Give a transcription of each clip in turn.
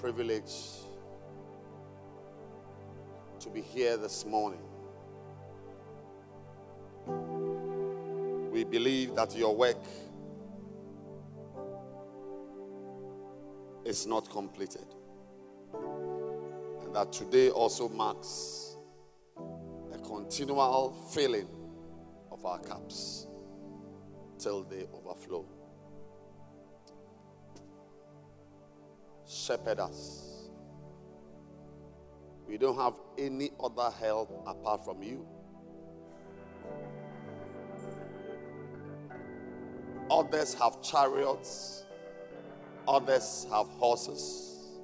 privilege to be here this morning. We believe that your work is not completed. And that today also marks a continual filling of our cups till they overflow. Shepherd us. We don't have any other help apart from you. Others have chariots, others have horses,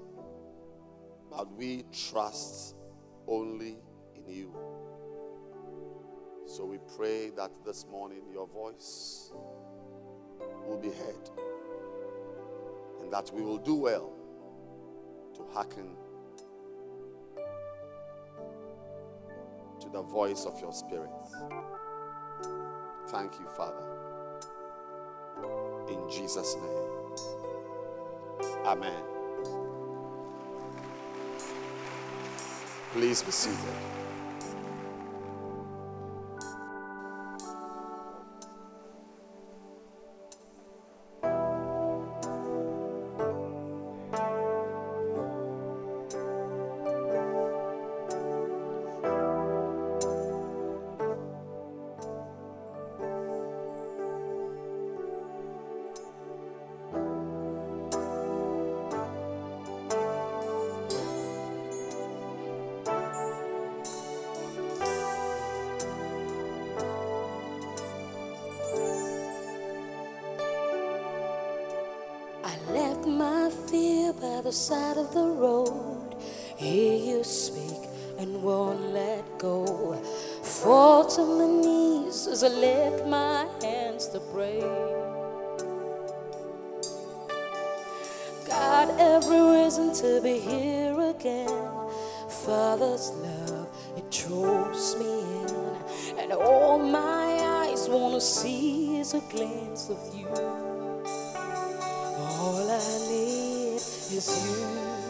but we trust only in you. So we pray that this morning your voice will be heard and that we will do well to hearken to the voice of your spirit. Thank you, Father. In Jesus' name. Amen. Please be seated. Of the road. Hear you speak and won't let go. Fall to my knees as I lift my hands to pray. Got every reason to be here again. Father's love, it draws me in. And all my eyes want to see is a glance of you. Is you.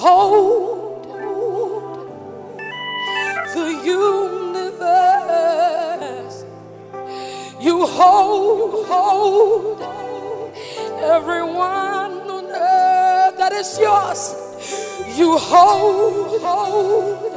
behold the universe. You hold, hold everyone on earth that is yours. You hold, hold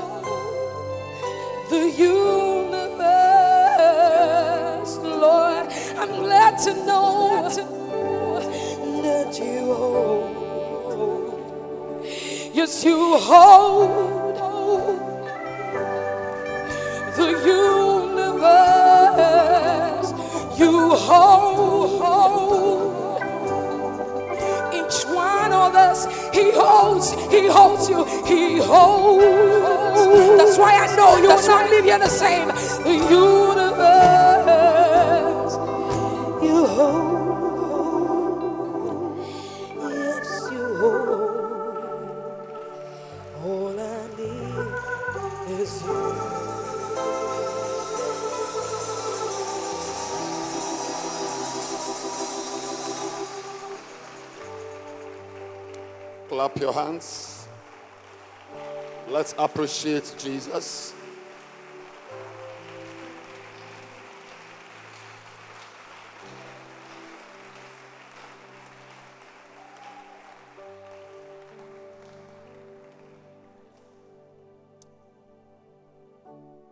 Let's appreciate Jesus.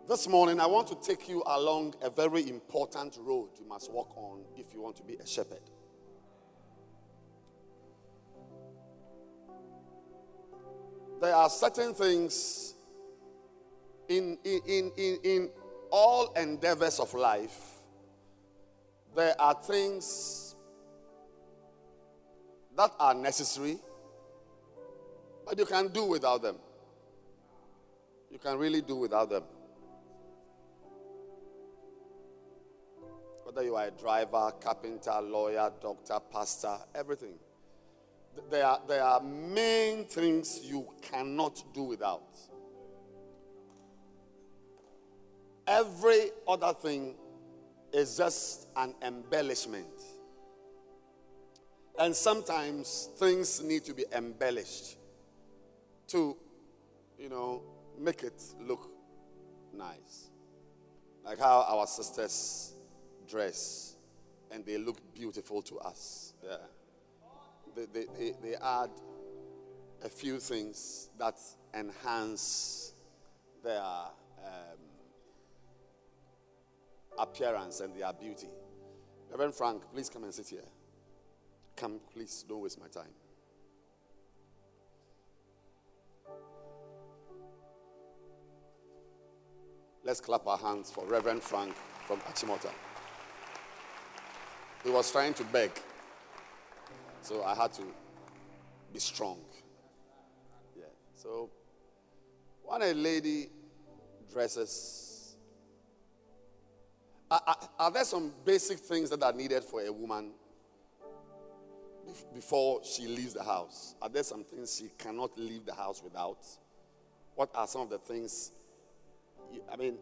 This morning, I want to take you along a very important road you must walk on if you want to be a shepherd. There are certain things in, in, in, in, in all endeavors of life, there are things that are necessary, but you can do without them. You can really do without them. Whether you are a driver, carpenter, lawyer, doctor, pastor, everything there are, there are main things you cannot do without. Every other thing is just an embellishment. And sometimes things need to be embellished to, you know, make it look nice. Like how our sisters dress and they look beautiful to us. Yeah they, they, they, they add a few things that enhance their um, appearance and their beauty. Reverend Frank, please come and sit here. Come, please, don't waste my time. Let's clap our hands for Reverend Frank from Achimota. He was trying to beg. So I had to be strong. Yeah. So when a lady dresses, are, are, there some basic things that are needed for a woman before she leaves the house? Are there some things she cannot leave the house without? What are some of the things? You, I mean,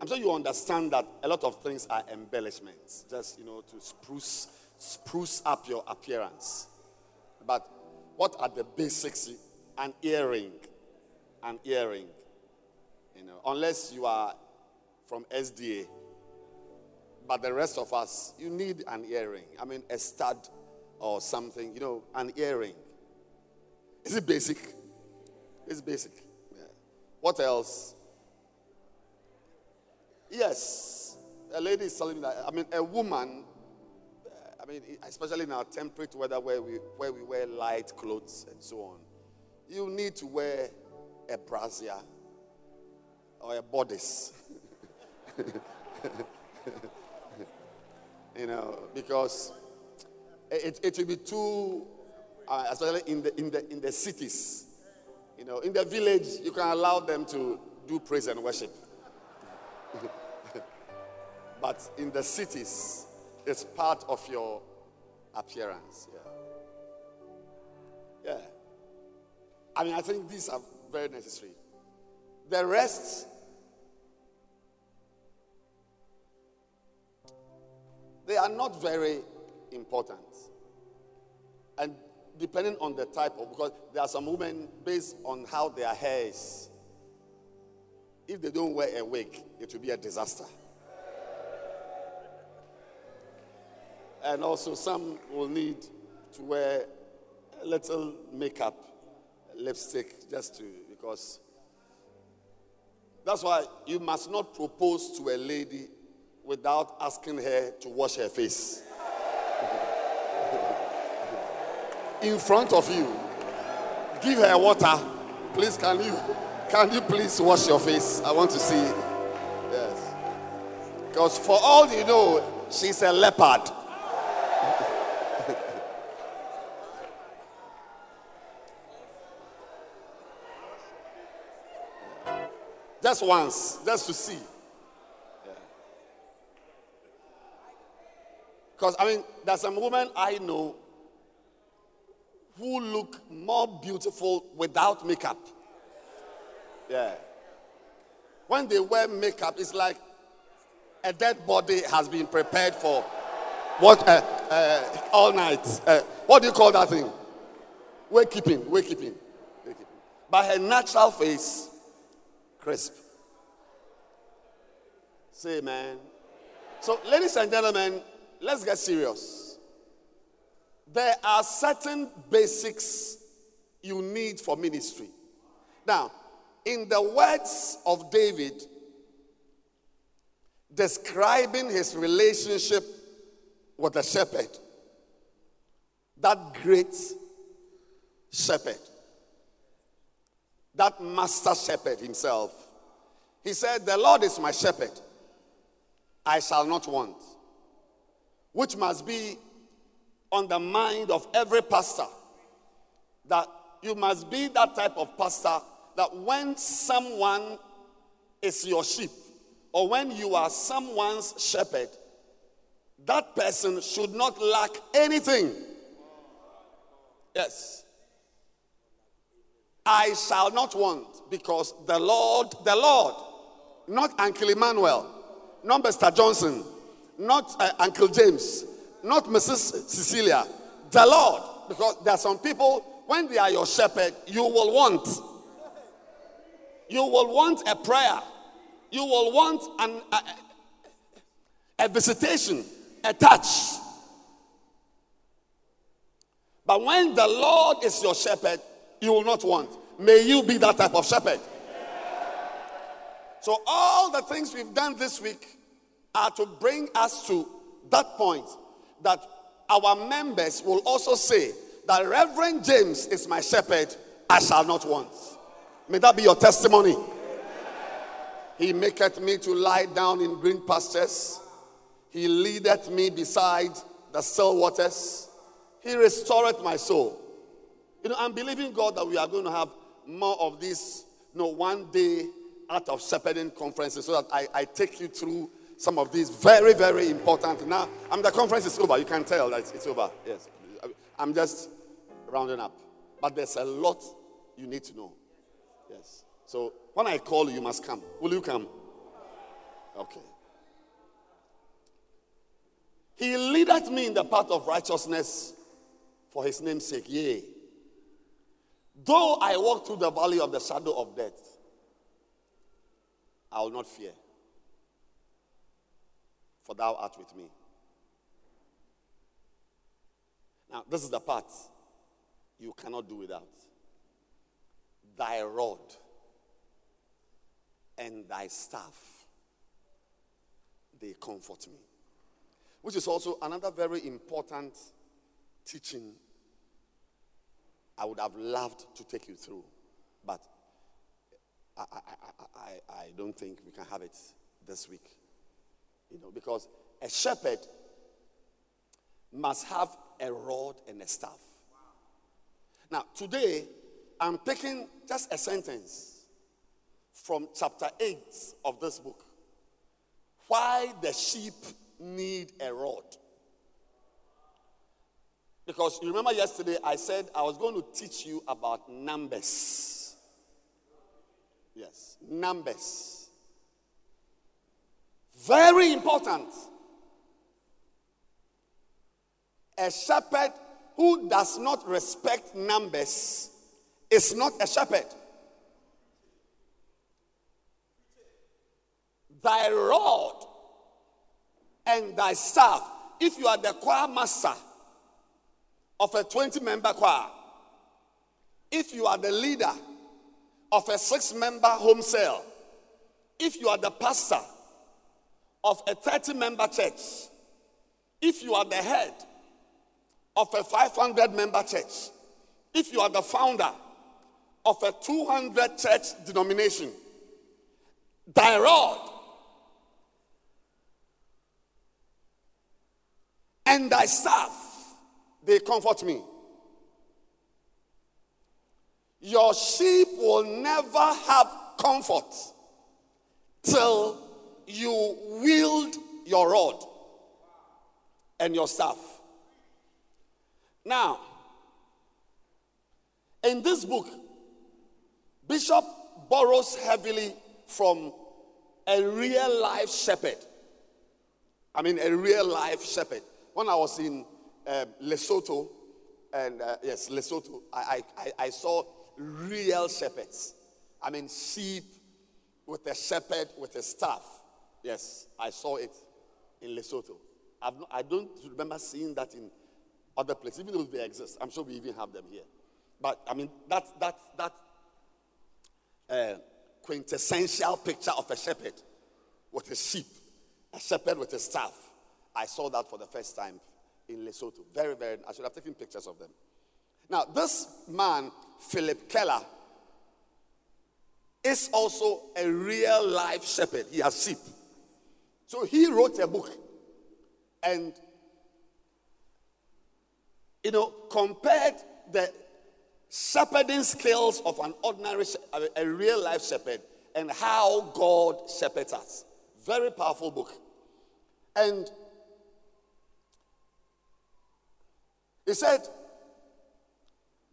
I'm sure you understand that a lot of things are embellishments, just you know, to spruce spruce up your appearance. But what are the basics? An earring. An earring. You know, unless you are from SDA. But the rest of us, you need an earring. I mean, a stud or something, you know, an earring. Is it basic? It's basic. Yeah. What else? Yes. A lady is telling me that, I mean, a woman I mean, especially in our temperate weather where we, where we wear light clothes and so on, you need to wear a brassiere or a bodice. you know, because it, it will be too, uh, especially in the, in, the, in the cities. You know, in the village, you can allow them to do praise and worship. but in the cities, it's part of your appearance. Yeah. Yeah. I mean, I think these are very necessary. The rest, they are not very important. And depending on the type of, because there are some women based on how their hair is. If they don't wear a wig, it will be a disaster. And also, some will need to wear a little makeup, lipstick, just to, because that's why you must not propose to a lady without asking her to wash her face. In front of you. Give her water. Please, can you can you please wash your face? I want to see. Yes. Because for all you know, she's a leopard. Just once, just to see. Because, I mean, there's some women I know who look more beautiful without makeup. Yeah. When they wear makeup, it's like a dead body has been prepared for what uh, uh, all night. Uh, what do you call that thing? Wake keeping, wake keeping. But her natural face, crisp. Say amen. So, ladies and gentlemen, let's get serious. There are certain basics you need for ministry. Now, in the words of David, describing his relationship with the shepherd, that great shepherd, that master shepherd himself, he said, The Lord is my shepherd, I shall not want. Which must be on the mind of every pastor that you must be that type of pastor that when someone is your sheep or when you are someone's shepherd, that person should not lack anything. Yes. I shall not want because the Lord, the Lord, not Uncle Emmanuel, not Mr. Johnson, not uh, Uncle James, not Mrs. Cecilia, the Lord, because there are some people, when they are your shepherd, you will want. You will want a prayer. You will want an, a, a visitation, a touch. But when the Lord is your shepherd, you will not want. May you be that type of shepherd. So, all the things we've done this week are to bring us to that point that our members will also say that Reverend James is my shepherd, I shall not want. May that be your testimony. He maketh me to lie down in green pastures. He leadeth me beside the still waters. He restoreth my soul. You know, I'm believing God that we are going to have more of these, you know, one day out of shepherding conferences so that I, I take you through some of these very, very important. Now, I'm the conference is over. You can tell that it's over. Yes. I'm just rounding up. But there's a lot you need to know. Yes. So when I call you, you must come. Will you come? Okay. He leadeth me in the path of righteousness for his name's sake. Yea. Though I walk through the valley of the shadow of death, I will not fear, for thou art with me. Now, this is the part you cannot do without. Thy rod and thy staff, they comfort me. Which is also another very important teaching I would have loved to take you through, but I, I, I, I, don't think we can have it this week. You know, because a shepherd must have a rod and a staff. Now, today, I'm taking just a sentence from chapter 8 of this book. Why the sheep need a rod. Because you remember yesterday I said I was going to teach you about numbers. Yes, numbers. Very important. A shepherd who does not respect numbers is not a shepherd. Thy rod and thy staff, if you are the choir master, of a 20 member choir, if you are the leader of a six member home cell, if you are the pastor of a 30 member church, if you are the head of a 500 member church, if you are the founder of a 200 church denomination, thy rod and thy staff, they comfort me. Your sheep will never have comfort till you wield your rod and your staff. Now, in this book, Bishop borrows heavily from a real life shepherd. I mean, a real life shepherd. When I was in uh, Lesotho, and uh, yes, Lesotho, I, I, I saw real shepherds. I mean, sheep with a shepherd with a staff. Yes, I saw it in Lesotho. I've not, I don't remember seeing that in other places, even though they exist. I'm sure we even have them here. But I mean, that that that uh, quintessential picture of a shepherd with a sheep, a shepherd with a staff. I saw that for the first time in Lesotho. Very, very. I should have taken pictures of them. Now, this man, Phillip Keller, is also a real life shepherd. He has sheep. So he wrote a book and, you know, compared the shepherding skills of an ordinary, a real life shepherd, and how God shepherds us. Very powerful book. And he said,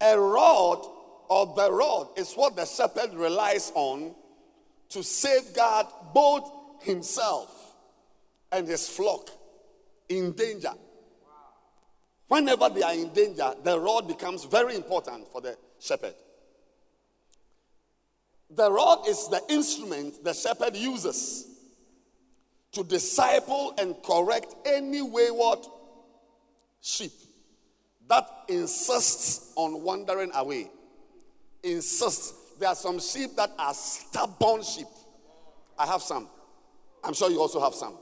a rod or the rod is what the shepherd relies on to safeguard both himself and his flock in danger. Whenever they are in danger, the rod becomes very important for the shepherd. The rod is the instrument the shepherd uses to disciple and correct any wayward sheep that insists on wandering away. Insists. There are some sheep that are stubborn sheep. I have some. I'm sure you also have some.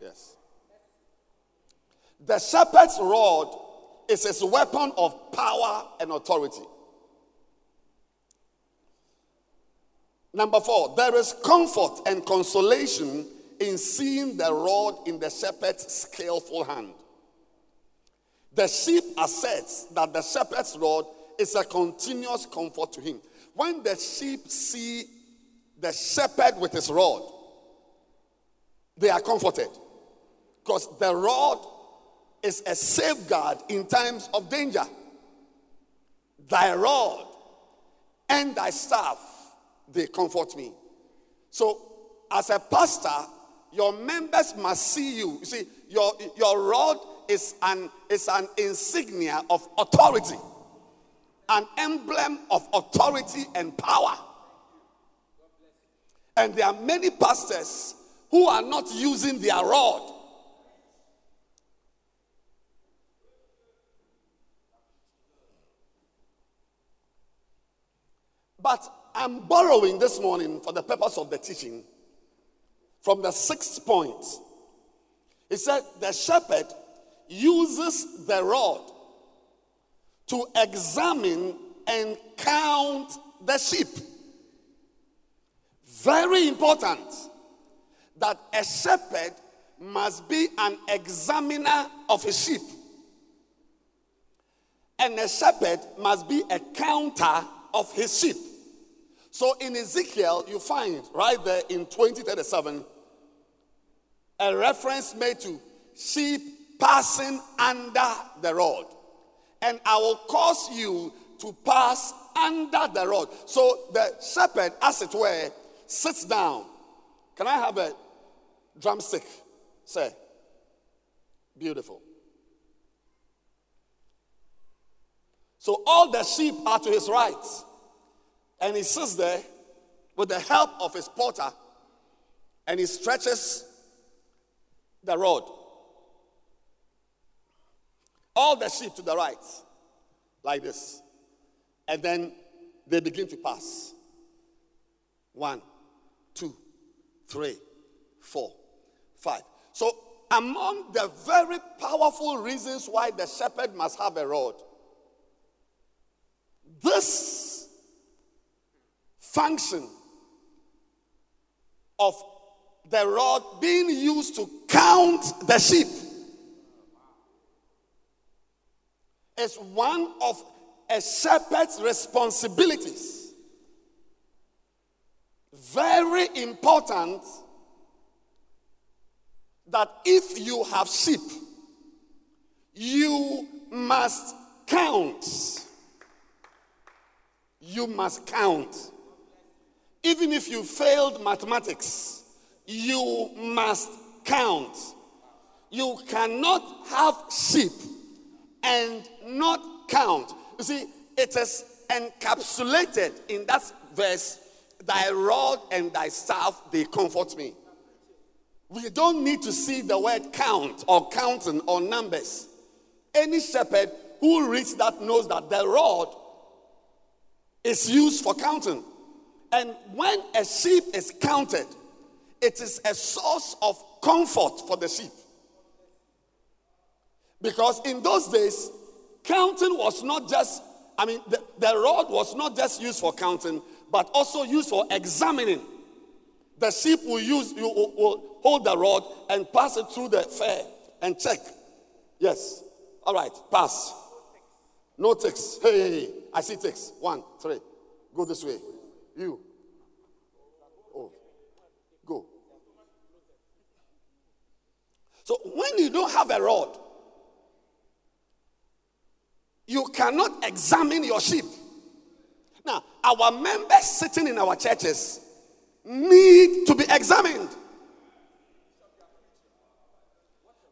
Yes. The shepherd's rod is his weapon of power and authority. Number four, there is comfort and consolation in seeing the rod in the shepherd's skillful hand. The sheep asserts that the shepherd's rod is a continuous comfort to him. When the sheep see the shepherd with his rod, they are comforted because the rod is a safeguard in times of danger. Thy rod and thy staff, they comfort me. So, as a pastor, your members must see you. You see, your, your rod is an, is an insignia of authority, an emblem of authority and power. And there are many pastors who are not using their rod. But I'm borrowing this morning for the purpose of the teaching from the sixth point. He said, The shepherd uses the rod to examine and count the sheep. Very important that a shepherd must be an examiner of a sheep. And a shepherd must be a counter of his sheep. So in Ezekiel, you find right there in 2037 a reference made to sheep passing under the rod. And I will cause you to pass under the rod. So the shepherd, as it were, sits down. Can I have a drumstick? Say, beautiful. So all the sheep are to his right. And he sits there with the help of his porter and he stretches the rod all the sheep to the right, like this. And then they begin to pass. One, two, three, four, five. So, among the very powerful reasons why the shepherd must have a rod, this function of the rod being used to count the sheep is one of a shepherd's responsibilities. Very important that if you have sheep, you must count. You must count. Even if you failed mathematics, you must count. You cannot have sheep and not count. You see, it is encapsulated in that verse thy rod and thy staff they comfort me. We don't need to see the word count or counting or numbers. Any shepherd who reads that knows that the rod is used for counting. And when a sheep is counted it is a source of comfort for the sheep because in those days counting was not just I mean, the, the rod was not just used for counting, but also used for examining. The sheep will use, you will, will hold the rod and pass it through the fair and check. Yes. All right, pass. No ticks. Hey, hey, hey. I see ticks. One, three. Go this way. You. Oh, go. So when you don't have a rod, you cannot examine your sheep. Now, our members sitting in our churches need to be examined.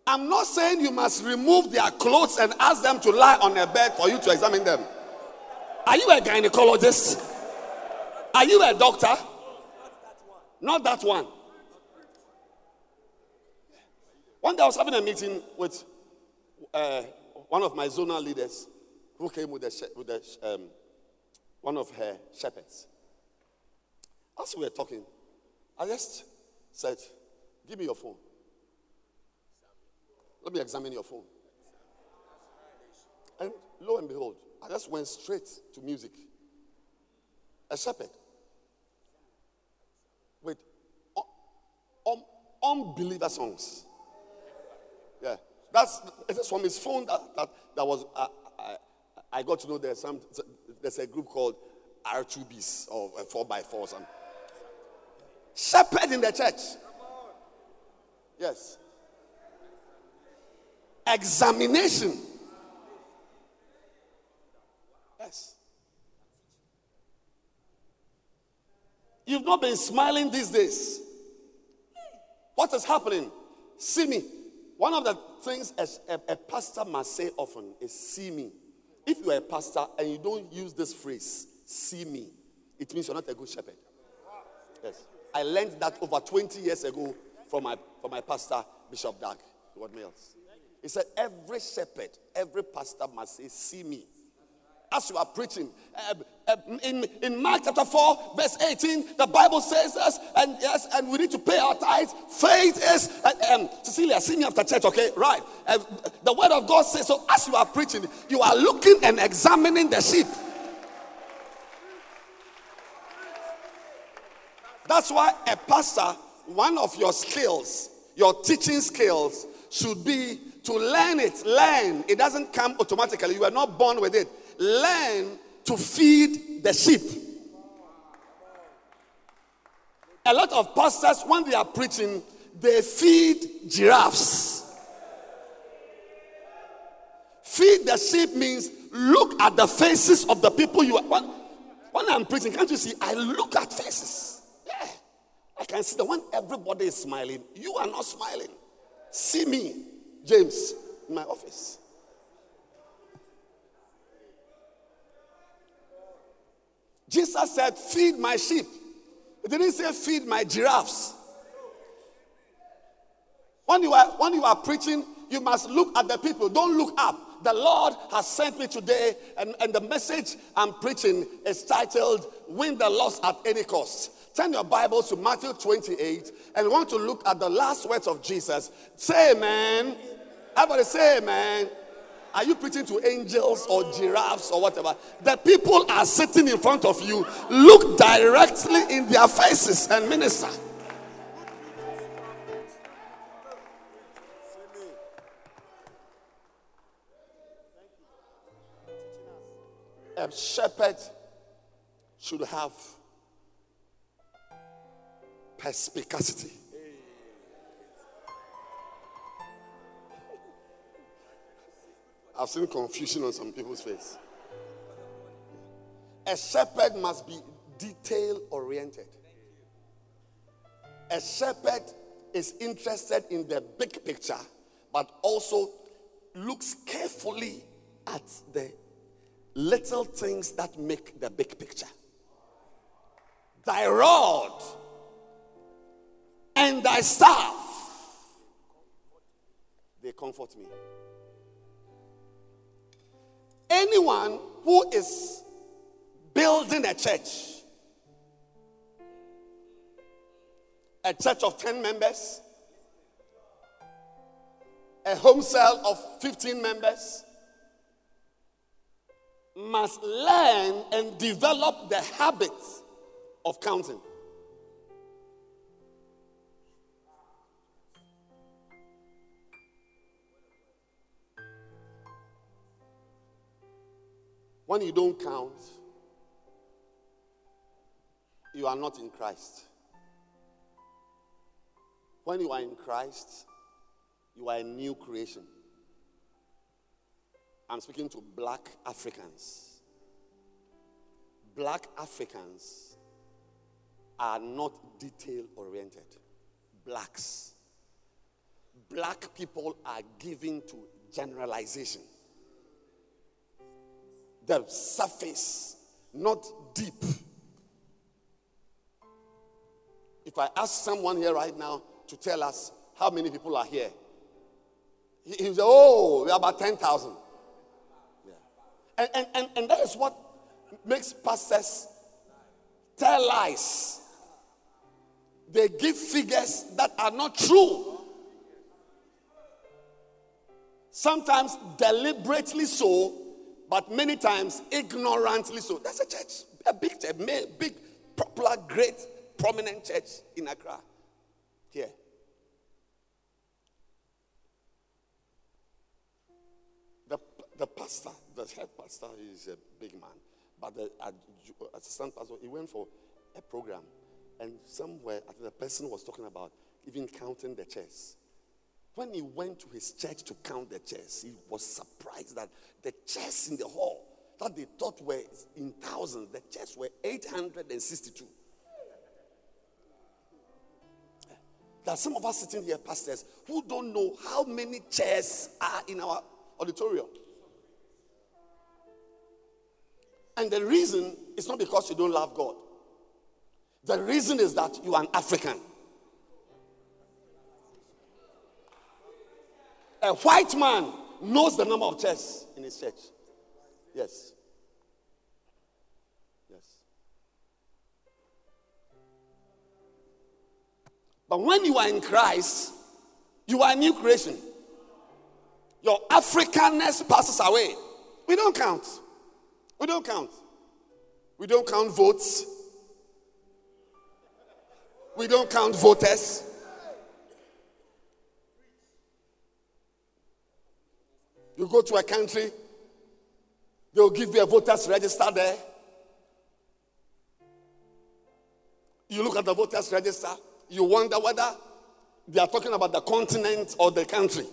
I'm not saying you must remove their clothes and ask them to lie on a bed for you to examine them. Are you a gynecologist? Are you a doctor? Not that one. One day I was having a meeting with uh, one of my zonal leaders who came with, the, with the, um, one of her shepherds. As we were talking, I just said, Give me your phone. Let me examine your phone. And lo and behold, I just went straight to music. A shepherd with un- un- unbeliever songs. Yeah, that's it is from his phone that that, that was. Uh, I, got to know there's some there's a group called R2Bees or 4x4 some shepherd in the church. Yes examination. Yes. You've not been smiling these days. What is happening? See me. One of the things a, a, a pastor must say often is see me. If you are a pastor and you don't use this phrase, see me, it means you're not a good shepherd. Yes. I learned that over 20 years ago from my, from my pastor, Bishop Dag. What else? He said, Every shepherd, every pastor must say, See me. As you are preaching, uh, uh, in, in Mark chapter 4, verse 18, the Bible says us, and yes, and we need to pay our tithes. Faith is, uh, um, Cecilia, see me after church, okay? Right. Uh, the word of God says, so as you are preaching, you are looking and examining the sheep. That's why a pastor, one of your skills, your teaching skills, should be to learn it. Learn. It doesn't come automatically. You are not born with it. Learn to feed the sheep. A lot of pastors, when they are preaching, they feed giraffes. Feed the sheep means look at the faces of the people you are. When, when I'm preaching, can't you see? I look at faces. Yeah. I can see that when everybody is smiling, you are not smiling. See me. James in my office. Jesus said, Feed my sheep. He didn't say, Feed my giraffes. When you, are, when you are preaching, you must look at the people. Don't look up. the Lord has sent me today, and, and the message I'm preaching is titled Win the Lost at Any Cost. Turn your Bibles to Matthew 28 and want to look at the last words of Jesus. Say amen. Everybody say amen. Are you preaching to angels or giraffes or whatever? The people are sitting in front of you. Look directly in their faces and minister. A shepherd should have perspicacity. I've seen confusion on some people's face. A shepherd must be detail oriented. A shepherd is interested in the big picture, but also looks carefully at the little things that make the big picture. Thy rod and thy staff, they comfort me. Anyone who is building a church, a church of 10 members, a home cell of 15 members, must learn and develop the habit of counting. When you don't count, you are not in Christ. When you are in Christ, you are a new creation. I'm speaking to black Africans. Black Africans are not detail oriented. Blacks. Black people are given to generalization the surface, not deep. If I ask someone here right now to tell us how many people are here, he, he say, Oh, we are about 10,000. Yeah. And, and, and, and that is what makes pastors tell lies. They give figures that are not true. Sometimes deliberately so, but many times ignorantly so. That's a church, a big church, big, popular, great, prominent church in Accra. Here. The, the pastor, the head pastor, is a big man. But the uh, uh, assistant pastor, he went for a program. And somewhere, I think the person was talking about even counting the chairs. When he went to his church to count the chairs, he was surprised that the chairs in the hall that they thought were in thousands, the chairs were 862. There are some of us sitting here, pastors, who don't know how many chairs are in our auditorium. And the reason is not because you don't love God. The reason is that you are an African. A white man knows the number of chairs in his church. Yes. Yes. But when you are in Christ, you are a new creation. Your Africanness passes away. We don't count. We don't count. We don't count votes. We don't count voters. You go to a country, they'll give you a voters register there. You look at the voters register, you wonder whether they are talking about the continent or the country.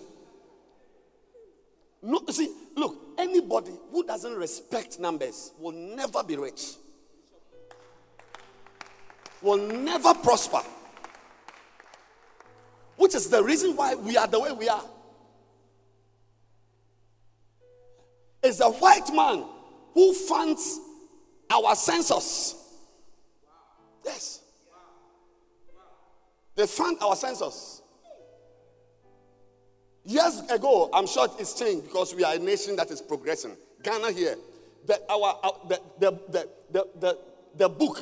No, see, look, anybody who doesn't respect numbers will never be rich, will never prosper. Which is the reason why we are the way we are. Is a white man who funds our census. Yes. They fund our census. Years ago, I'm sure it's changed because we are a nation that is progressing. Ghana here, the, our, the, the, the, the, the book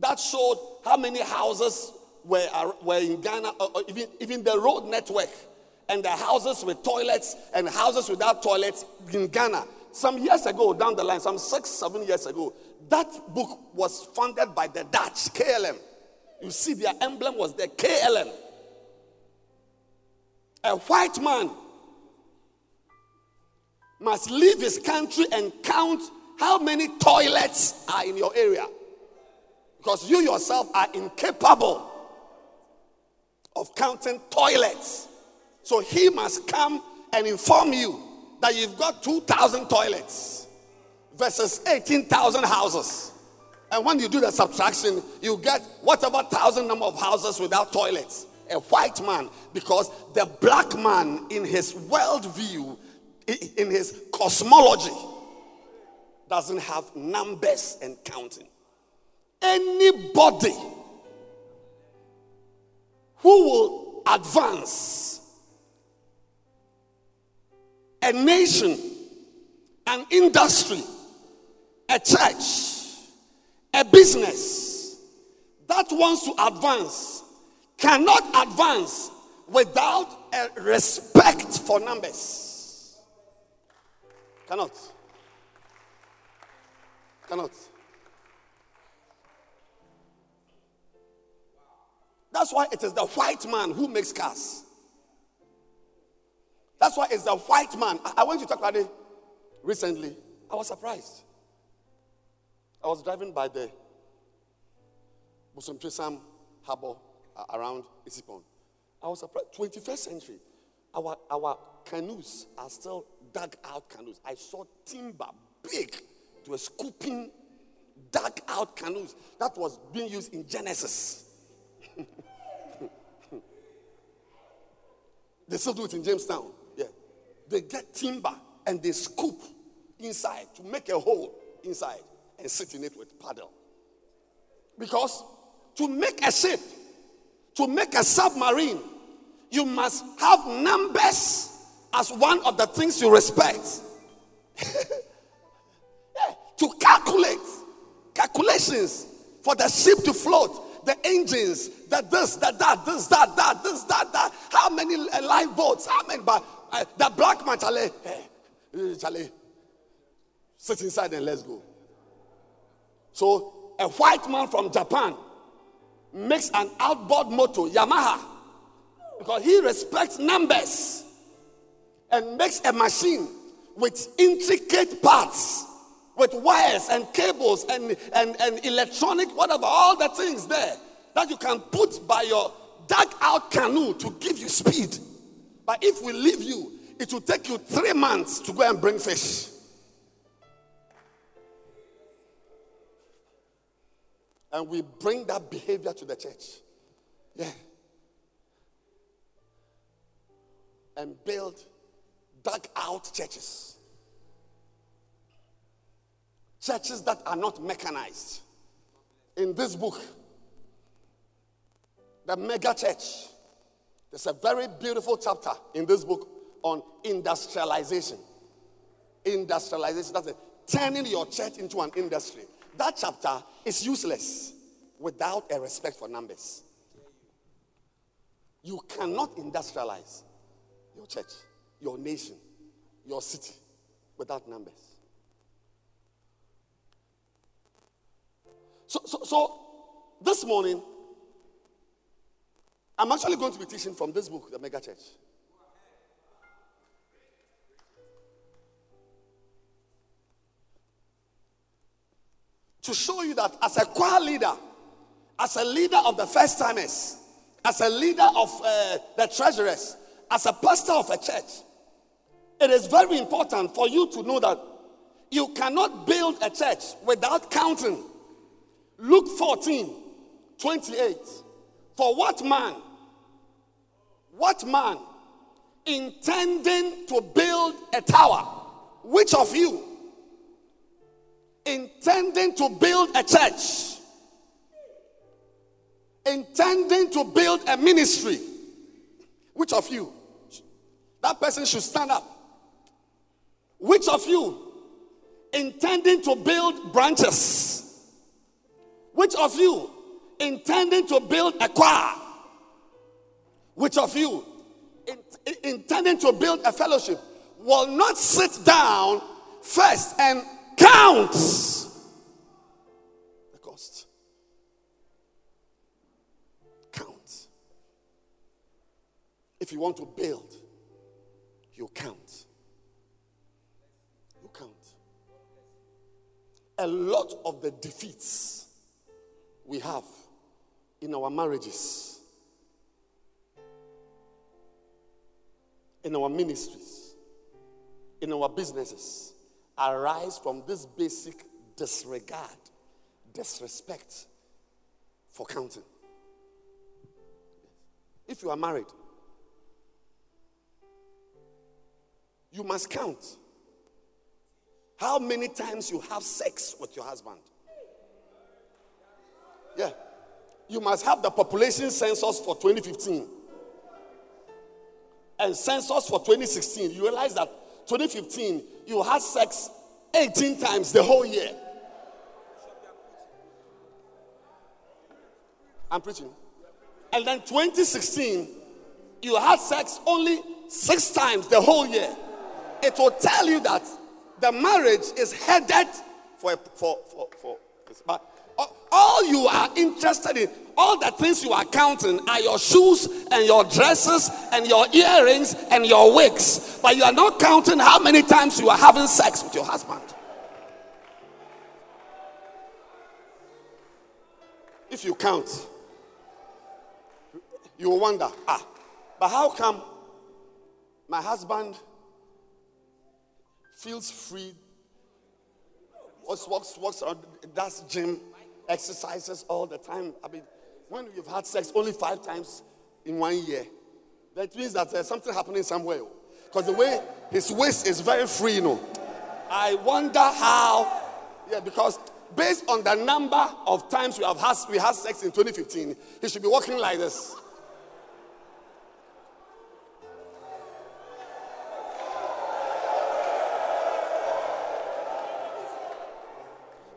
that showed how many houses were, were in Ghana, or even, even the road network, and the houses with toilets and houses without toilets in Ghana. Some years ago, down the line, some six, seven years ago, that book was funded by the Dutch, KLM. You see, their emblem was the KLM. A white man must leave his country and count how many toilets are in your area. Because you yourself are incapable of counting toilets. So he must come and inform you that you've got 2,000 toilets versus 18,000 houses. And when you do the subtraction, you get whatever thousand number of houses without toilets. A white man, because the black man, in his worldview, in his cosmology, doesn't have numbers and counting. Anybody who will advance a nation, an industry, a church, a business that wants to advance cannot advance without a respect for numbers. Cannot. Cannot. That's why it is the white man who makes cars. That's why it's the white man. I, went to Takoradi recently. I was surprised. I was driving by the Bosom Trisam harbor uh, around Essipon. I was surprised. 21st century. Our, our canoes are still dug out canoes. I saw timber big to a scooping dug out canoes that was being used in Genesis. they still do it in Jamestown. They get timber and they scoop inside to make a hole inside and sit in it with paddle. Because to make a ship, to make a submarine, you must have numbers as one of the things you respect. yeah. To calculate, calculations for the ship to float, the engines, the this, the that, this, that, that, this, that, that. How many lifeboats? How many? But uh, the black man, Charlie, hey, Charlie, sit inside and let's go. So a white man from Japan makes an outboard motor, Yamaha, because he respects numbers and makes a machine with intricate parts, with wires and cables and, and, and electronic, whatever, all the things there that you can put by your dug out canoe to give you speed. But if we leave you, it will take you three months to go and bring fish. And we bring that behavior to the church. Yeah. And build dug out churches. Churches that are not mechanized. In this book, the mega church, there's a very beautiful chapter in this book on industrialization. Industrialization, that's it. Turning your church into an industry. That chapter is useless without a respect for numbers. You cannot industrialize your church, your nation, your city without numbers. So, so, so this morning, I'm actually going to be teaching from this book, The Mega Church. to show you that as a choir leader, as a leader of the first timers, as a leader of uh, the treasurers, as a pastor of a church, it is very important for you to know that you cannot build a church without counting. Luke 14, 28. For what man, what man intending to build a tower, which of you intending to build a church, intending to build a ministry, which of you That person should stand up. Which of you intending to build branches? Which of you intending to build a choir? Which of you in- intending to build a fellowship will not sit down first and count the cost? Count. If you want to build, you count. You count. A lot of the defeats we have in our marriages, in our ministries, in our businesses arise from this basic disregard, disrespect for counting. If you are married, you must count how many times you have sex with your husband. Yeah. You must have the population census for 2015 and census for 2016. You realize that 2015 you had sex 18 times the whole year. I'm preaching. And then 2016 you had sex only six times the whole year. It will tell you that the marriage is headed for for for for. But all you are interested in, all the things you are counting are your shoes and your dresses and your earrings and your wigs. But you are not counting how many times you are having sex with your husband. If you count, you will wonder, ah, but how come my husband feels free, walks, walks, walks does gym, exercises all the time. I mean, when you've had sex only five times in one year, that means that there's something happening somewhere. Oh. Because the way his waist is very free, you know. I wonder how, yeah, because based on the number of times we have had, we had sex in 2015, he should be walking like this.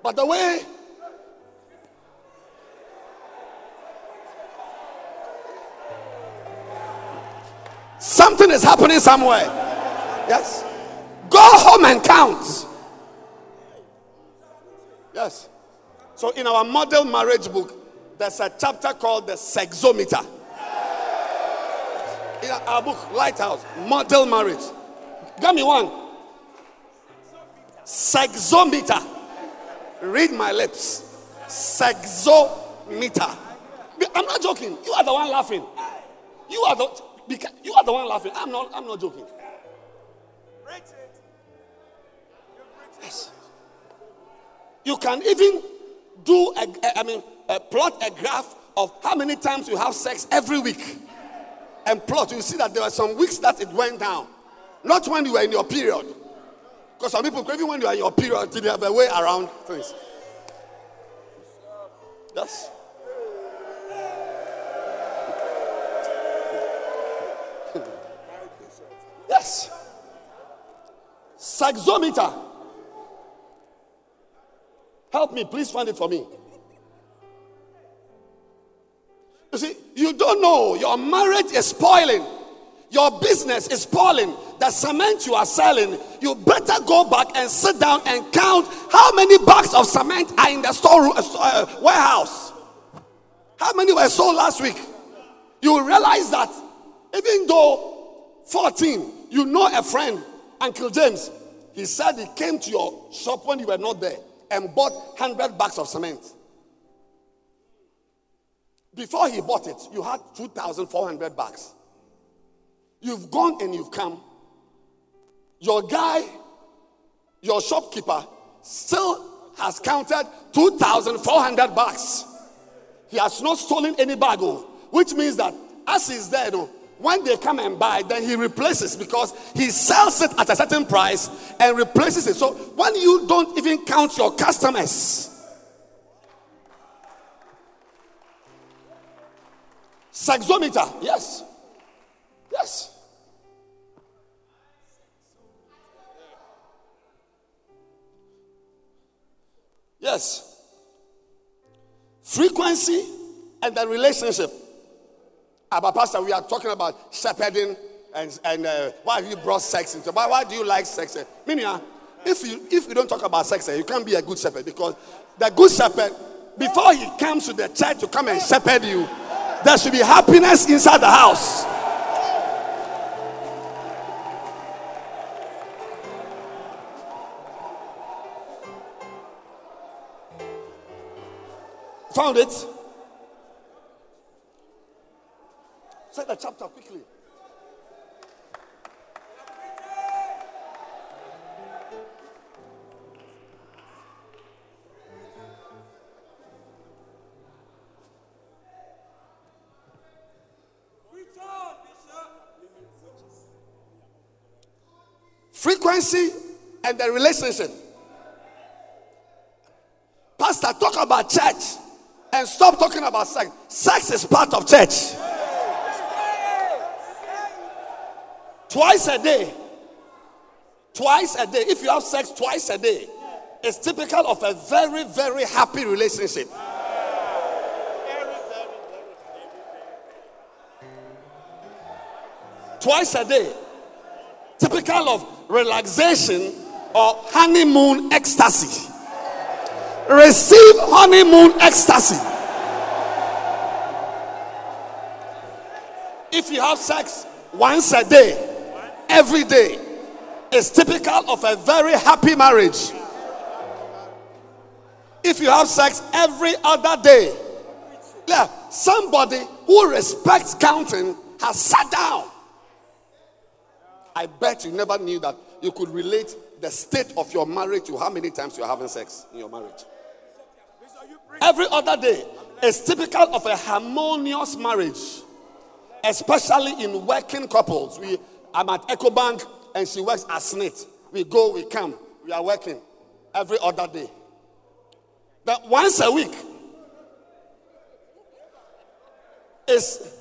But the way something is happening somewhere. Yes. Go home and count. Yes. So in our model marriage book, there's a chapter called the sexometer. In our book, Lighthouse, Model Marriage. Give me one. Sexometer. Read my lips. Sexometer. I'm not joking. You are the one laughing. You are the you are the one laughing. I'm not I'm not joking. Yes. You can even do a, a, I mean a plot a graph of how many times you have sex every week. And plot, you see that there were some weeks that it went down. Not when you were in your period. Because some people, even when you are in your period, they have a way around things. Yes. Yes. Sexometer. Help me, please find it for me. You see, you don't know your marriage is spoiling. Your business is spoiling. The cement you are selling, you better go back and sit down and count how many bags of cement are in the storeroom uh, uh, warehouse. How many were sold last week? You realize that even though 14, you know a friend, Uncle James, he said he came to your shop when you were not there and bought 100 bags of cement. Before he bought it, you had 2,400 bags. You've gone and you've come. Your guy, your shopkeeper, still has counted 2,400 bags. He has not stolen any bag, oh, which means that as he's there, no, when they come and buy, then he replaces because he sells it at a certain price and replaces it. So when you don't even count your customers, Sexometer, yes. Yes. Yes. Frequency and the relationship. About Pastor, we are talking about shepherding and, and uh, why have you brought sex into why, why do you like sex? Meaning, uh, if you if you don't talk about sex, uh, you can't be a good shepherd because the good shepherd, before he comes to the church to come and shepherd you, there should be happiness inside the house. Found it? Say the chapter quickly. Frequency and the relationship. Pastor, talk about church and stop talking about sex. Sex is part of church. Twice a day. Twice a day. If you have sex twice a day, it's typical of a very, very happy relationship. Twice a day. Typical of relaxation or honeymoon ecstasy. Receive honeymoon ecstasy. If you have sex once a day, every day, is typical of a very happy marriage. If you have sex every other day, yeah, somebody who respects counting has sat down. I bet you never knew that you could relate the state of your marriage to how many times you're having sex in your marriage. Every other day is typical of a harmonious marriage, especially in working couples. We, I'm at EcoBank and she works at SSNIT. We go, we come, we are working every other day. But once a week is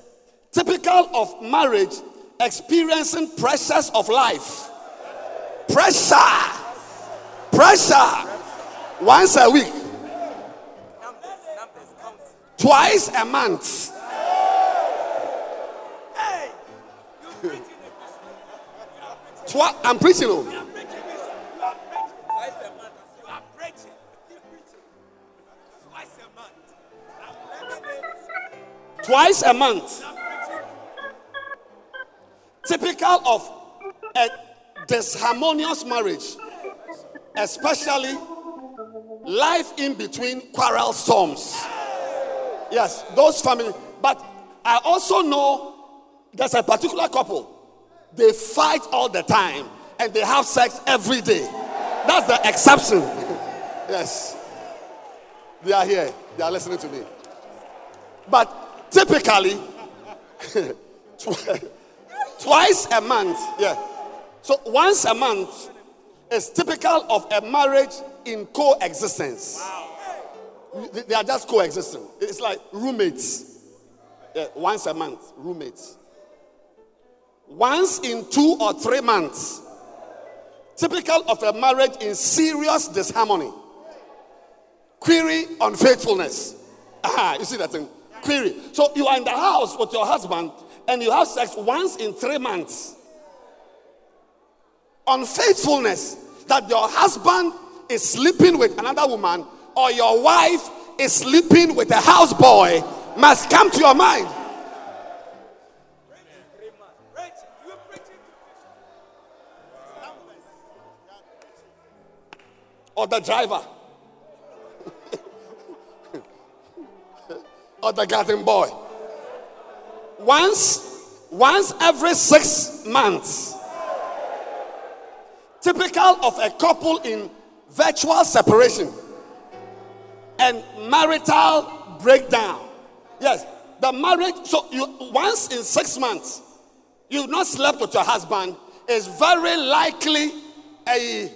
typical of marriage experiencing pressures of life. Pressure. Pressure. Once a week. Twice a month. I'm preaching. Oh. Twice a month. Typical of a disharmonious marriage, especially life in between quarrel storms. Yes, those families. But I also know there's a particular couple. They fight all the time and they have sex every day. That's the exception. yes. They are here. They are listening to me. But typically, twice a month, yeah. So once a month is typical of a marriage in coexistence. They are just coexisting. It's like roommates. Yeah, once a month, roommates. Once in two or three months, typical of a marriage in serious disharmony. Query unfaithfulness. Ah, you see that thing? Query. So you are in the house with your husband and you have sex once in three months. Unfaithfulness that your husband is sleeping with another woman or your wife is sleeping with a houseboy must come to your mind. Or the driver. or the garden boy. Once, once every six months. Typical of a couple in virtual separation and marital breakdown. Yes, the marriage. So you once in six months, you've not slept with your husband. Is very likely a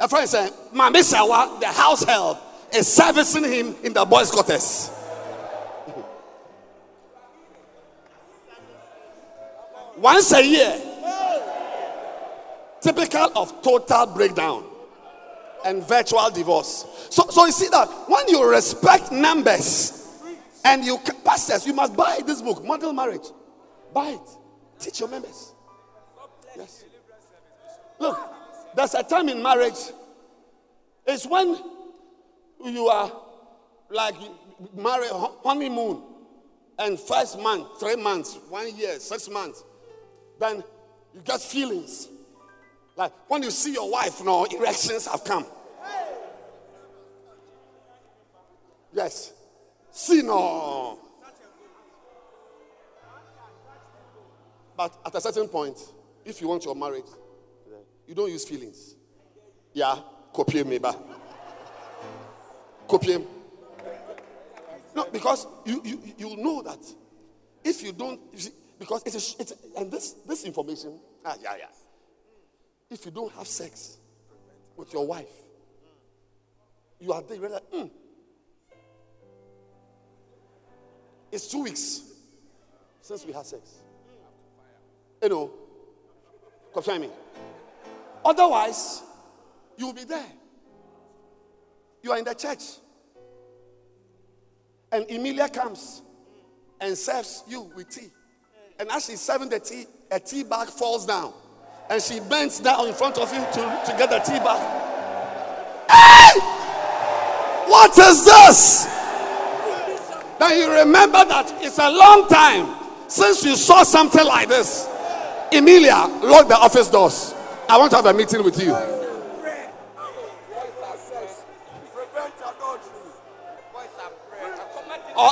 a friend said, "Mami Sawa, the house help, is servicing him in the boys' quarters." Once a year, typical of total breakdown. and virtual divorce. So, so you see that when you respect numbers and you pastors, you must buy this book, Model Marriage. Buy it. Teach your members. Yes. Look, there's a time in marriage. It's when you are like married honeymoon and first month, three months, one year, six months, then you get feelings. Like when you see your wife, no erections have come. Yes. See no. But at a certain point, if you want your marriage, you don't use feelings. Yeah, copy me back. Copy him. No, because you, you you know that if you don't, you see, because it's, a, it's a, and this this information, ah yeah yeah. If you don't have sex with your wife, you are there. You're like, mm. It's two weeks since we had sex. You know, confirm me. Otherwise, you will be there. You are in the church. And Emilia comes and serves you with tea. And as she's serving the tea, a tea bag falls down. And she bends down in front of you to, to get the tea bag. Hey! What is this? Then you remember that it's a long time since you saw something like this. Emilia, lock the office doors. I want to have a meeting with you. Or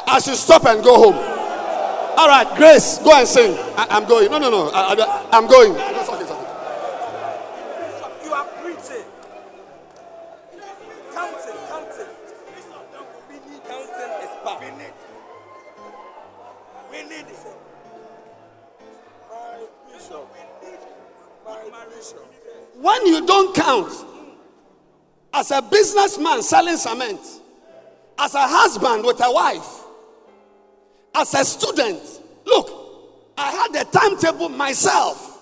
I should stop and go home. All right, Grace, go and sing. I, am going. No, no, no. I, am going. You are preaching. When you don't count, as a businessman selling cement, as a husband with a wife, as a student, look, I had a timetable myself.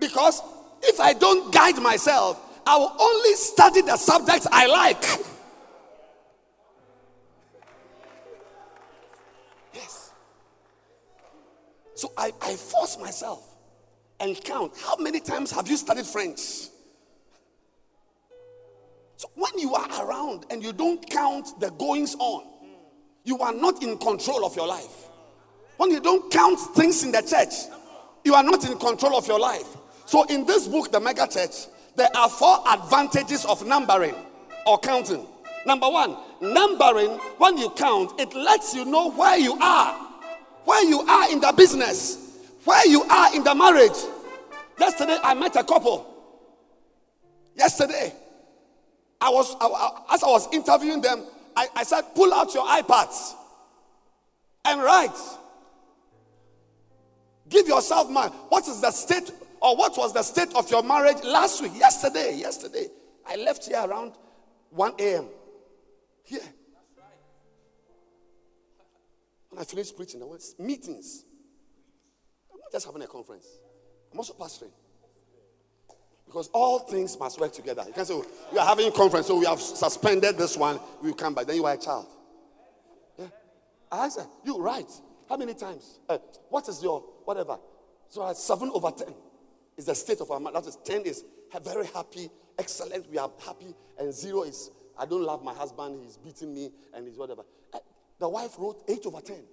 Because if I don't guide myself, I will only study the subjects I like. Yes. So I, I force myself and count. How many times have you studied French? So when you are around and you don't count the goings on, you are not in control of your life. When you don't count things in the church, you are not in control of your life. So in this book, The Mega Church, there are four advantages of numbering or counting. Number one, numbering, when you count, it lets you know where you are, where you are in the business, where you are in the marriage. Yesterday, I met a couple. Yesterday, I was I, as I was interviewing them, I, I said, pull out your iPads and write. Give yourself mind. What is the state or what was the state of your marriage last week? Yesterday, yesterday. I left here around 1 a.m. Here. When I finished preaching, there was meetings just having a conference. I'm also pastoring. Because all things must work together. You can say, we are having a conference, so we have suspended this one. We will come back. Then you are a child. Yeah. I said, you right. How many times? Uh, what is your whatever? So seven over ten is the state of our mind. That is ten is very happy, excellent. We are happy, and zero is I don't love my husband. He's beating me, and he's whatever. Uh, the wife wrote eight over ten.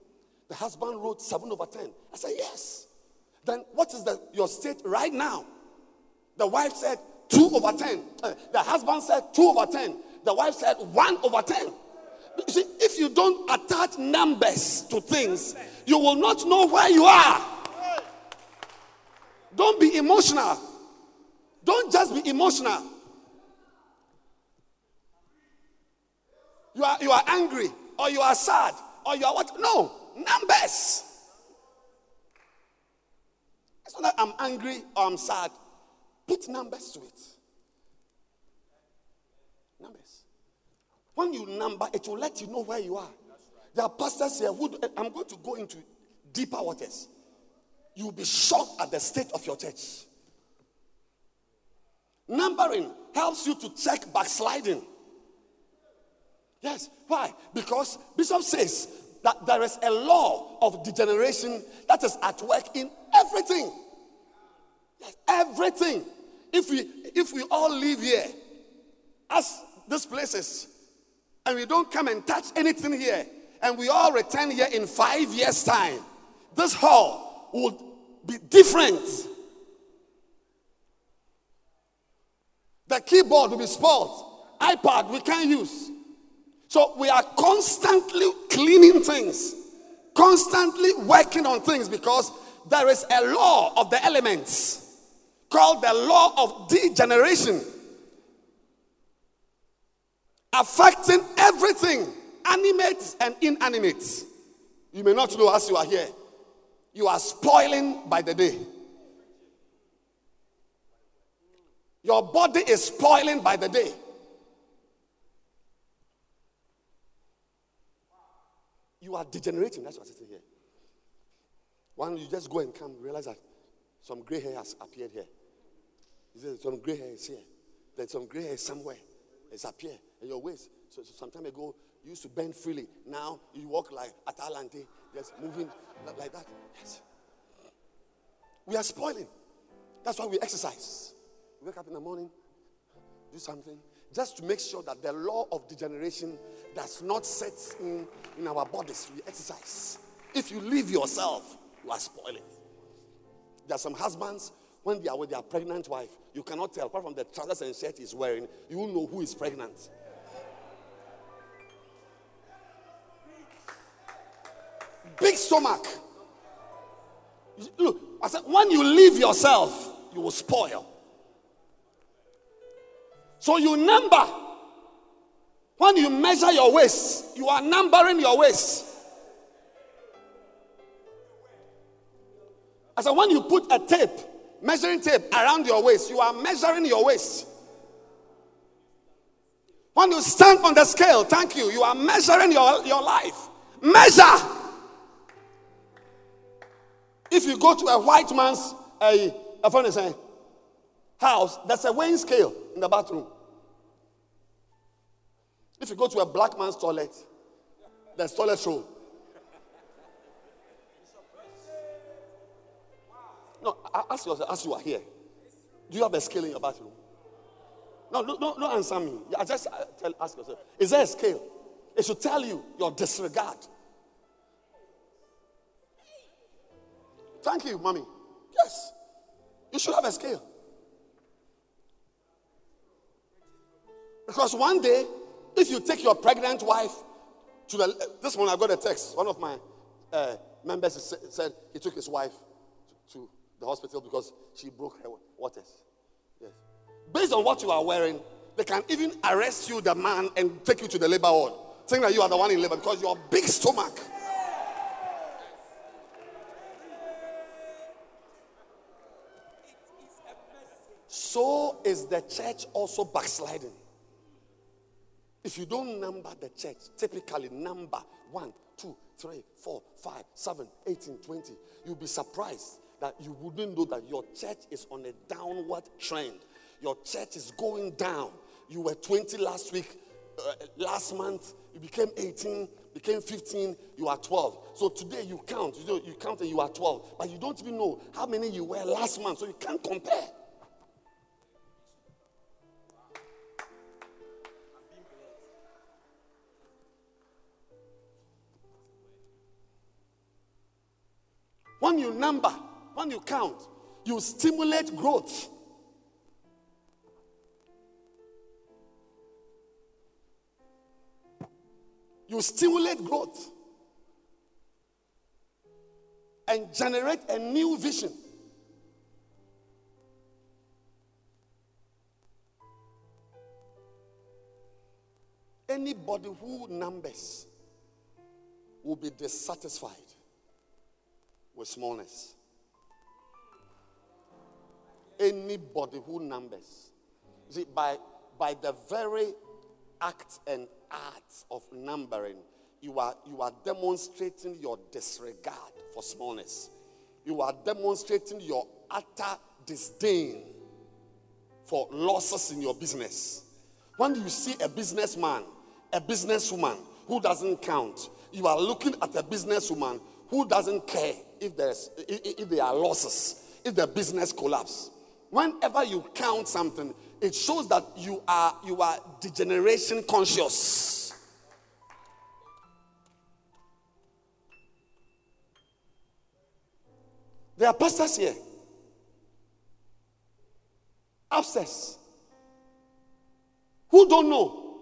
The husband wrote seven over ten. I said yes. Then what is the, your state right now? The wife said 2 over 10. Uh, the husband said 2 over 10. The wife said 1 over 10. You see, if you don't attach numbers to things, you will not know where you are. Don't be emotional. Don't just be emotional. You are, you are angry, or you are sad, or you are what? No, numbers. It's not that I'm angry or I'm sad. Put numbers to it. Numbers. When you number, it will let you know where you are. There are pastors here who I'm going to go into deeper waters. You'll be shocked at the state of your church. Numbering helps you to check backsliding. Yes. Why? Because Bishop says that there is a law of degeneration that is at work in everything. Everything. If we if we all live here, as this place is, and we don't come and touch anything here, and we all return here in five years' time, this hall would be different. The keyboard will be spoiled. iPad we can't use. So we are constantly cleaning things, constantly working on things because there is a law of the elements called the law of degeneration affecting everything, animate and inanimate. You may not know as you are here. You are spoiling by the day. Your body is spoiling by the day. You are degenerating. That's what I'm saying here. One, you just go and come, realize that some gray hair has appeared here. He Some gray hair is here. There's some gray hair somewhere. It's up here in your waist. So, so some time ago, you used to bend freely. Now you walk like Atalante, just moving like that. Yes. We are spoiling. That's why we exercise. We wake up in the morning, do something, just to make sure that the law of degeneration does not set in in our bodies. We exercise. If you leave yourself, you are spoiling. There are some husbands, when they are with their pregnant wife, you cannot tell, apart from the trousers and shirt he's wearing, you will know who is pregnant. Big stomach. Look, I said, when you leave yourself, you will spoil. So you number. When you measure your waist, you are numbering your waist. I said, when you put a tape, measuring tape around your waist, you are measuring your waist. When you stand on the scale, thank you, you are measuring your, your life. Measure. If you go to a white man's a, a saying, house, there's a weighing scale in the bathroom. If you go to a black man's toilet, there's toilet roll. No, ask yourself, as you are here, do you have a scale in your bathroom? No, no, no, no answer me. Just uh, tell, ask yourself, is there a scale? It should tell you your disregard. Thank you, mommy. Yes, you should have a scale. Because one day, if you take your pregnant wife to the, this one, I got a text. One of my uh, members said he took his wife to, to the hospital because she broke her waters. Yes. Based on what you are wearing, they can even arrest you, the man, and take you to the labor ward, saying that you are the one in labor because you your big stomach. So is the church also backsliding. If you don't number the church, typically number 1, 2, 3, 4, 5, 7, 18, 20, you'll be surprised that you wouldn't know that your church is on a downward trend. Your church is going down. You were 20 last week, uh, last month, you became 18, became 15, you are 12. So today you count, you, know, you count and you are 12, but you don't even know how many you were last month, so you can't compare. When you number, when you count, you stimulate growth. You stimulate growth and generate a new vision. Anybody who numbers will be dissatisfied with smallness. Anybody who numbers. See, by, by the very act and art of numbering, you are, you are demonstrating your disregard for smallness. You are demonstrating your utter disdain for losses in your business. When you see a businessman, a businesswoman who doesn't count, you are looking at a businesswoman who doesn't care if there's if, if there are losses, if the business collapse. Whenever you count something, it shows that you are you are degeneration conscious. There are pastors here. Upstairs. Who don't know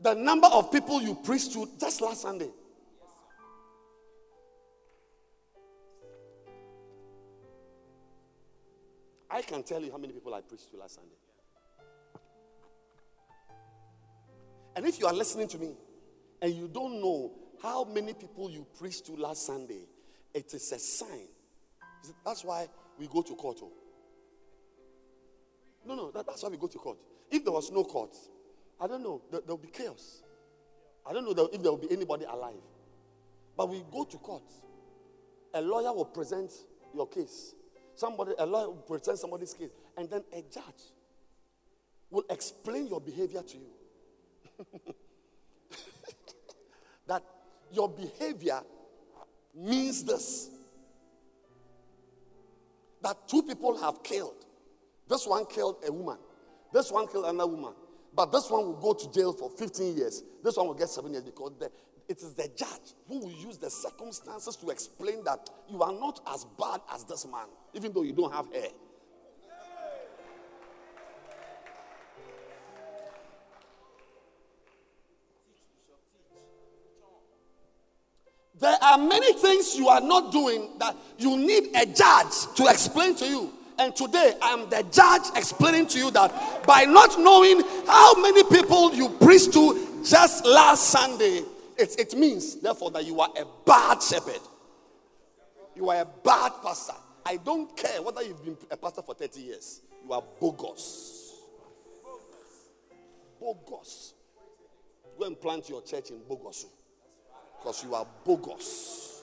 the number of people you preached to just last Sunday. I can tell you how many people I preached to last Sunday. And if you are listening to me and you don't know how many people you preached to last Sunday, it is a sign. That's why we go to court. Oh. No, no, that, that's why we go to court. If there was no court, I don't know, there will be chaos. I don't know if there will be anybody alive. But we go to court. A lawyer will present your case. Somebody, a lawyer will present somebody's case. And then a judge will explain your behavior to you. that your behavior means this. That two people have killed. This one killed a woman. This one killed another woman. But this one will go to jail for 15 years. This one will get seven years because the, it is the judge who will use the circumstances to explain that you are not as bad as this man, even though you don't have hair. There are many things you are not doing that you need a judge to explain to you. And today I'm the judge explaining to you that by not knowing how many people you preached to just last Sunday, it, it means therefore that you are a bad shepherd. You are a bad pastor. I don't care whether you've been a pastor for 30 years. You are bogus. Bogus. Go and plant your church in Bogosu. Because you are bogus.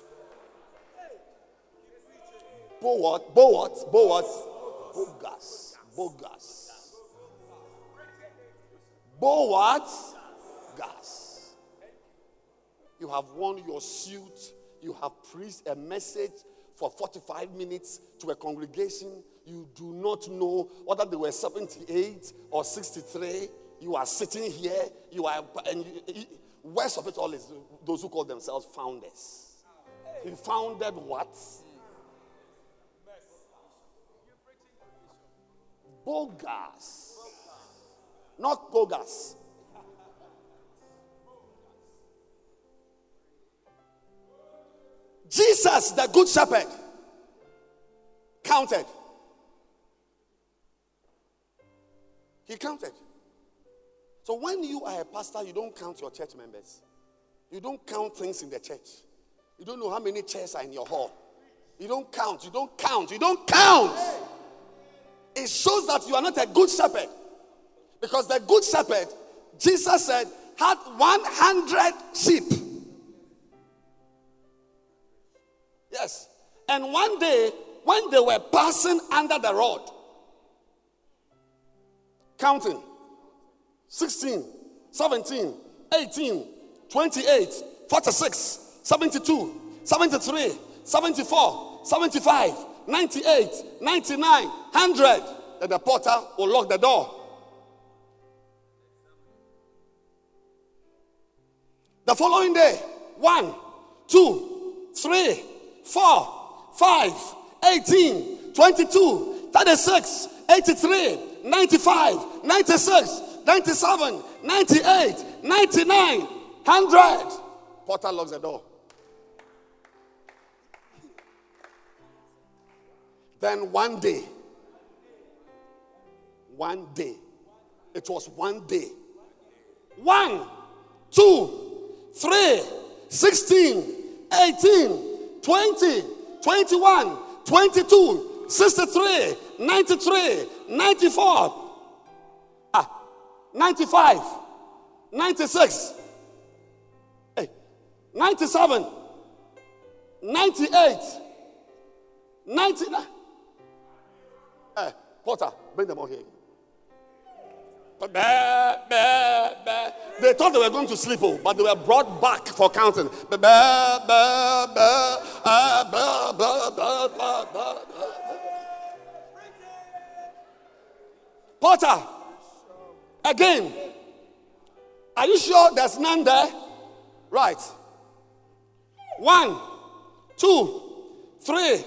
Bo what? Bo what? Bo what? Bogus. Bo what? Gas. You have worn your suit. You have preached a message for 45 minutes to a congregation. You do not know whether they were 78 or 63. You are sitting here. You are, and you, worst of it all is those who call themselves founders. He founded what? Bogus. Not bogus. Jesus, the good shepherd, counted. He counted. So when you are a pastor, you don't count your church members. You don't count things in the church. You don't know how many chairs are in your hall. You don't count. You don't count. You don't count it shows that you are not a good shepherd. Because the good shepherd, Jesus said, had 100 sheep. Yes. And one day, when they were passing under the rod, counting 16, 17, 18, 28, 46, 72, 73, 74, 75, 98, 99, 100. Then the porter will lock the door. The following day, one, two, three, four, five, 18, 22, 36, 83, 95, 96, 97, 98, 99, 100. Porter locks the door. Then one day, one day, it was one day. One, two, three, 16, 18, 20, 21, 22, 63, 93, 94, ah, 95, 96, hey, 97, 98, 99. Porter, bring them all here. They thought they were going to sleep, oh, but they were brought back for counting. Porter, again. Are you sure there's none there? Right. One, two, three,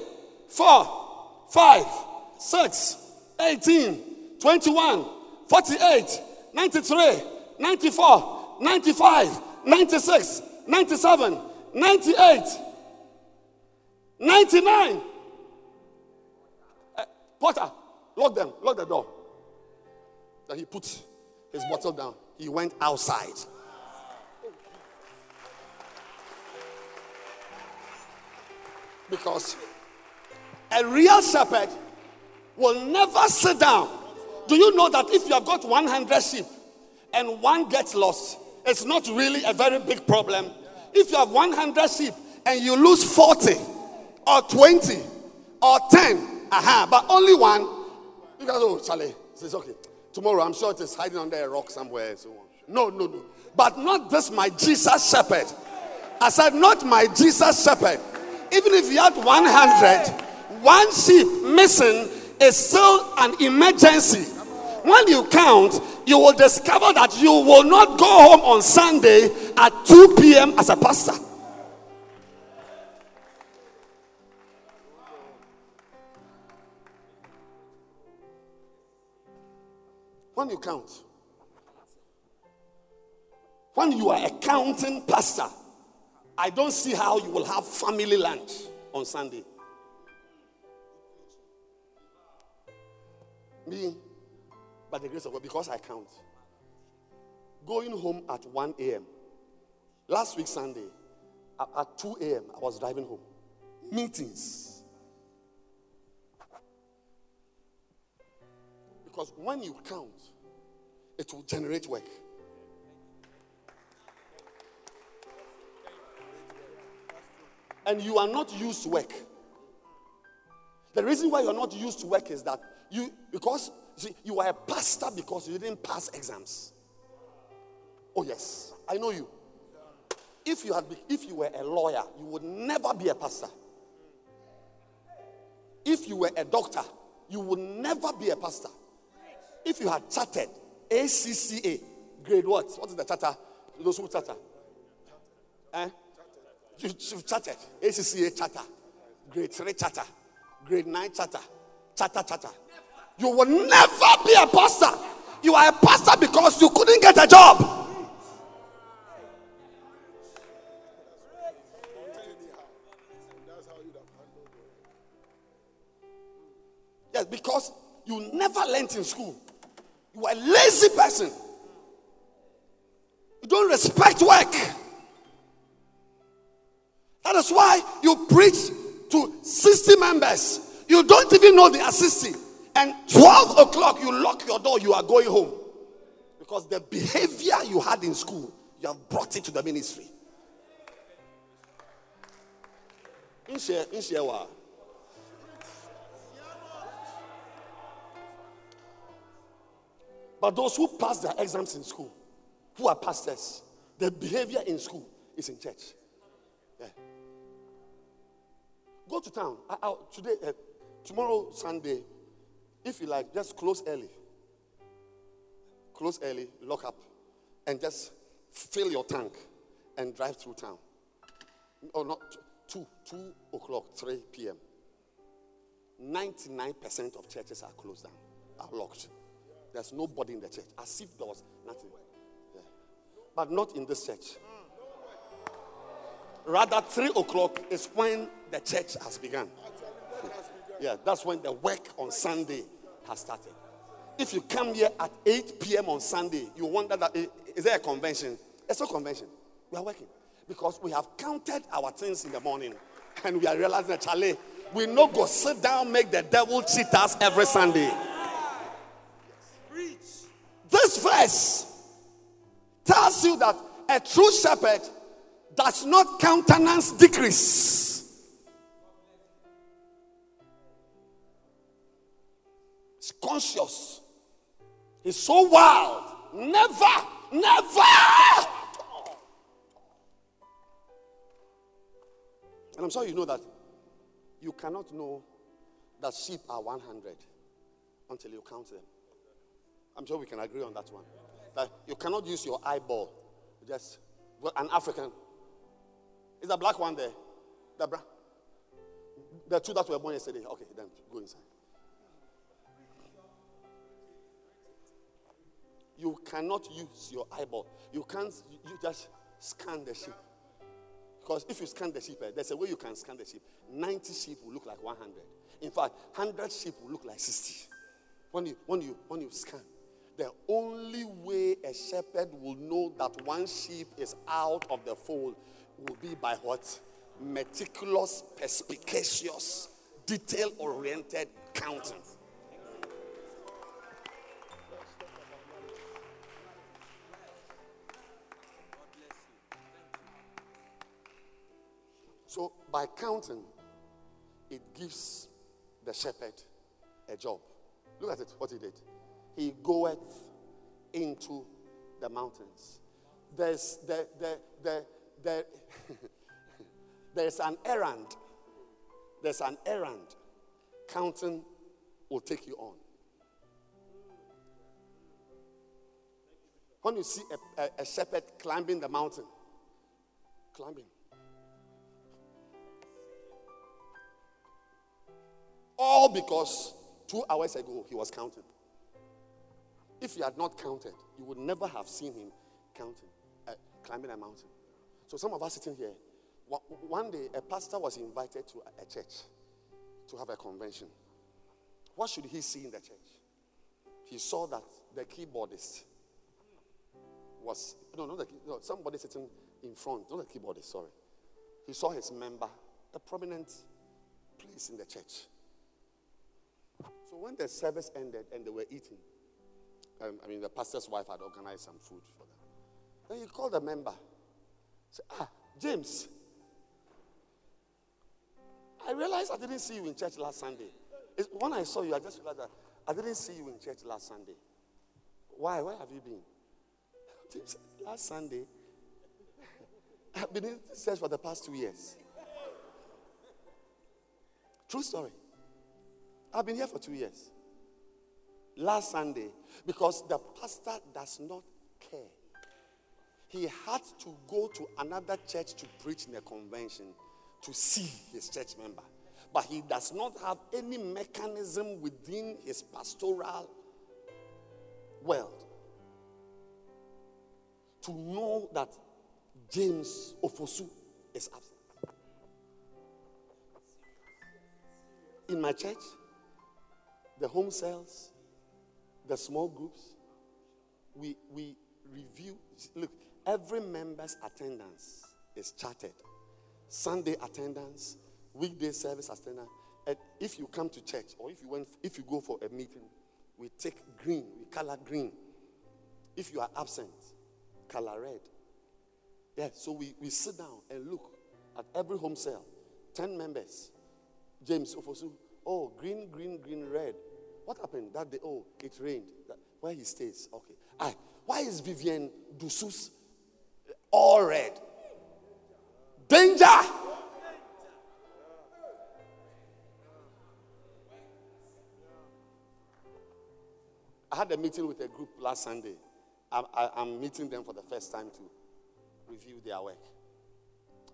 four, five, six, eighteen, twenty-one, forty-eight, ninety-three, ninety-four, ninety-five, ninety-six, ninety-seven, ninety-eight, ninety-nine. Uh, Porter, lock them, lock the door. Then he put his bottle down. He went outside. Because a real shepherd will never sit down. Do you know that if you have got 100 sheep and one gets lost, it's not really a very big problem. If you have 100 sheep and you lose 40 or 20 or 10, aha, but only one, you guys, oh, Charlie, it's okay. Tomorrow, I'm sure it is hiding under a rock somewhere. So on. No, no, no. But not this, my Jesus shepherd. I said, not my Jesus shepherd. Even if you had 100, one sheep missing is still an emergency. When you count, you will discover that you will not go home on Sunday at 2 p.m. as a pastor. When you count, when you are a counting pastor, I don't see how you will have family lunch on Sunday. Me, by the grace of God, because I count. Going home at 1 a.m. Last week, Sunday, at, at 2 a.m., I was driving home. Meetings. Because when you count, it will generate work. And you are not used to work. The reason why you're not used to work is that you, because see, you are a pastor because you didn't pass exams. Oh, yes, I know you. If you, had if you were a lawyer, you would never be a pastor. If you were a doctor, you would never be a pastor. If you had chartered ACCA, grade what? What is the charter? Those who charter? Eh? You, you've chartered ACCA charter, grade 3 charter, grade 9 charter, charter charter. You will never be a pastor. You are a pastor because you couldn't get a job. Yes, because you never learned in school. You are a lazy person. You don't respect work. That is why you preach to 60 members. You don't even know they are 60. And 12 o'clock, you lock your door, you are going home. Because the behavior you had in school, you have brought it to the ministry. But those who pass their exams in school, who are pastors, their behavior in school is in church. Yeah. Go to town. I, I, today, uh, tomorrow, Sunday, if you like, just close early. Close early, lock up, and just fill your tank and drive through town. Oh, not two, two o'clock, 3 p.m. 99% of churches are closed down, are locked. There's nobody in the church, as if there was nothing. Yeah. But not in this church. Rather, three o'clock is when the church has begun. Yeah, that's when the work on Sunday has started. If you come here at 8 p.m. on Sunday, you wonder that eh, there a convention? It's a convention. We are working because we have counted our things in the morning and we are realizing that Charlie, we no go sit down, make the devil cheat us every Sunday. This verse tells you that a true shepherd does not countenance decrease. Conscious. He's so wild. Never, never. And I'm sure you know that you cannot know that sheep are 100 until you count them. I'm sure we can agree on that one. That you cannot use your eyeball. Just well, an African. Is the black one there? The bra- The two that were born yesterday. Okay, then go inside. You cannot use your eyeball. You can't. You just scan the sheep. Because if you scan the sheep, eh, there's a way you can scan the sheep. 90 sheep will look like 100. In fact, 100 sheep will look like 60. When you, when you, when you scan, the only way a shepherd will know that one sheep is out of the fold will be by what? Meticulous, perspicacious, detail oriented counting. By counting, it gives the shepherd a job. Look at it, what he did. He goeth into the mountains. There's the, the, the, the there's an errand. There's an errand. Counting will take you on. When you see a, a, a shepherd climbing the mountain, climbing. All because two hours ago he was counting. If he had not counted, you would never have seen him counting, uh, climbing a mountain. So some of us sitting here, one- day a pastor was invited to a- a church to have a convention. What should he see in the church? He saw that the keyboardist was no, not the no, somebody sitting in front, not the keyboardist. Sorry, he saw his member, a prominent place in the church. So when the service ended and they were eating, um, I mean, the pastor's wife had organized some food for them. Then he called a member. Said, Ah, James, I realized I didn't see you in church last Sunday. It's, when I saw you, I just realized that I didn't see you in church last Sunday. Why? Where have you been? James, last Sunday, I've been in church for the past two years. True story. I've been here for two years. Last Sunday, because the pastor does not care. He had to go to another church to preach in a convention to see his church member. But he does not have any mechanism within his pastoral world to know that James Ofosu is absent. In my church, the home cells, the small groups, we, we review. Look, every member's attendance is charted. Sunday attendance, weekday service attendance. And if you come to church or if you went, if you go for a meeting, we take green, we color green. If you are absent, color red. Yeah, so we, we sit down and look at every home cell, 10 members. James Ofosu, oh, green, green, green, red. What happened that day? Oh, it rained. Where he stays, okay. Aye. Why is Vivian Dusus eh, all red? Danger! I had a meeting with a group last Sunday. I, I, I'm meeting them for the first time to review their work.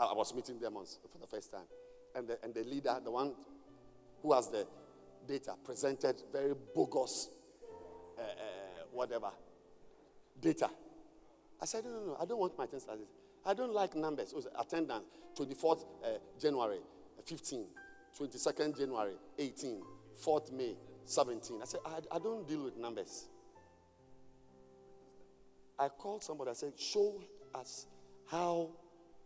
I, I was meeting them on, for the first time. And the, and the leader, the one who has the data, presented very bogus, uh, uh, whatever, data. I said, no, no, no, I don't want my things like this. I don't like numbers. It was attendance, 24th uh, January, 15, 22nd January, 18, 4th May, 17. I said, I, I don't deal with numbers. I called somebody, I said, show us how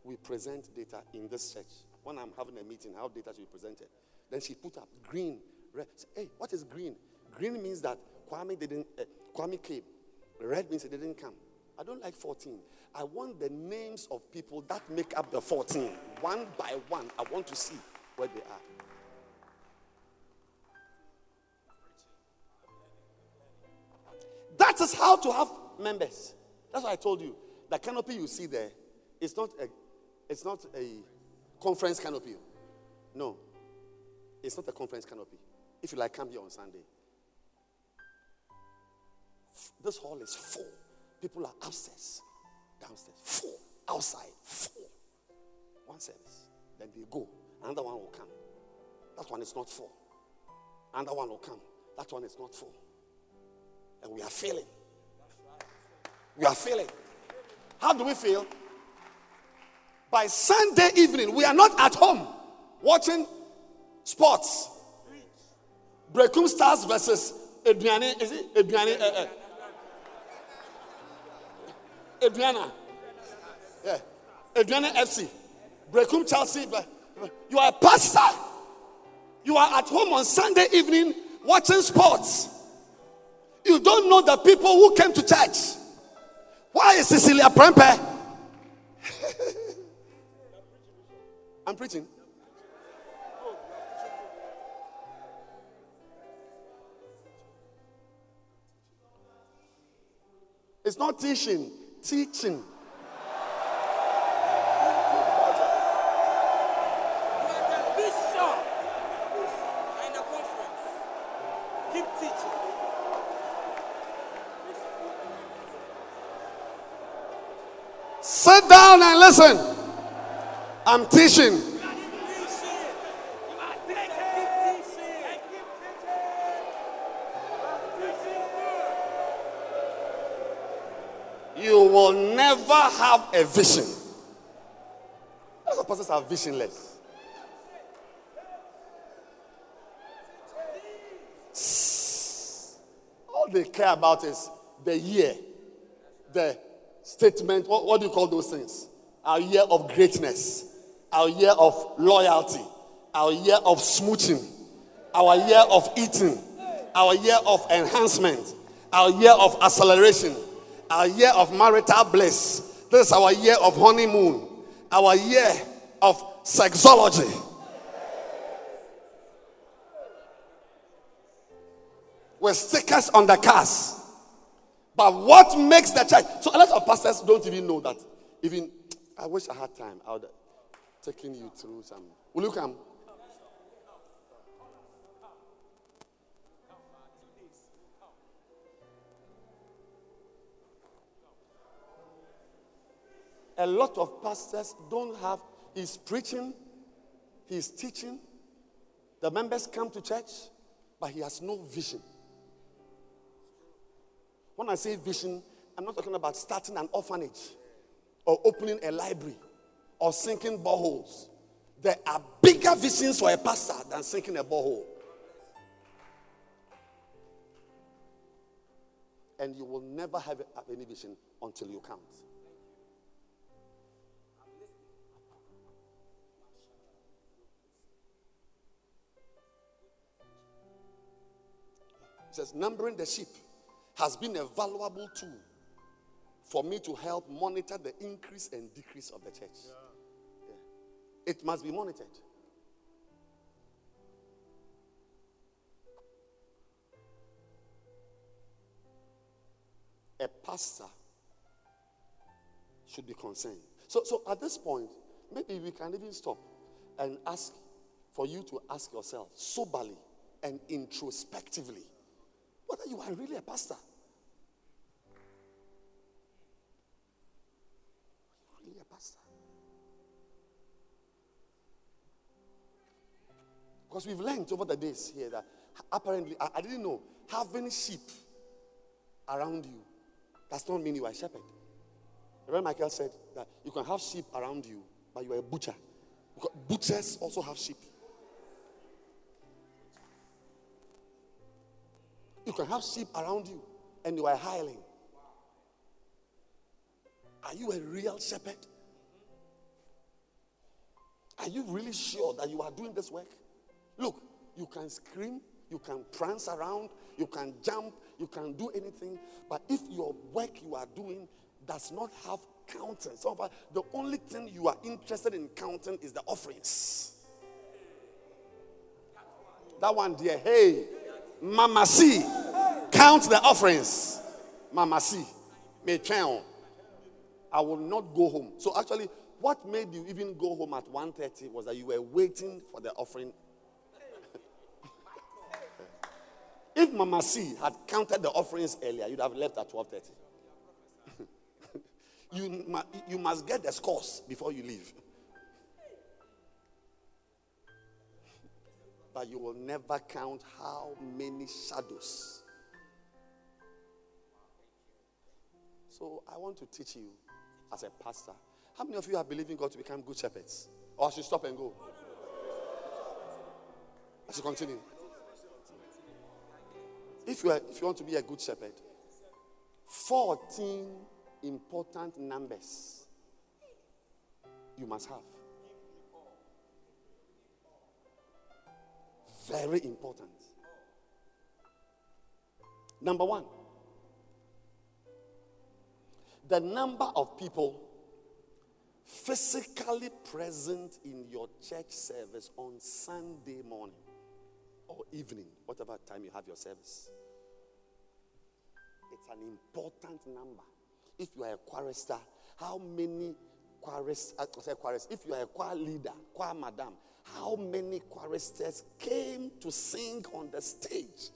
we present data in this church. When I'm having a meeting, how data should be presented. Then she put up green, red. I hey, what is green? Green means that Kwame didn't, uh, Kwame came. Red means he didn't come. I don't like 14. I want the names of people that make up the 14. One by one, I want to see where they are. That is how to have members. That's what I told you. The canopy you see there is not a, it's not a conference canopy. No, it's not a conference canopy. If you like, come here on Sunday. This hall is full. People are upstairs, downstairs, full, outside, full. One service. Then they go. Another one will come. That one is not full. Another one will come. That one is not full. And we are failing. We are failing. How do we feel? By Sunday evening, we are not at home watching sports. Berekum Stars versus Adriane. Is it Adriane? Uh, uh, Adriana. Yeah. Adriana FC. Berekum Chelsea. You are a pastor. You are at home on Sunday evening watching sports. You don't know the people who came to church. Why is Cecilia Prempeh? I'm preaching. It's not teaching, teaching. Sit down and listen. I'm teaching. Keep teaching. You are teaching. Keep teaching. Keep teaching. You will never have a vision. Lot of pastors are visionless. All they care about is the year, the statement. What, what do you call those things? Our year of greatness, our year of loyalty, our year of smooching, our year of eating, our year of enhancement, our year of acceleration, our year of marital bliss. This is our year of honeymoon, our year of sexology. With stickers on the cars. But what makes the church? So a lot of pastors don't even know that. Even I wish I had time. I would have taken you through some. Will you come? A lot of pastors don't have. He's preaching, he's teaching. The members come to church, but he has no vision. When I say vision, I'm not talking about starting an orphanage or opening a library or sinking boreholes. There are bigger visions for a pastor than sinking a borehole. And you will never have any vision until you count. Says, numbering the sheep has been a valuable tool for me to help monitor the increase and decrease of the church. Yeah. It must be monitored. A pastor should be concerned. So, so at this point, maybe we can even stop and ask for you to ask yourself soberly and introspectively whether you are really a pastor. You really a pastor? Because we've learned over the days here that apparently, I, I didn't know, having sheep around you does not mean you are a shepherd. Reverend Michael said that you can have sheep around you, but you are a butcher. Because butchers also have sheep. You can have sheep around you and you are hireling. Are you a real shepherd? Are you really sure that you are doing this work? Look, you can scream, you can prance around, you can jump, you can do anything, but if your work you are doing does not have counting, so far, the only thing you are interested in counting is the offerings. That one, dear, hey, Mama C, count the offerings. Mama C, me twen I will not go home. So actually, what made you even go home at 1.30 was that you were waiting for the offering. if Mama C had counted the offerings earlier, you'd have left at 12.30. you, you must get the scores before you leave. But you will never count how many shadows. So I want to teach you as a pastor. How many of you are believing God to become good shepherds? Or I should stop and go? I should continue. If you, are, if you want to be a good shepherd, 14 important numbers you must have. Very important. Number one, the number of people physically present in your church service on Sunday morning or evening, whatever time you have your service. It's an important number. If you are a chorister, how many choristers, uh, I if you are a choir leader, choir madam, how many choristers came to sing on the stage?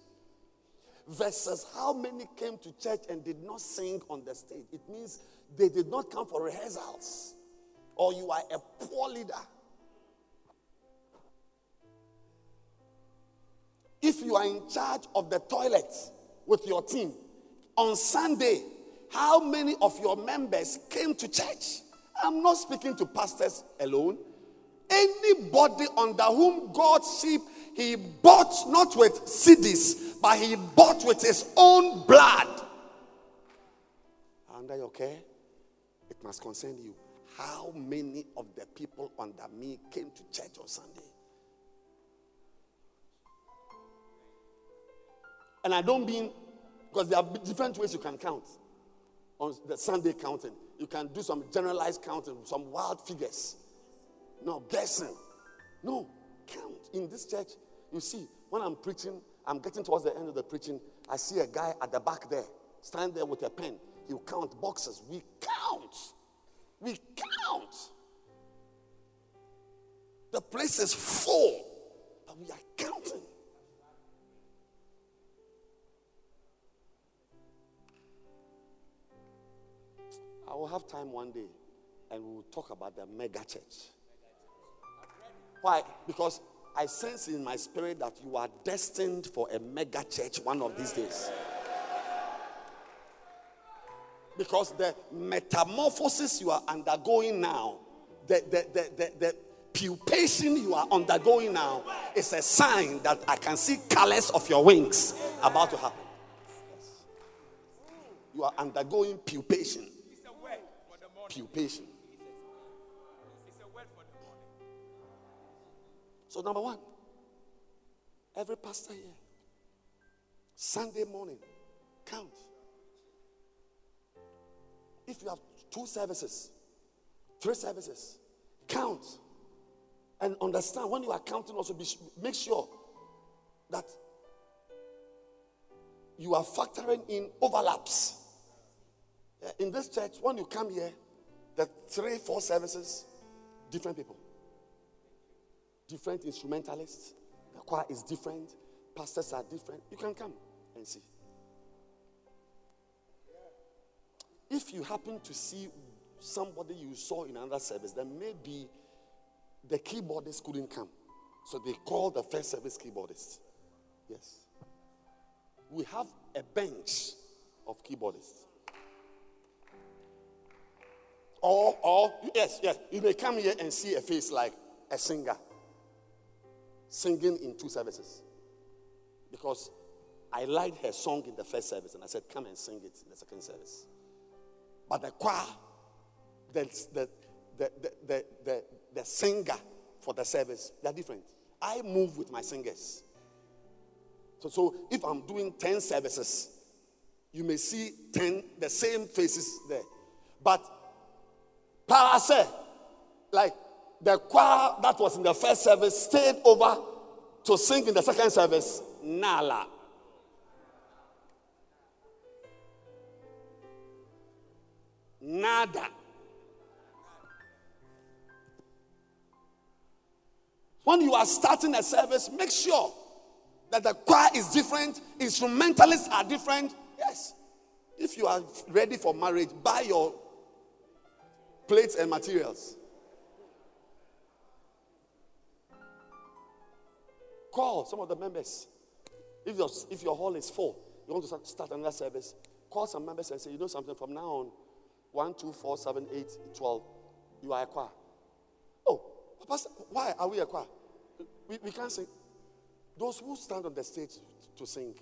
Versus how many came to church and did not sing on the stage. It means they did not come for rehearsals. Or you are a poor leader. If you are in charge of the toilet with your team on Sunday, how many of your members came to church? I'm not speaking to pastors alone. Anybody under whom God's sheep he bought not with cedis, but he bought with his own blood. Under your care, it must concern you. How many of the people under me came to church on Sunday? And I don't mean because there are different ways you can count on the Sunday counting. You can do some generalized counting, some wild figures. No, guessing. No, count. In this church, you see, when I'm preaching, I'm getting towards the end of the preaching. I see a guy at the back there, stand there with a pen. He'll count boxes. We count. We count. The place is full, but we are counting. I will have time one day and we will talk about the mega church. Why? Because I sense in my spirit that you are destined for a mega church one of these days. Because the metamorphosis you are undergoing now, the, the, the, the, the pupation you are undergoing now, is a sign that I can see colors of your wings about to happen. You are undergoing pupation occupation. So, number one, every pastor here, Sunday morning, count. If you have two services, three services, count. And understand when you are counting, also be, make sure that you are factoring in overlaps. In this church, when you come here, the three, four services, different people, different instrumentalists. The choir is different, pastors are different. You can come and see. If you happen to see somebody you saw in another service, then maybe the keyboardist couldn't come. So they called the first service keyboardist. Yes. We have a bench of keyboardists. Or, or, yes, yes, you may come here and see a face like a singer singing in two services. Because I liked her song in the first service and I said, come and sing it in the second service. But the choir, the, the, the, the, the, singer for the service, they're different. I move with my singers. So, so if I'm doing 10 services, you may see 10, the same faces there. But like the choir that was in the first service stayed over to sing in the second service. Nala. Nada. When you are starting a service, make sure that the choir is different, instrumentalists are different. Yes. If you are ready for marriage, buy your plates and materials. Call some of the members. If your, if your hall is full, you want to start, another service, call some members and say, you know something, from now on, 1, 2, 4, 7, 8, 12, you are a choir. Oh, Pastor, why are we a choir? We, we can't sing. Those who stand on the stage to sing,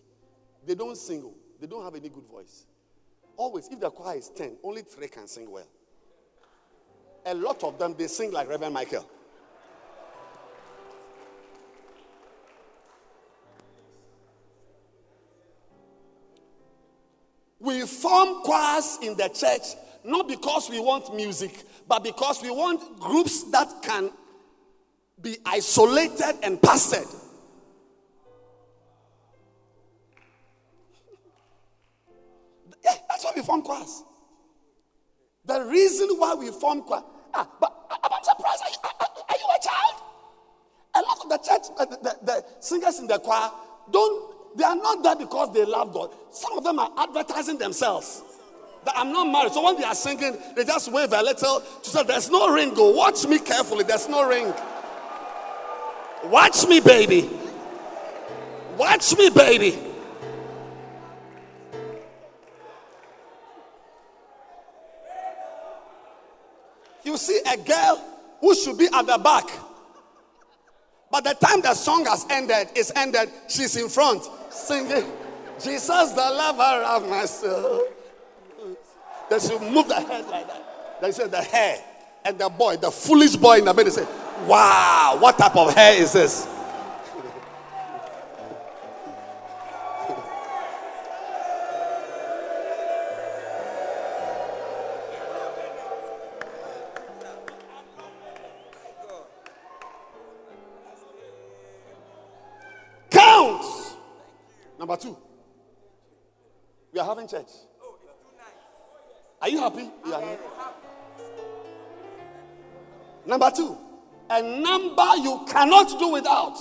they don't sing. Oh. They don't have any good voice. Always, if the choir is 10, only three can sing well. A lot of them, they sing like Reverend Michael. We form choirs in the church not because we want music, but because we want groups that can be isolated and pastored. Yeah, that's why we form choirs. The reason why we form choir. Ah, but I'm surprised. Are you, are, are you a child? A lot of the church, the, the, the singers in the choir, don't. They are not there because they love God. Some of them are advertising themselves. That I'm not married. So when they are singing, they just wave a little to say, "There's no ring. Go watch me carefully. There's no ring. Watch me, baby. Watch me, baby." you see a girl who should be at the back. But the time the song has ended, is ended, she's in front singing, Jesus, the lover of my soul. They should move the head like that. They said, the hair and the boy, the foolish boy in the middle, said, Wow, what type of hair is this? Having church. Are you happy? You are happy. Number two, a number you cannot do without.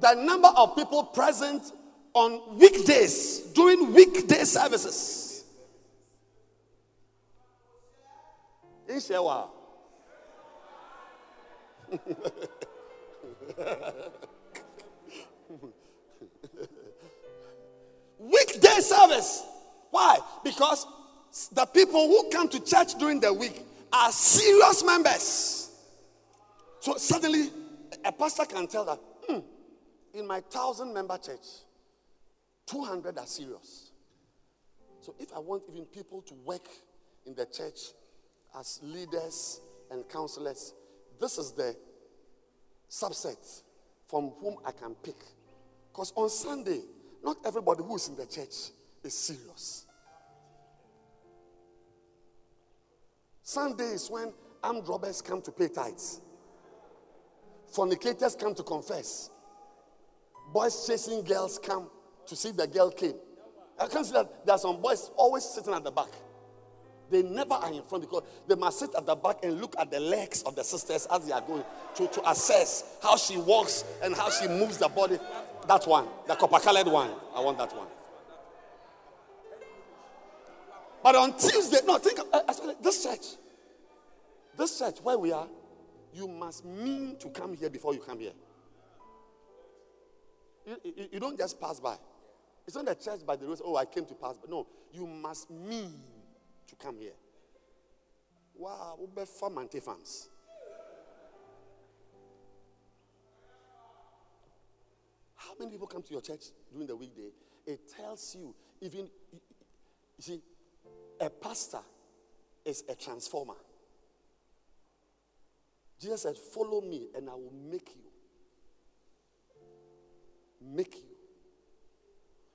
The number of people present on weekdays during weekday services. In. Weekday service. Why? Because the people who come to church during the week are serious members. So suddenly, a pastor can tell that "Hmm, in my thousand member church, 200 are serious. So if I want even people to work in the church as leaders and counselors, this is the subset from whom I can pick. Because on Sunday, not everybody who is in the church is serious. Sunday is when armed robbers come to pay tithes, fornicators come to confess, boys chasing girls come to see the girl came. I can see that there are some boys always sitting at the back. They never are in front because they must sit at the back and look at the legs of the sisters as they are going to, to assess how she walks and how she moves the body. That one, the copper colored one. I want that one. But on Tuesday, no, think uh, this church. This church where we are, you must mean to come here before you come here. You, you- you don't just pass by. It's not a church by the road. Oh, I came to pass by. No, you must mean to come here. Wow, ube famante fans. How many people come to your church during the weekday? It tells you, even, you see, a pastor is a transformer. Jesus said, Follow me and I will make you. Make you.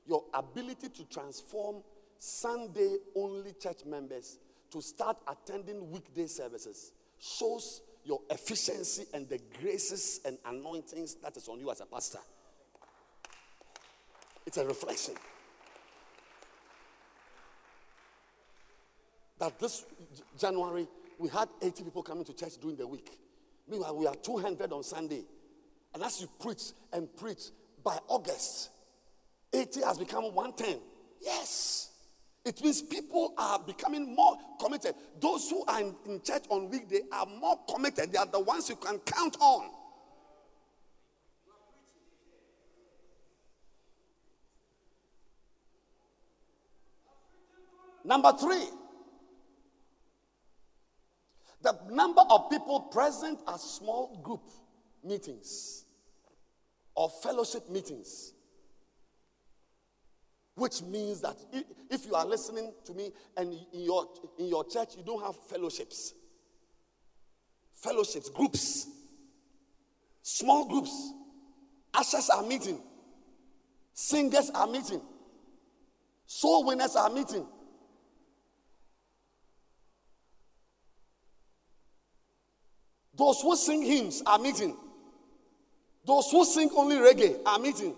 Your ability to transform Sunday only church members to start attending weekday services shows your efficiency and the graces and anointings that is on you as a pastor. It's a reflection. That this January we had 80 people coming to church during the week. Meanwhile, we are 200 on Sunday. And as you preach and preach, by August, 80 has become 110. Yes. It means people are becoming more committed. Those who are in, in church on weekday are more committed. They are the ones you can count on. Number three, the number of people present at small group meetings or fellowship meetings. Which means that if you are listening to me and in your, in your church you don't have fellowships, fellowships, groups, small groups, ushers are meeting, singers are meeting, soul winners are meeting, Those who sing hymns are meeting. Those who sing only reggae are meeting.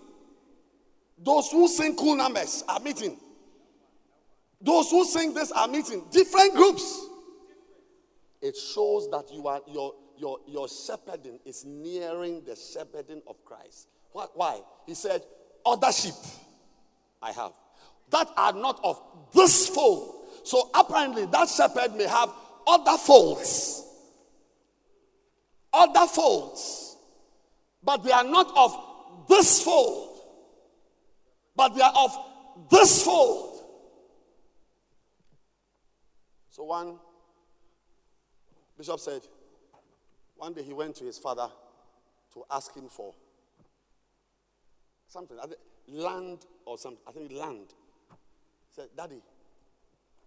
Those who sing cool numbers are meeting. Those who sing this are meeting. Different groups. It shows that you are your your your shepherding is nearing the shepherding of Christ. Why? He said, "Other sheep I have that are not of this fold." So apparently, that shepherd may have other folds other folds, but they are not of this fold, but they are of this fold. So one bishop said, one day he went to his father to ask him for something, land or something. I think land. He said, Daddy,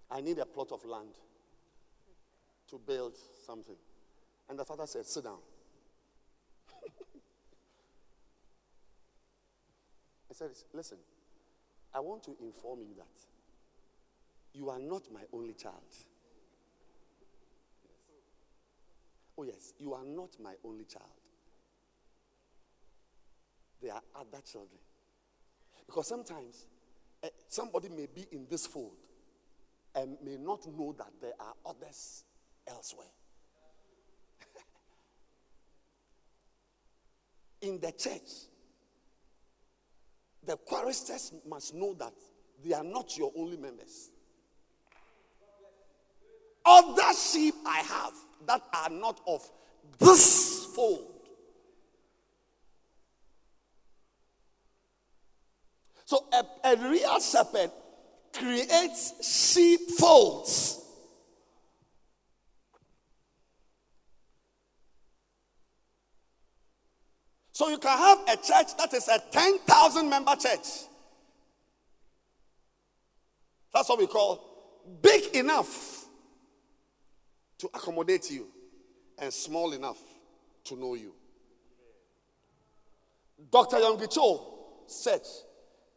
I need a plot of land to build something. And the father said, Sit down. I said, Listen, I want to inform you that you are not my only child. Oh, yes, you are not my only child. There are other children. Because sometimes uh, somebody may be in this fold and may not know that there are others elsewhere. In the church, the choristers must know that they are not your only members. Other sheep I have that are not of this fold. So a, a real shepherd creates sheep folds. So you can have a church that is a 10,000 member church. That's what we call big enough to accommodate you and small enough to know you. Dr. Yonggi Cho said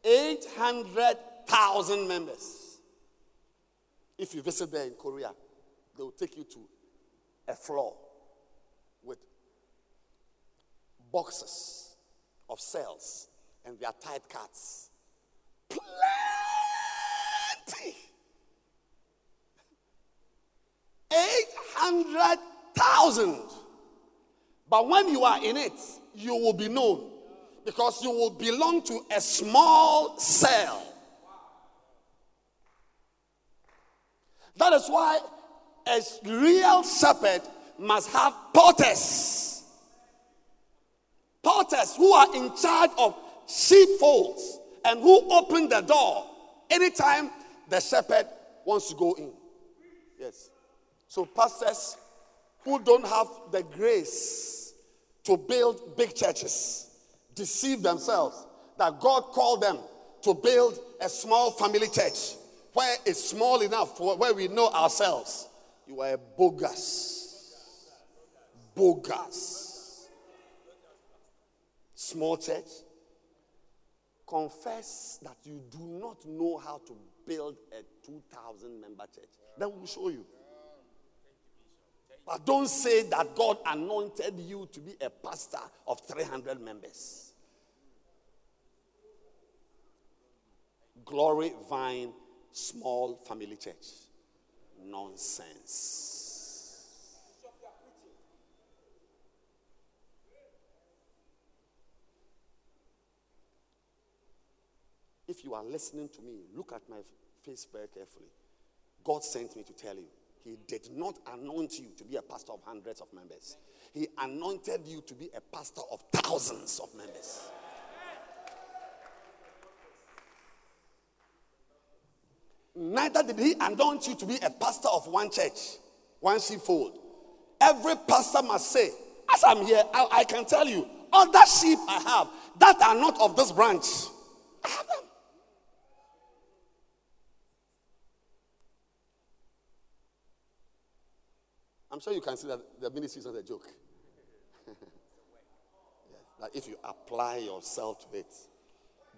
800,000 members. If you visit there in Korea, they will take you to a floor boxes of cells and their tight cuts. Plenty. 800,000. But when you are in it, you will be known because you will belong to a small cell. That is why a real shepherd must have porters porters who are in charge of sheepfolds and who open the door anytime the shepherd wants to go in. Yes. So, pastors who don't have the grace to build big churches deceive themselves that God called them to build a small family church where it's small enough for where we know ourselves. You are a bogus. Bogus small church, confess that you do not know how to build a 2,000 member church. Then we'll show you. But don't say that God anointed you to be a pastor of 300 members. Glory Vine Small Family Church. nonsense. If you are listening to me, look at my face very carefully. God sent me to tell you, He did not anoint you to be a pastor of hundreds of members. He anointed you to be a pastor of thousands of members. Neither did he anoint you to be a pastor of one church, one sheepfold. Every pastor must say, as I'm here, I, I can tell you, all other sheep I have that are not of this branch. I have I'm sure you can see that the ministry is not a joke. yes. That if you apply yourself to it,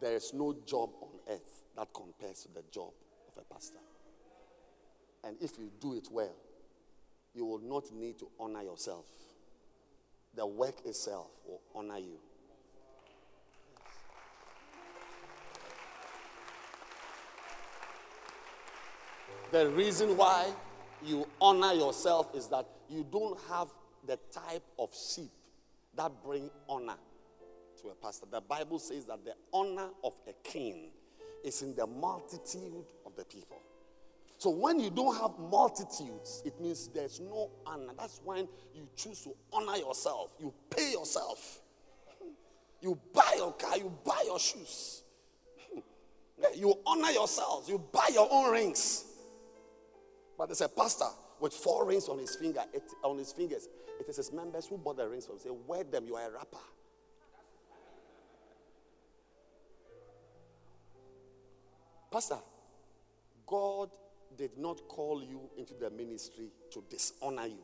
there is no job on earth that compares to the job of a pastor. And if you do it well, you will not need to honor yourself. The work itself will honor you. The reason why you honor yourself is that you don't have the type of sheep that bring honor to a pastor. The Bible says that the honor of a king is in the multitude of the people. So when you don't have multitudes, it means there's no honor. That's when you choose to honor yourself. You pay yourself. You buy your car, you buy your shoes. You honor yourselves. You buy your own rings. But there's a pastor with four rings on his finger, it, on his fingers. It is his members who bought the rings for him. Say, wear them. You are a rapper. Pastor, God did not call you into the ministry to dishonor you.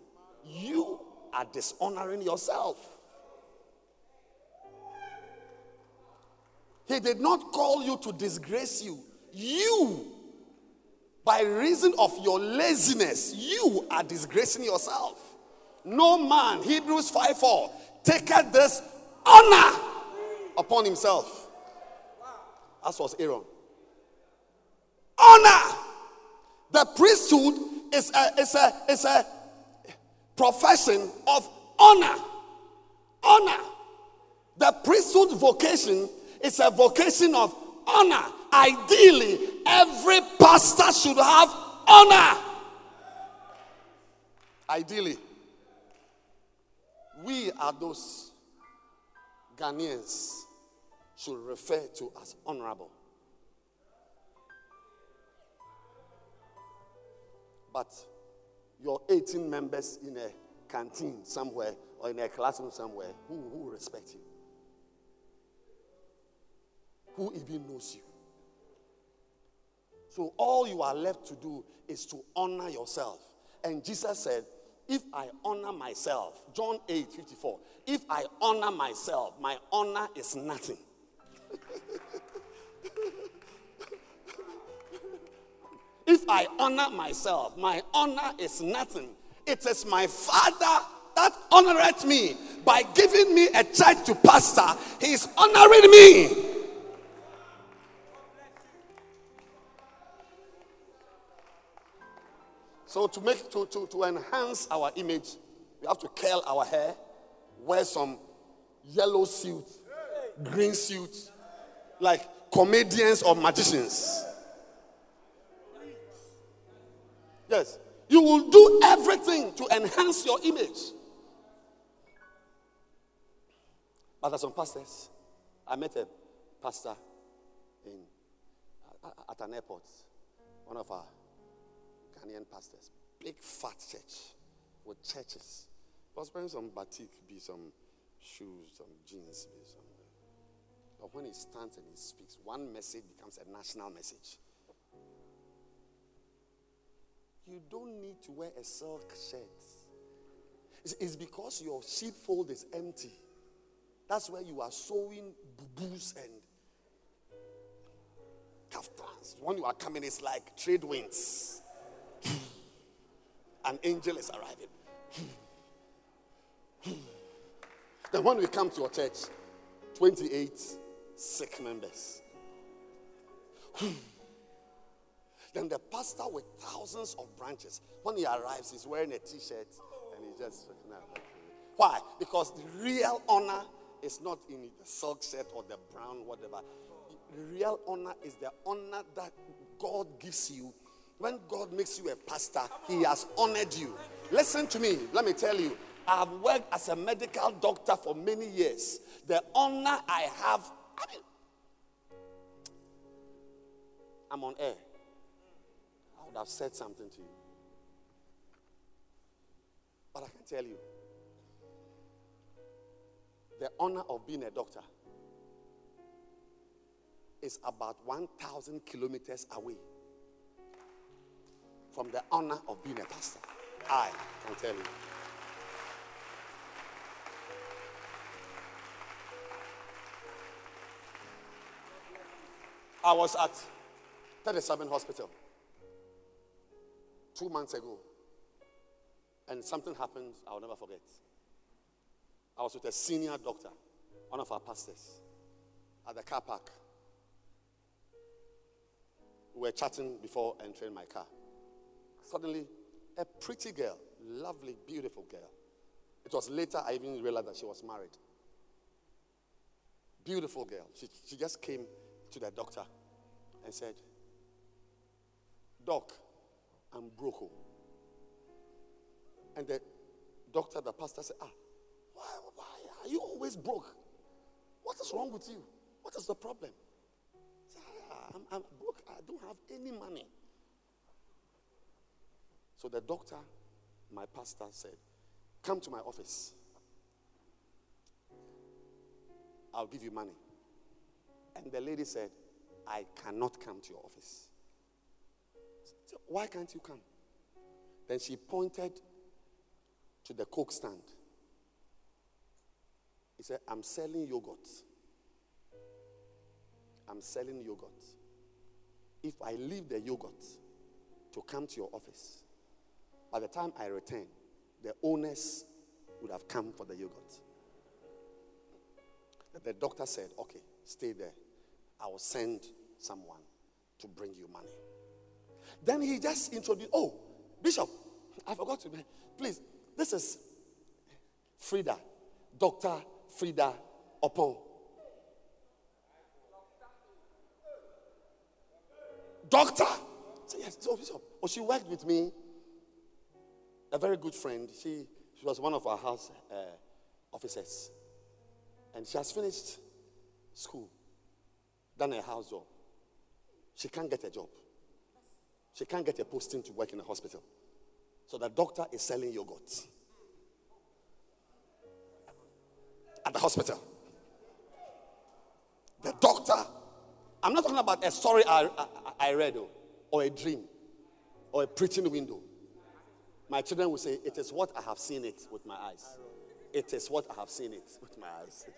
You are dishonoring yourself. He did not call you to disgrace you. You, by reason of your laziness, you are disgracing yourself. No man, Hebrews 5 4, taketh this honor upon himself. As was Aaron honor. The priesthood is a, is a, is a profession of honor. Honor. The priesthood vocation is a vocation of honor. Ideally, every pastor should have honor. Ideally, we are those Ghanaians should refer to as honorable. But your 18 members in a canteen somewhere or in a classroom somewhere, who, who respect you? Who even knows you? So all you are left to do is to honor yourself. And Jesus said, if I honor myself, John 8 54, if I honor myself, my honor is nothing. If I honor myself, my honor is nothing. It is my Father that honoreth me by giving me a church to pastor. He is honoring me. So to make to, to, to enhance our image, we have to curl our hair, wear some yellow suit, green suit, like comedians or magicians. Yes. You will do everything to enhance your image. But as some pastors, I met a pastor in at an airport, one of our Ghanaian pastors, big fat church with churches. He was wearing some batik, be some shoes, some jeans, be some. Uh, but when he stands and he speaks, one message becomes a national message. You don't need to wear a silk shirt. It's, it's because your sheepfold is empty. That's where you are sowing booboos and kaftans. When you are coming, it's like trade winds. An angel is arriving. Hmm. Hmm. then when we come to your church, 28 sick members. Hmm. Then the pastor with thousands of branches, when he arrives, he's wearing a t-shirt and he just why? Because the real honor is not in the silk shirt or the brown whatever. The real honor is the honor that God gives you. When God makes you a pastor, He has honored you. Listen to me. Let me tell you. I've worked as a medical doctor for many years. The honor I have, I mean, I'm on air. I would have said something to you. But I can tell you the honor of being a doctor is about 1,000 kilometers away from the honor of being a pastor. I can tell you. I was at 37 Hospital two months ago, and something happened I'll never forget. I was with a senior doctor, one of our pastors, at the car park. We were chatting before entering my car. Suddenly, a pretty girl, lovely, beautiful girl. It was later I even realized that she was married. Beautiful girl. She, she just came to the doctor and said, Doc, I'm broke. oh." And the doctor, the pastor said, Ah, why, why are you always broke? What is wrong with you? What is the problem? Said, "Ah, I'm, I'm broke. I don't have any money. So the doctor, my pastor, said, Come to my office. I'll give you money. And the lady said, I cannot come to your office. Why can't you come? Then she pointed to the Coke stand. He said, I'm selling yogurt. I'm selling yogurt. If I leave the yogurt to come to your office, by the time I return, the owners would have come for the yogurt. The doctor said, Okay, stay there. I will send someone to bring you money. Then he just introduced, Oh, Bishop, I forgot to. Please, this is Frida, Dr. Frida Opon. Doctor? Yes, so Bishop. Oh, she worked with me. A very good friend. She, she was one of our house uh, officers. And she has finished school, done a house job. She can't get a job. She can't get a posting to work in a hospital. So the doctor is selling yogurt at the hospital. The doctor, I'm not talking about a story I, I, I read oh, or a dream or a preaching window. My children will say, It is what I have seen it with my eyes. It is what I have seen it with my eyes.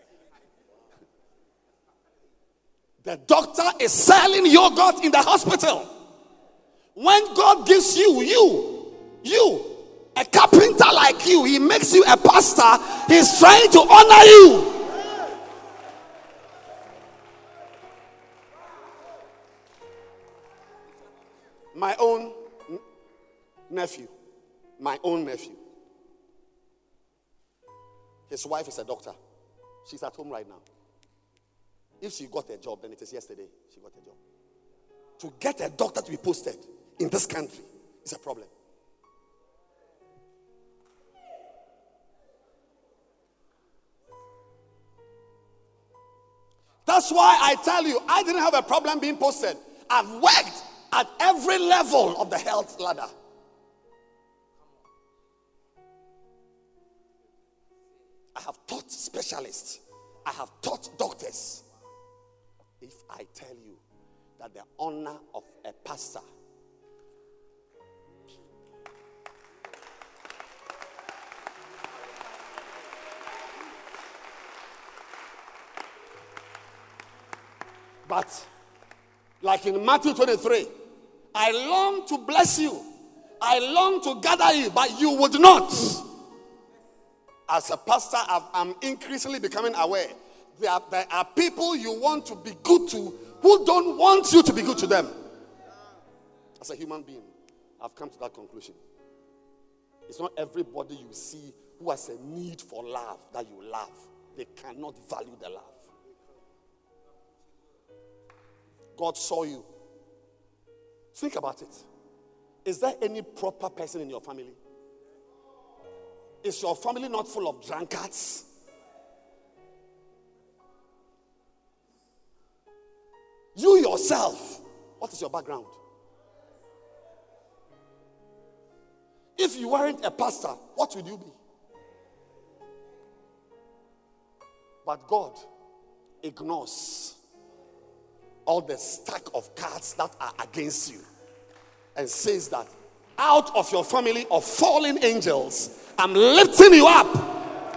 The doctor is selling yogurt in the hospital. When God gives you, you, you, a carpenter like you, he makes you a pastor, he's trying to honor you. My own nephew, my own nephew. His wife is a doctor. She's at home right now. If she got a job, then it is yesterday she got a job. To get a doctor to be posted in this country is a problem. That's why I tell you, I didn't have a problem being posted. I've worked at every level of the health ladder. I have taught specialists, I have taught doctors. If I tell you that the honor of a pastor But, like in Matthew 23, I long to bless you, I long to gather you, but you would not. As a pastor, I've- I'm increasingly becoming aware there are, there are people you want to be good to who don't want you to be good to them. as a human being, I've come to that conclusion. It's not everybody you see who has a need for love that you love. They cannot value the love. God saw you. Think about it. Is there any proper person in your family? Is your family not full of drunkards? You yourself, what is your background? If you weren't a pastor, what would you be? But God ignores all the stack of cards that are against you and says that out of your family of fallen angels, I'm lifting you up,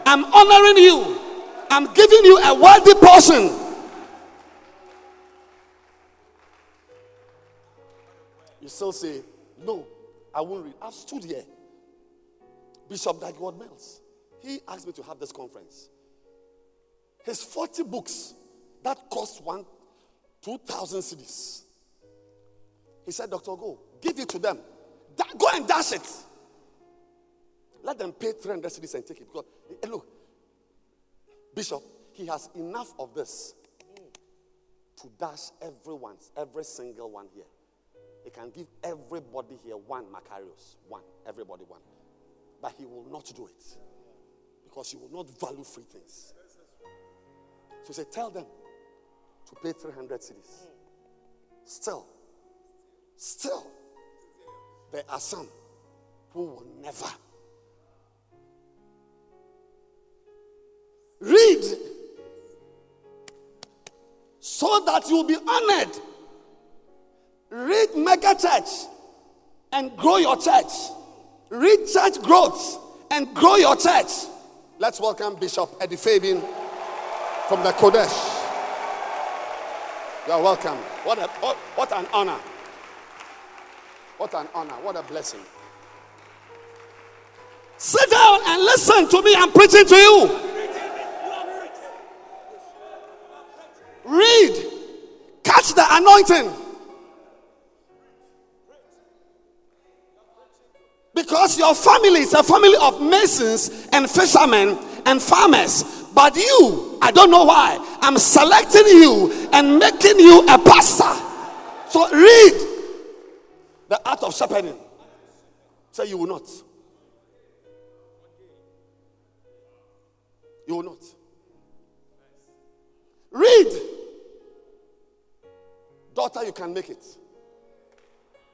I'm honoring you, I'm giving you a worthy portion. You still say, No, I won't read. I've stood here. Bishop Dag Mills, he asked me to have this conference. His 40 books that cost one 2,000 cedis. He said, Dr. Go, give it to them. Da- go and dash it. Let them pay 300 cedis and take it. Because, eh, look, Bishop, he has enough of this to dash everyone, every single one here. He can give everybody here one Macarius, one, everybody one. But he will not do it because he will not value free things. So say, Tell them to pay 300 cedis. Still, still, there are some who will never read so that you'll be honored. Read mega church and grow your church. Read church growth and grow your church. Let's welcome Bishop Eddie Fabian from the Kodesh. You are welcome. What, a, what, what an honor. What an honor. What a blessing. Sit down and listen to me. I'm preaching to you. Anointing. Because your family is a family of masons and fishermen and farmers. But you, I don't know why, I'm selecting you and making you a pastor. So read the art of shepherding. Say you will not. You will not. Read. Daughter, you can make it.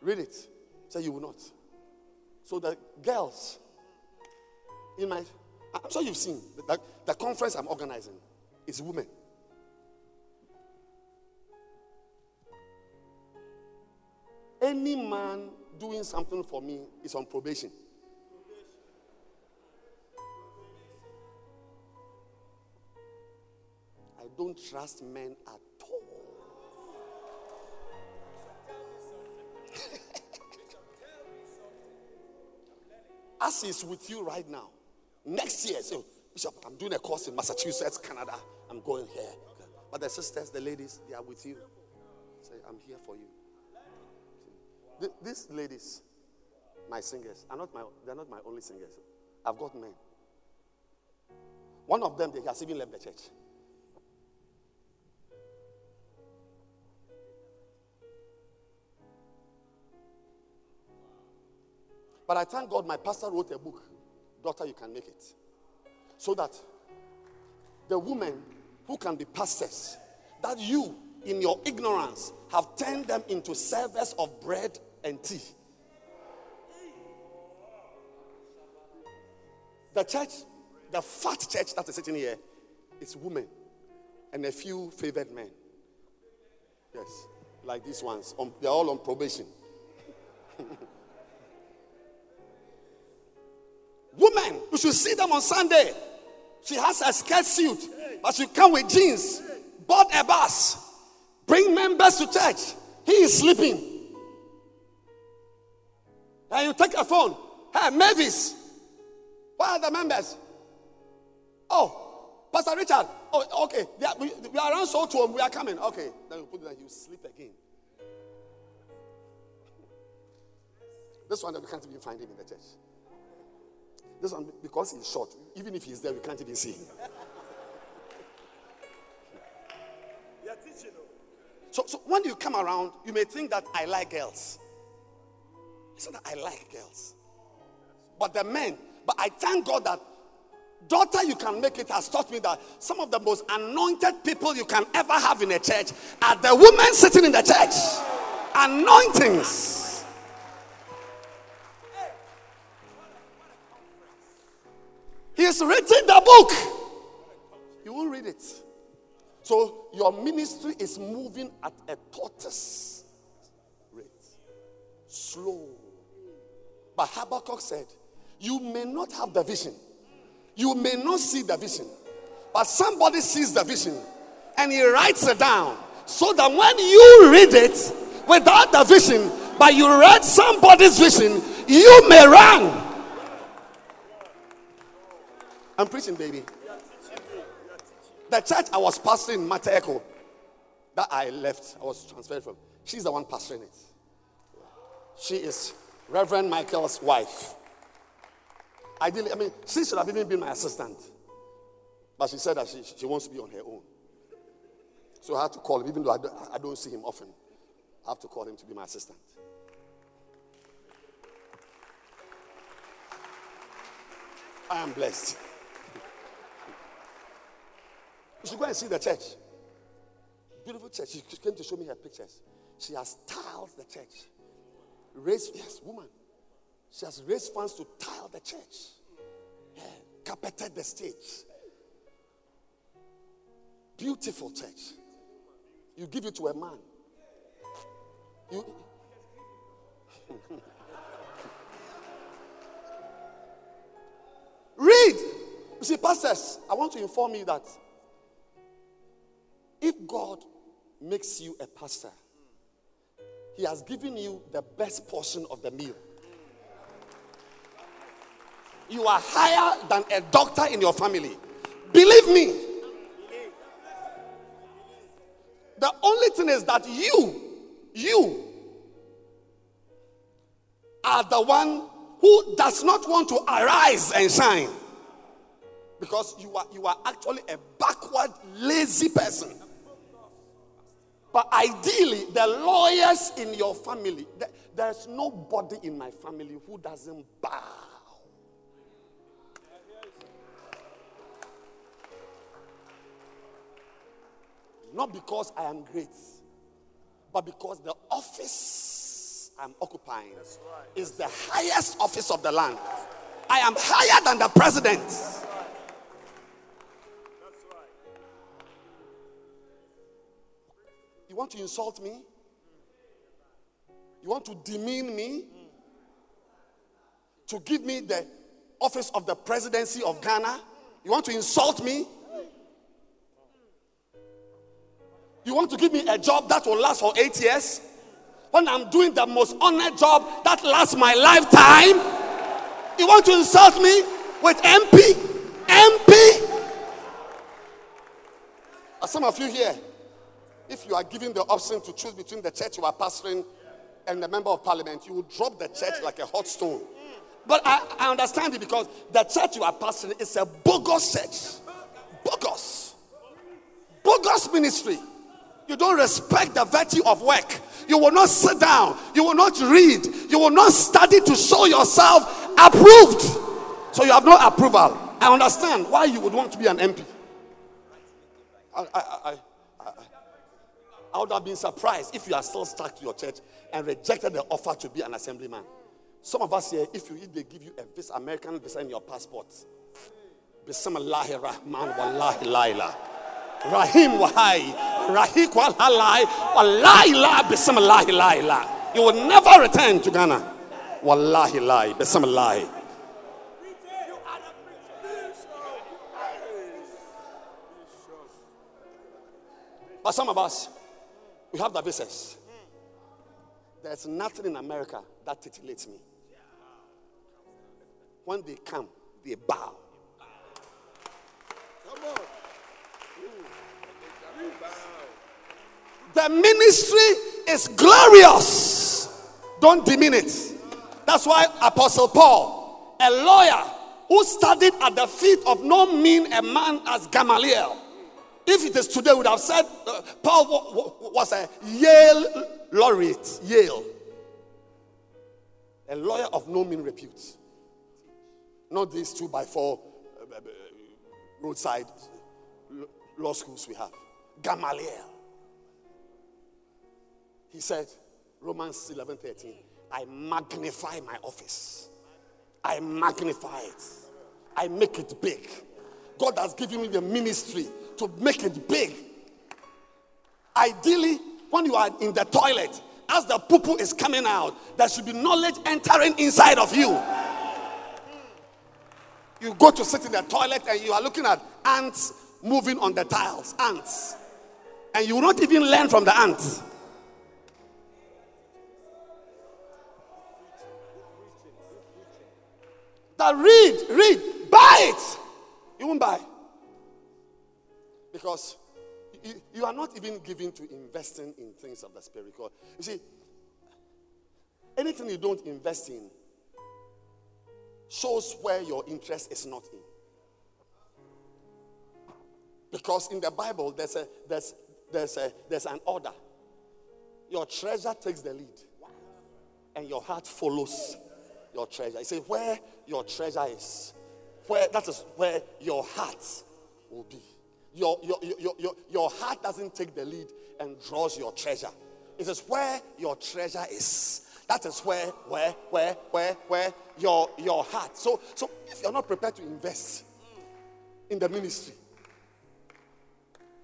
Read it. Say you will not. So the girls in my, I'm sure you've seen the, the conference I'm organizing is women. Any man doing something for me is on probation. I don't trust men at As is with you right now, next year, so oh, Bishop, I'm doing a course in Massachusetts, Canada. I'm going here. But the sisters, the ladies, they are with you. Say, I'm here for you. Th- These ladies, my singers, are not my, they're not my only singers. I've got men. One of them, they has even left the church. But I thank God my pastor wrote a book, Daughter, You Can Make It. So that the women who can be pastors, that you, in your ignorance, have turned them into servers of bread and tea. The church, the fat church that is sitting here, is women and a few favored men. Yes, like these ones. Um, on, they're all on probation. Women, you should see them on Sunday. She has a skirt suit, but she come with jeans. Bought a bus. Bring members to church. He is sleeping. And you take a phone. Hey, Mavis. Where are the members? Oh, Pastor Richard. Oh, okay. Are, we, we are around so to him. We are coming. Okay. Then you put there. You sleep again. This one that we can't even find him in the church. This one, because he's short, even if he's there, we can't even see him. You are teaching. oh. So, so when you come around, you may think that I like girls. It's not that I like girls. But the men, but I thank God that daughter you can make it has taught me that some of the most anointed people you can ever have in a church are the women sitting in the church. Anointings. He's written the book. You won't read it. So your ministry is moving at a tortoise rate. Slow. But Habakkuk said, You may not have the vision. You may not see the vision. But somebody sees the vision and he writes it down. So that when you read it without the vision, but you read somebody's vision, you may run. I'm preaching, baby. The church I was pastoring in Mataheko that I left, I was transferred from. She's the one pastoring it. She is Reverend Michael's wife. Ideally, I mean, she should have even been my assistant. But she said that she, she wants to be on her own. So I had to call him, even though I don't, I don't see him often. I have to call him to be my assistant. I am blessed. You should go and see the church. Beautiful church. She came to show me her pictures. She has tiled the church. Raised, yes, woman. She has raised funds to tile the church. Yeah, carpeted the stage. Beautiful church. You give it to a man. You. Read. You see, pastors, I want to inform you that if God makes you a pastor, He has given you the best portion of the meal. You are higher than a doctor in your family. Believe me. The only thing is that you, you are the one who does not want to arise and shine. Because you are you are actually a backward, lazy person. But ideally, the lawyers in your family, there's nobody in my family who doesn't bow. Not because I am great, but because the office I'm occupying is the highest office of the land. I am higher than the president. You want to insult me? You want to demean me? To give me the office of the presidency of Ghana? You want to insult me? You want to give me a job that will last for eight years? When I'm doing the most honored job that lasts my lifetime? You want to insult me with MP? MP? Are some of you here? If you are given the option to choose between the church you are pastoring and the member of parliament, you will drop the church like a hot stone. But I, I understand it because the church you are pastoring is a bogus church. Bogus. Bogus ministry. You don't respect the virtue of work. You will not sit down. You will not read. You will not study to show yourself approved. So you have no approval. I understand why you would want to be an MP. I, I, I, I, I would have been surprised if you are still stuck to your church and rejected the offer to be an assemblyman. Some of us here, if you if they give you a visa, American visa in your passport, Bismillahir Rahman Wallahi Laila. Rahim Wahai. Rahik Walalai. Wallahi La Bismillahi Laila. You will never return to Ghana. Wallahi Lai. Bismillah. But some of us, we have the visas. There's nothing in America that titillates me. When they come, they bow. Come on. Mm. The ministry is glorious. Don't demean it. That's why Apostle Paul, a lawyer who studied at the feet of no mean a man as Gamaliel, if it is today, would have said uh, Paul wa- wa- was a Yale laureate. Yale. A lawyer of no mean repute. Not these two by four uh, uh, roadside law schools we have. Gamaliel. He said, Romans 11 13, I magnify my office. I magnify it. I make it big. God has given me the ministry to make it big. Ideally, when you are in the toilet, as the poo is coming out, there should be knowledge entering inside of you. You go to sit in the toilet and you are looking at ants moving on the tiles. Ants. And you will not even learn from the ants. That read, read, buy it. You won't buy. Because you, you are not even given to investing in things of the spirit. Because you see, anything you don't invest in shows where your interest is not in. Because in the Bible, there's a there's there's a there's an order. Your treasure takes the lead, and your heart follows your treasure. You say where your treasure is, where that is where your heart will be. Your, your, your, your, your heart doesn't take the lead and draws your treasure. It is where your treasure is. That is where, where, where, where, where your, your heart. So, so if you're not prepared to invest in the ministry,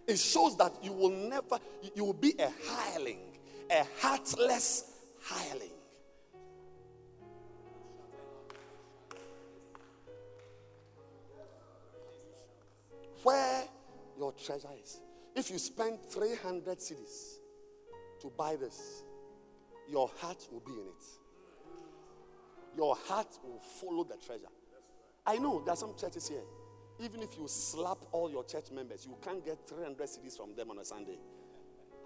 it shows that you will never, you will be a hireling, a heartless hireling. Where your treasure is. If you spend 300 cedis to buy this, your heart will be in it. Your heart will follow the treasure. I know there are some churches here. Even if you slap all your church members, you can't get 300 cedis from them on a Sunday.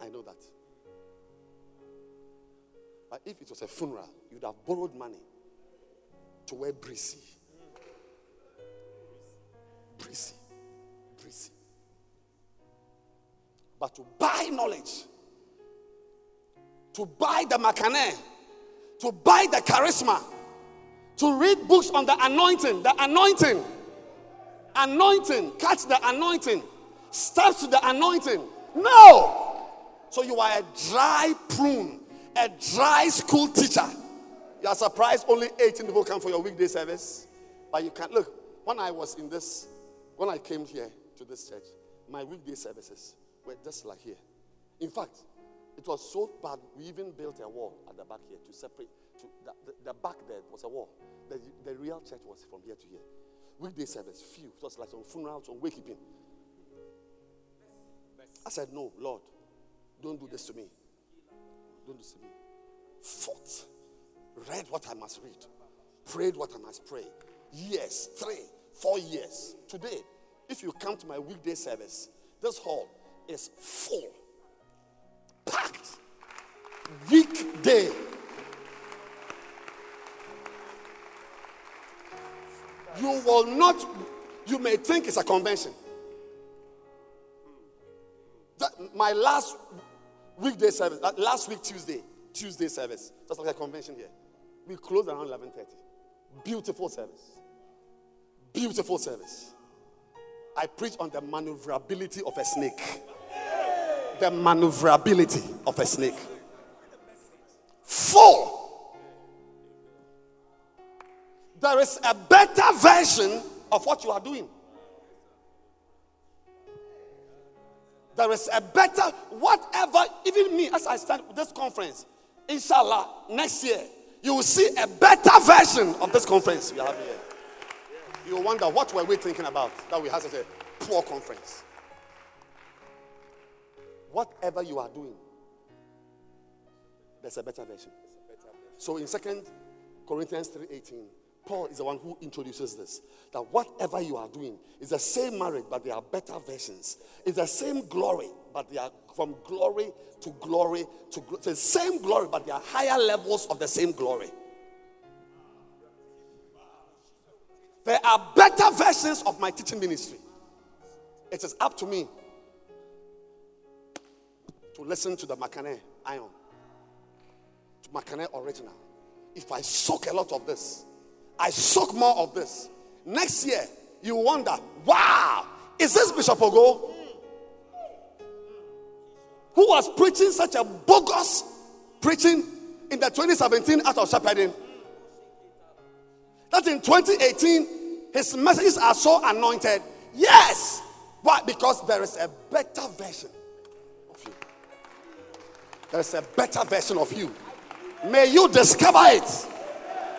I know that. But if it was a funeral, you'd have borrowed money to wear breezy. Breezy. Breezy. But to buy knowledge, to buy the makane, to buy the charisma, to read books on the anointing, the anointing, anointing, catch the anointing, steps to the anointing. No! So you are a dry prune, a dry school teacher. You are surprised only 18 people come for your weekday service. But you can't look. When I was in this, when I came here to this church, my weekday services were just like here. In fact, it was so bad we even built a wall at the back here to separate. To the, the, the back there was a wall. The, the real church was from here to here. Weekday service, few. It was like some funerals, some wakekeeping. I said, No, Lord, don't do this to me. Don't do this to me. Fought. Read what I must read. Prayed what I must pray. Years, three, four years. Today, if you come to my weekday service, this hall is full, packed. Weekday. You will not, you may think it's a convention. That- my last weekday service, last week Tuesday, Tuesday service, just like a convention here. We closed around 11:30. Beautiful service. Beautiful service. I preach on the maneuverability of a snake. The maneuverability of a snake. Full. There is a better version of what you are doing. There is a better, whatever, even me, as I stand with this conference, inshallah, next year, you will see a better version of this conference we having here. You wonder what were we thinking about that we had such a poor conference. Whatever you are doing, there's a better version. So in Second Corinthians 3:18, Paul is the one who introduces this. That whatever you are doing is the same marriage, but there are better versions. It's the same glory, but they are from glory to glory to glo- it's the same glory, but there are higher levels of the same glory. There are better versions of my teaching ministry. It is up to me to listen to the Makane Iron, to Makane Original. If I soak a lot of this, I soak more of this. Next year, you wonder, wow, is this Bishop Ogo? Who was preaching such a bogus preaching in the 2017 Art of Shepherding? That in 2018, his messages are so anointed. Yes. Why? Because there is a better version of you. There's a better version of you. May you discover it.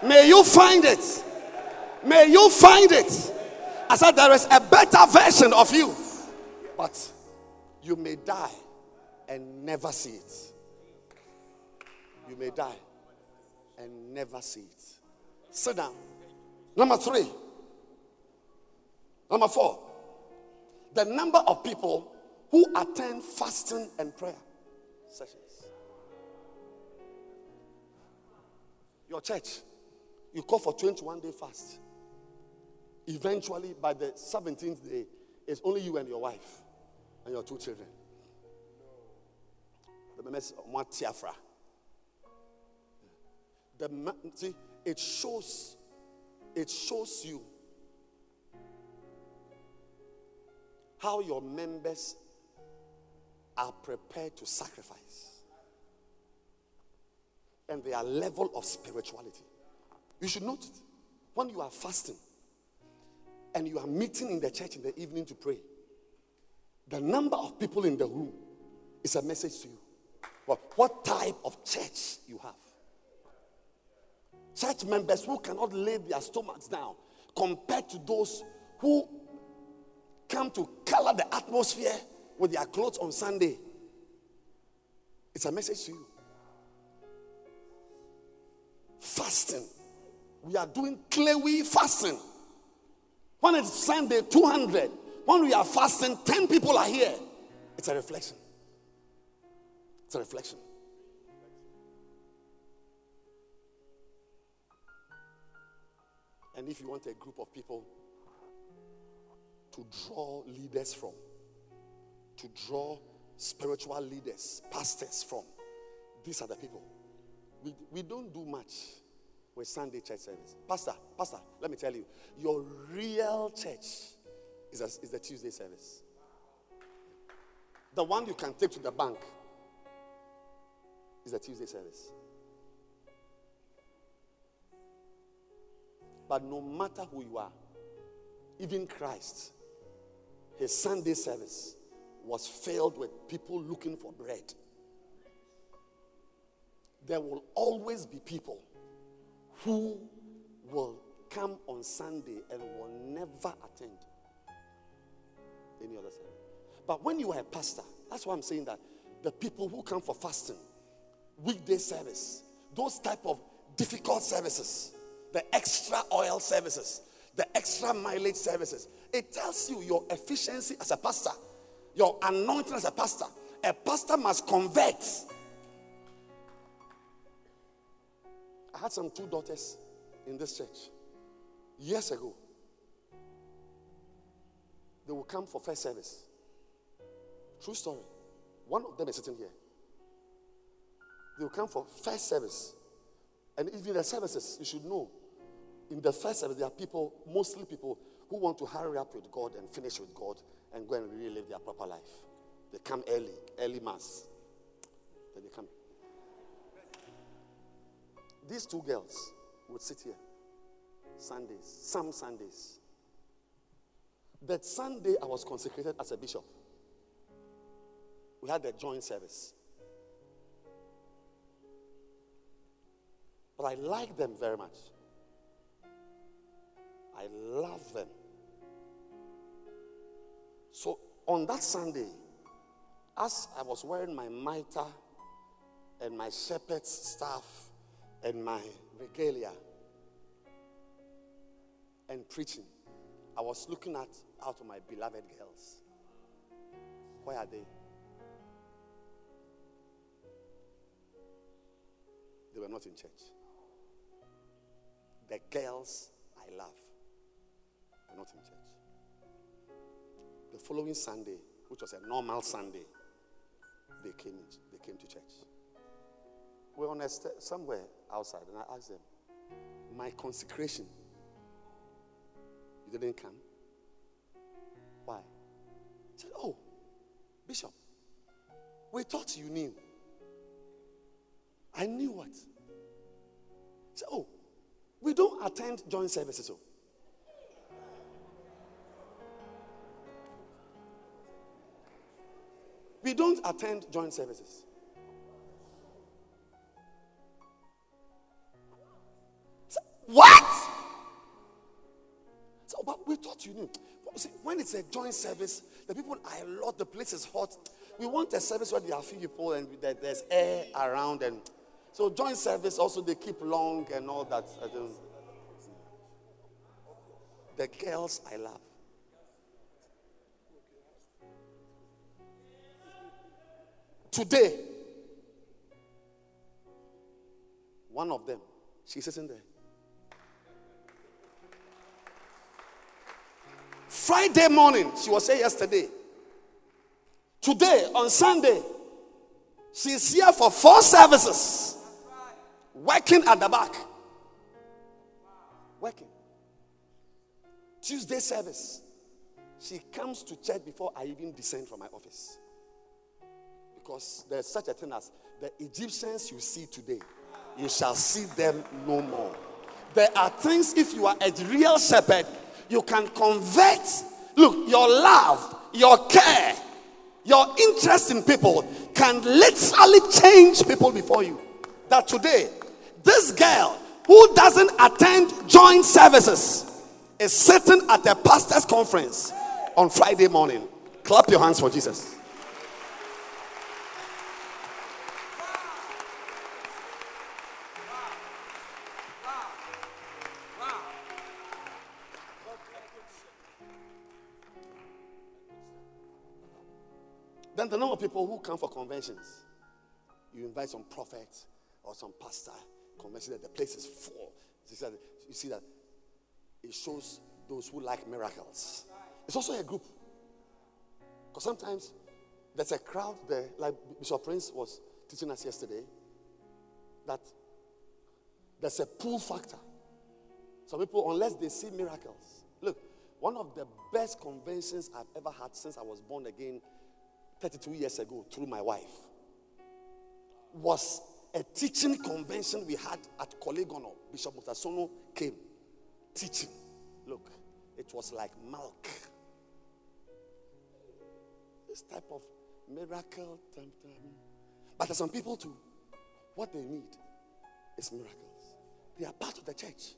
May you find it. May you find it. I said, there is a better version of you. But you may die and never see it. You may die and never see it. Sit down. Number three. Number four. The number of people who attend fasting and prayer sessions. Your church, you call for 21 day fast. Eventually, by the 17th day, it's only you and your wife and your two children. The mess Tiafra. The see, it shows, it shows you how your members are prepared to sacrifice and their level of spirituality. You should note it. When you are fasting and you are meeting in the church in the evening to pray, the number of people in the room is a message to you. What type of church you have? Church members who cannot lay their stomachs down compared to those who come to color the atmosphere with their clothes on Sunday. It's a message to you. Fasting. We are doing clay fasting. When it's Sunday, 200. When we are fasting, 10 people are here. It's a reflection. It's a reflection. And if you want a group of people to draw leaders from, to draw spiritual leaders, pastors from. These are the people. We, we don't do much with Sunday church service. Pastor, Pastor, let me tell you, your real church is, a, is the Tuesday service. The one you can take to the bank is the Tuesday service. But no matter who you are, even Christ, his Sunday service was filled with people looking for bread. There will always be people who will come on Sunday and will never attend any other service. But when you are a pastor, that's why I'm saying that the people who come for fasting, weekday service, those type of difficult services, the extra oil services, the extra mileage services, it tells you your efficiency as a pastor, your anointing as a pastor. A pastor must convert. I had some two daughters in this church years ago. They will come for first service. True story. One of them is sitting here. They will come for first service. And even the services, you should know, in the first service, there are people, mostly people who want to hurry up with God and finish with God and go and really live their proper life. They come early, early mass. Then they come. These two girls would sit here Sundays, some Sundays. That Sunday, I was consecrated as a bishop. We had a joint service. But I like them very much. I love them. So on that Sunday, as I was wearing my mitre and my shepherd's staff and my regalia and preaching, I was looking at out of my beloved girls. Where are they? They were not in church. The girls I love. Not in church. The following Sunday, which was a normal Sunday, they came in, they came to church. We're on a st- somewhere outside, and I asked them, "My consecration, you didn't come? Why?" I said, "Oh, Bishop, we thought you knew. I knew what? I said, Oh, we don't attend joint services. Oh. We don't attend joint services. What? So, but we thought you knew. See, when it's a joint service, the people are a lot, the place is hot. We want a service where there are few people and there- there's air around. And so, joint service also, they keep long and all that. The girls I love. Today, one of them, she's sitting there. Friday morning, she was here yesterday. Today, on Sunday, she's here for four services. Working at the back. Working. Tuesday service. She comes to church before I even descend from my office. Because there's such a thing as the Egyptians you see today, you shall see them no more. There are things, if you are a real shepherd, you can convert. Look, your love, your care, your interest in people can literally change people before you. That today, this girl who doesn't attend joint services is sitting at a pastor's conference on Friday morning. Clap your hands for Jesus. The number of people who come for conventions, you invite some prophet or some pastor, convention that the place is full. You see that, it shows those who like miracles. It's also a group. Because sometimes there's a crowd there, like Bishop Prince was teaching us yesterday, that there's a pull factor. Some people, unless they see miracles. Look, one of the best conventions I've ever had since I was born again 32 years ago through my wife was a teaching convention we had at Kolegono. Bishop Mutasono came teaching. Look, it was like milk. This type of miracle. But there's some people too, what they need is miracles. They are part of the church.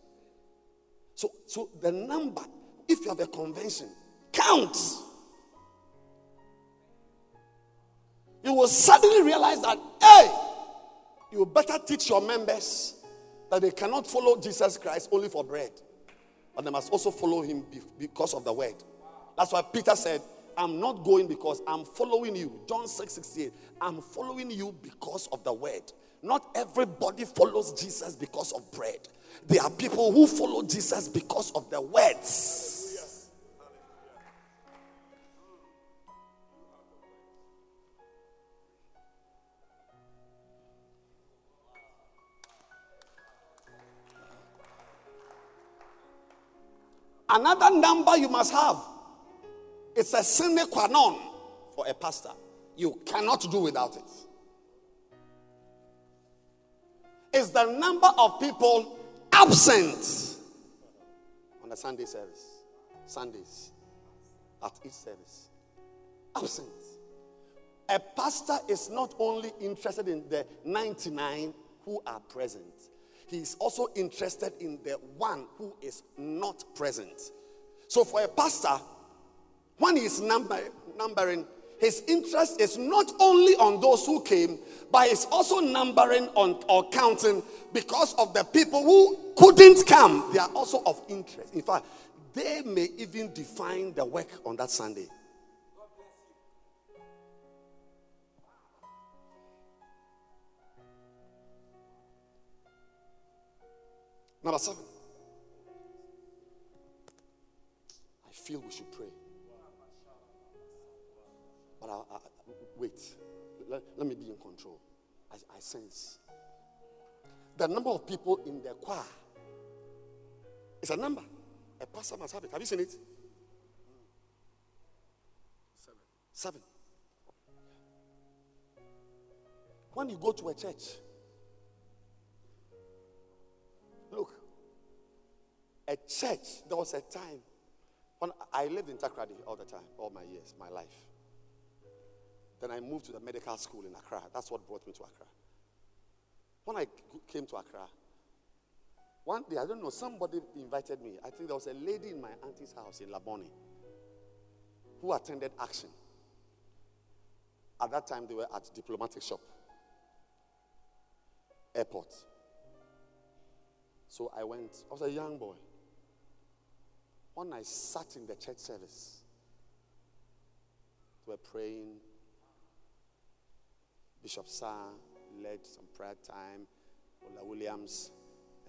So, so the number, if you have a convention, counts. You will suddenly realize that, hey, you better teach your members that they cannot follow Jesus Christ only for bread, but they must also follow him because of the word. That's why Peter said, I'm not going because I'm following you. John 6 68. I'm following you because of the word. Not everybody follows Jesus because of bread. There are people who follow Jesus because of the words. Another number you must have. It's a sine qua non for a pastor. You cannot do without it. It's the number of people absent on the Sunday service. Sundays at each service. Absent. A pastor is not only interested in the 99 who are present, is also interested in the one who is not present. So, for a pastor, when he is number, numbering, his interest is not only on those who came, but he's also numbering on or counting because of the people who couldn't come. They are also of interest. In fact, they may even define the work on that Sunday. Number seven. I feel we should pray. But I, I, wait, let, let me be in control. I, I sense the number of people in the choir is a number. A pastor must have it. Have you seen it? Seven. Seven. When you go to a church, look, a church, there was a time when I lived in Takoradi all the time, all my years, my life. Then I moved to the medical school in Accra. That's what brought me to Accra. When I came to Accra, one day, I don't know, somebody invited me. I think there was a lady in my auntie's house in Labone who attended Action. At that time, they were at diplomatic shop, airport. So I went, I was a young boy. One night, sat in the church service, We were praying. Bishop sang, led some prayer time, Ola Williams,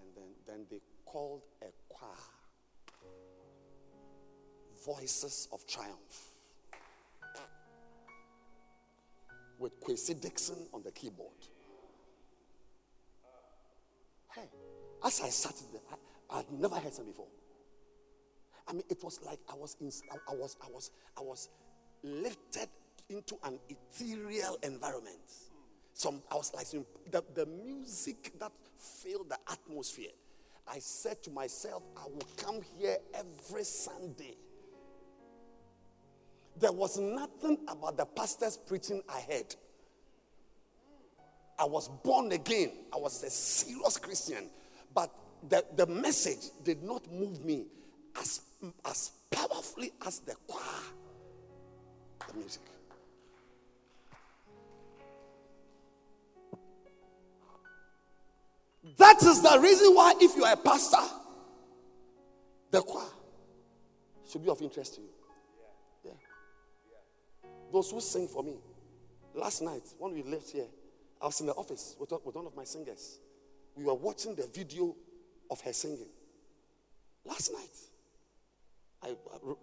and then, then they called a choir. Voices of Triumph. With Quincy Dixon on the keyboard. Hey, as I sat there, I, I'd never heard them before. I mean, it was like I was in, I, I was, I was, I was lifted into an ethereal environment. Some, I was like, the, the music that filled the atmosphere. I said to myself, I will come here every Sunday. There was nothing about the pastor's preaching I heard. I was born again. I was a serious Christian. But the, the message did not move me as, as powerfully as the choir, the music. That is the reason why, if you are a pastor, the choir should be of interest to you. Yeah. Those who sing for me. Last night, when we left here, I was in the office with, with one of my singers. We were watching the video of her singing. Last night, I,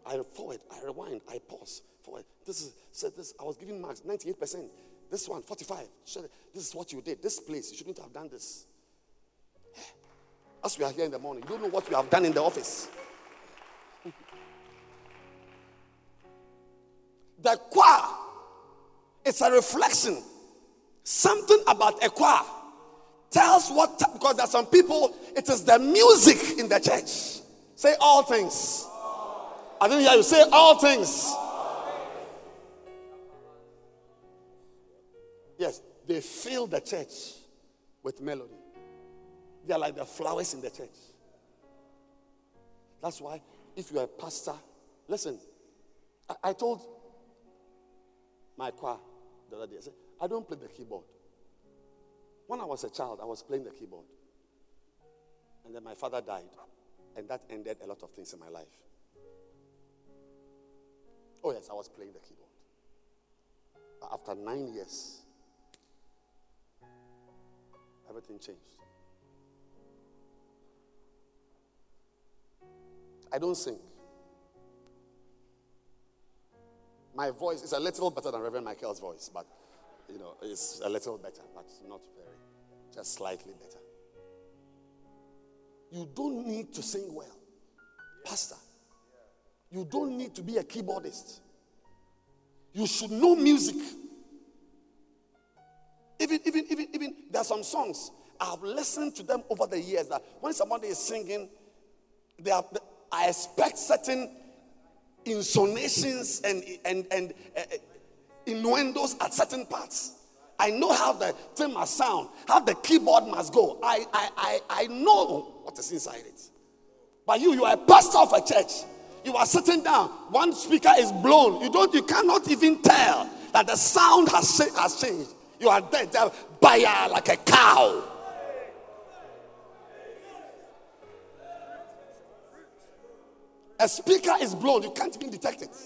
I, I forward, I rewind, I pause, forward. This is said this. I was giving marks 98%. This one, 45. This is what you did. This place, you shouldn't have done this. Eh? As we are here in the morning, you don't know what you have done in the office. the choir is a reflection. Something about a choir tells what, because there are some people, it is the music in the church. Say all things. I didn't hear you say all things. Yes, they fill the church with melody. They are like the flowers in the church. That's why, if you are a pastor, listen, I, I told my choir the other day, I said, I don't play the keyboard. When I was a child, I was playing the keyboard. And then my father died. And that ended a lot of things in my life. Oh, yes, I was playing the keyboard. But after nine years, everything changed. I don't sing. My voice is a little better than Reverend Michael's voice, but you know, it's a little better, but not very, just slightly better. You don't need to sing well, Pastor. You don't need to be a keyboardist. You should know music. Even, even, even, even, there are some songs I've listened to them over the years that when somebody is singing, they are, I expect certain insonations and, and, and uh, innuendos at certain parts. I know how the thing must sound, how the keyboard must go. I, I, I, I know what is inside it. But you, you are a pastor of a church. You are sitting down. One speaker is blown. You don't. You cannot even tell that the sound has, has changed. You are there, there, like a cow. A speaker is blown, you can't even detect it.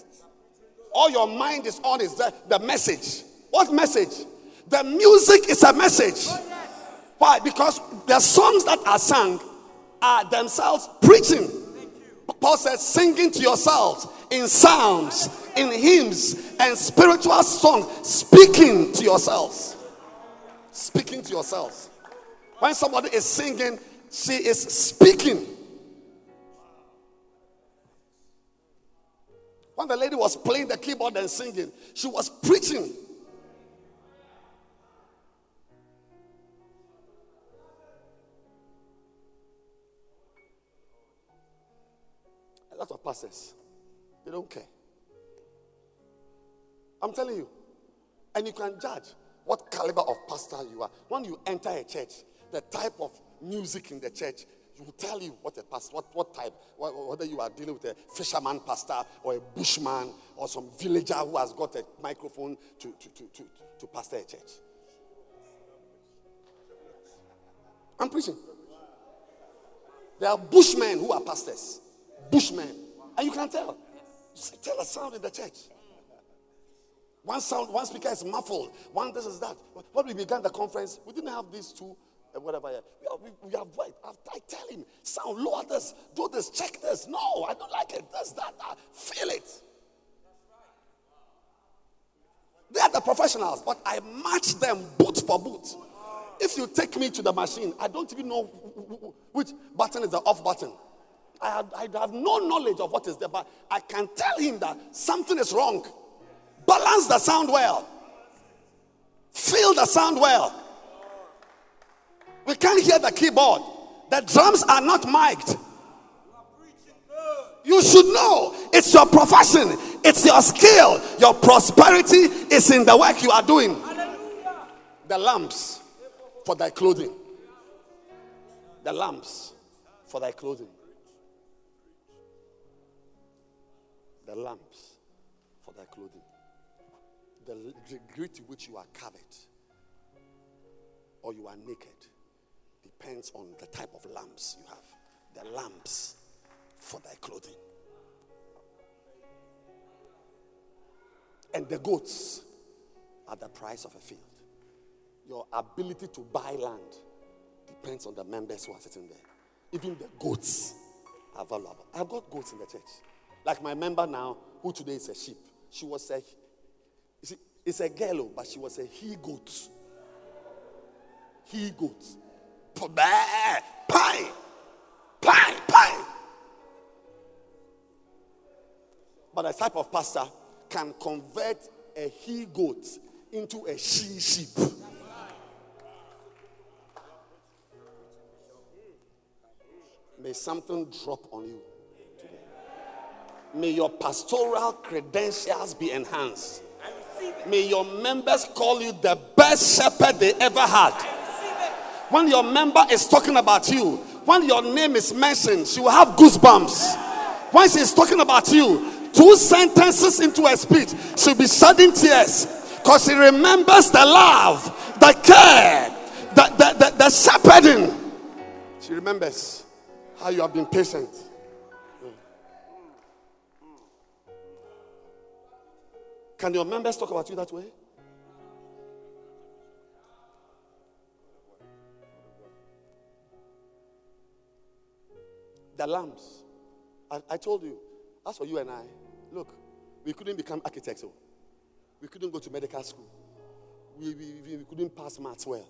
All your mind is on is the, the message. What message? The music is a message. Why? Because the songs that are sung are themselves preaching. Paul says, singing to yourselves in psalms, in hymns, and spiritual songs, speaking to yourselves. Speaking to yourselves. When somebody is singing, she is speaking. When the lady was playing the keyboard and singing, she was preaching. A lot of pastors, they don't care. I'm telling you. And you can judge what caliber of pastor you are. When you enter a church, the type of music in the church will tell you what a pastor, what, what type, whether you are dealing with a fisherman pastor or a bushman or some villager who has got a microphone to, to, to, to, to pastor a church. I'm preaching. There are bushmen who are pastors. Bushmen. And you can tell. Tell a sound in the church. One sound, one speaker is muffled. One this is that. When we began the conference, we didn't have these two, uh, whatever. We have, we, we wait. I tell him, sound, lower this, do this, check this. No, I don't like it. This, that, that. Feel it. They are the professionals, but I match them boot for boot. If you take me to the machine, I don't even know which button is the off button. I have, I have no knowledge of what is there, but I can tell him that something is wrong. Balance the sound well. Feel the sound well. We can't hear the keyboard. The drums are not mic'd. You should know it's your profession, it's your skill, your prosperity is in the work you are doing. The lamps for thy clothing. The lamps for thy clothing. The lamps for thy clothing. The degree to which you are covered or you are naked depends on the type of lamps you have. The lamps for thy clothing. And the goats are the price of a field. Your ability to buy land depends on the members who are sitting there. Even the goats are valuable. I've got goats in the church. Like my member now, who today is a sheep. She was a, it's a girl, oh, but she was a he goat. He goat. Pie, pie, pie. But a type of pastor can convert a he goat into a she sheep. May something drop on you. May your pastoral credentials be enhanced. May your members call you the best shepherd they ever had. When your member is talking about you, when your name is mentioned, she will have goosebumps. When she's talking about you, two sentences into her speech, she'll be shedding tears because she remembers the love, the care, the, the, the, the shepherding. She remembers how you have been patient. Can your members talk about you that way? The lambs. I, I, told you, as for you and I, look, we couldn't become architects. Oh. we couldn't go to medical school. We, we, we couldn't pass maths well.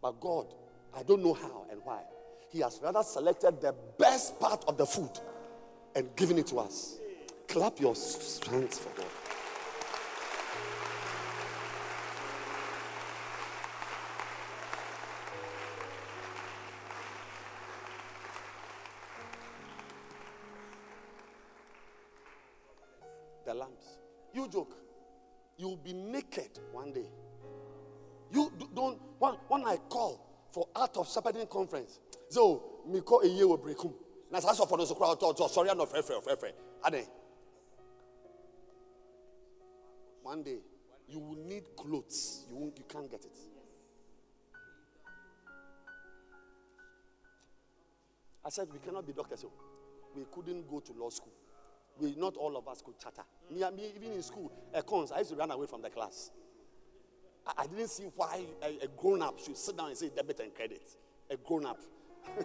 But God, I don't know how and why. He has rather selected the best part of the food and given it to us. Clap your hands for God. Shepherding Conference, so me call a year will break him. Na sa so for no so crowd to sorry no frɛ frɛ frɛ frɛ. Ade. One day you will need clothes. You won't, you can't get it. I said we cannot be doctors. So we couldn't go to law school. We not all of us could chatter. Me, me even in school, I used to run away from the class. I, didn't see why a, a grown up should sit down and say debit and credit. A grown up.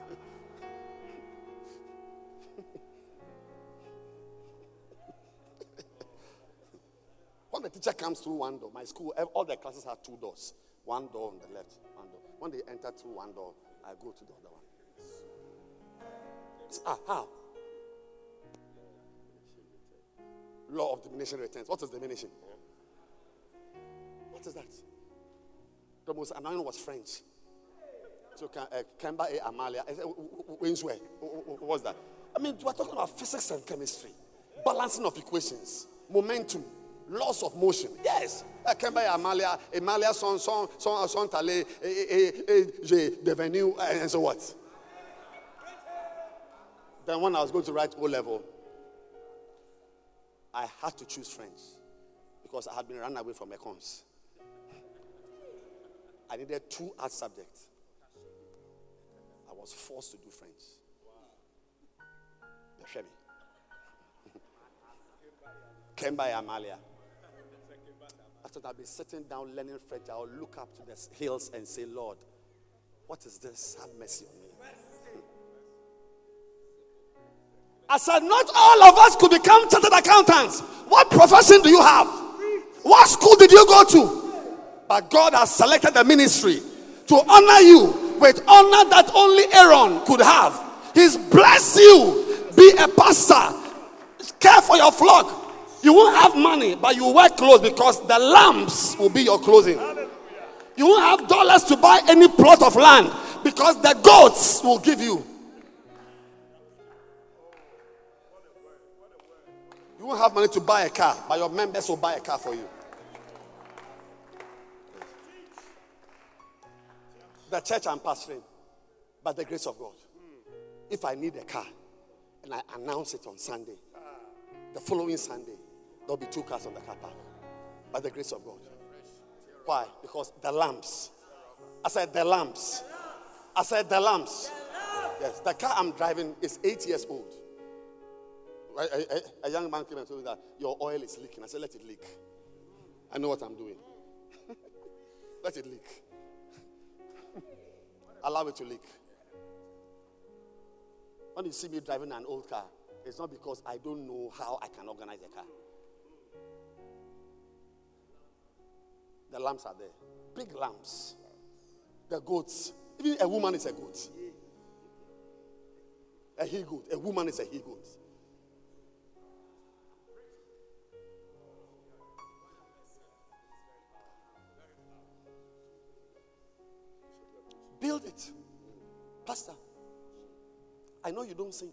when the teacher comes through one door, my school, all the classes have two doors. One door on the left, one door. When they enter through one door, I go to the other one. Ah, how? Law of diminishing returns. What is diminishing? What is that? The most annoying was French. So, uh, Kemba A. Amalia. I said, "Wh- wh- where? Wh- wh- What's that? I mean, we're talking about physics and chemistry, balancing of equations, momentum, laws of motion. Yes. Uh, Kemba. Amalia, Amalia, son, son, son, son, et, et, et, j'ai devenu, uh, and so what? Then when I was going to write O level, I had to choose French because I had been run away from econs. I needed two art subjects. I was forced to do French. Yɛhwɛ me. Kemba Amalia. I thought I'd be sitting down learning French. I'll look up to the hills and say, Lord, what is this? Have mercy on me. I said, not all of us could become chartered accountants. What profession do you have? What school did you go to? But God has selected the ministry to honor you with honor that only Aaron could have. He's blessed you. Be a pastor. Care for your flock. You won't have money, but you wear clothes because the lamps will be your clothing. You won't have dollars to buy any plot of land because the goats will give you. You won't have money to buy a car, but your members will buy a car for you. The church I'm pastoring, by the grace of God, if I need a car and I announce it on Sunday, the following Sunday, there'll be two cars on the car park. By the grace of God. Why? Because the lamps. I said the lamps. I said the lamps. Yes, the car I'm driving is eight years old. A, a- a- young man came and told me that your oil is leaking. I said, let it leak. I know what I'm doing. let it leak. Allow it to leak. When you see me driving an old car, it's not because I don't know how I can organize a car. The lamps are there. Big lamps. The goats. Even a woman is a goat. A he goat. A woman is a he goat. It. Pastor, I know you don't sing.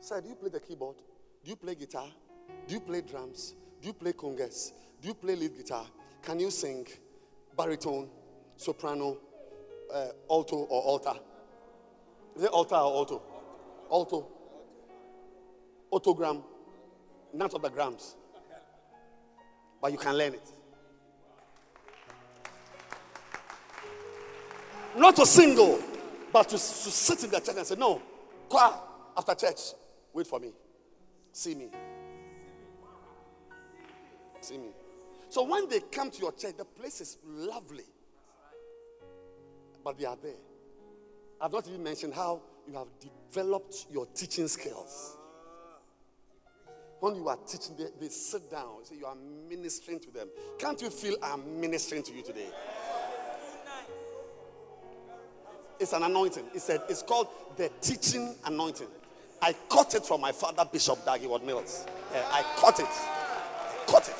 Sir, do you play the keyboard? Do you play guitar? Do you play drums? Do you play congas? Do you play lead guitar? Can you sing baritone, soprano, uh, alto, or altar? Is it altar or alto? Alto. Autogram. None of the grams. But you can learn it. Not to single, but to, to sit in the church and say, No, choir after church, wait for me. See me. See me. So when they come to your church, the place is lovely. But they are there. I've not even mentioned how you have developed your teaching skills. When you are teaching, they, they sit down. So you are ministering to them. Can't you feel I'm ministering to you today? It's an anointing. It's, called the teaching anointing. I caught it from my father, Bishop Dag Heward-Mills. I caught it. Caught it.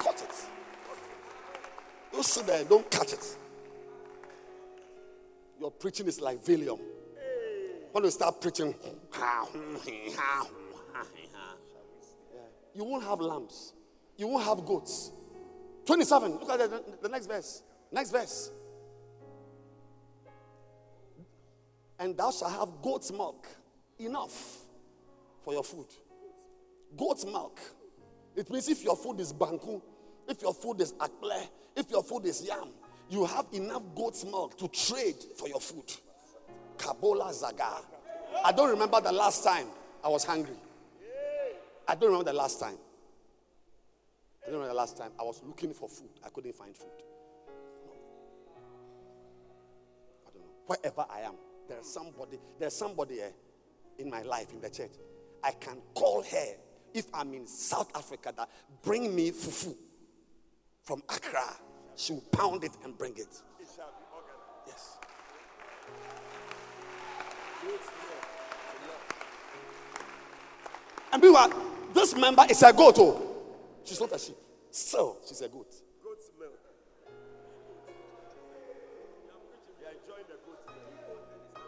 Caught it. You sit there, don't catch it. Your preaching is like Valium. When you start preaching, you won't have lambs, you won't have goats. 27. Look at the, the next verse. Next verse. And thou shalt have goat's milk enough for your food. Goat's milk. It means if your food is banku, if your food is akple, if your food is yam, you have enough goat's milk to trade for your food. Kabola Zaga. I don't remember the last time I was hungry. I don't remember the last time. I don't remember the last time I was looking for food. I couldn't find food. No. I don't know. Wherever I am, there's somebody, there's somebody eh, in my life in the church. I can call her if I'm in South Africa that bring me fufu from Accra. She will pound it and bring it. Yes. And meanwhile, this member is a goat. Oh. She's not a sheep. So she's a goat. Goat's milk. They are enjoying the goat's milk.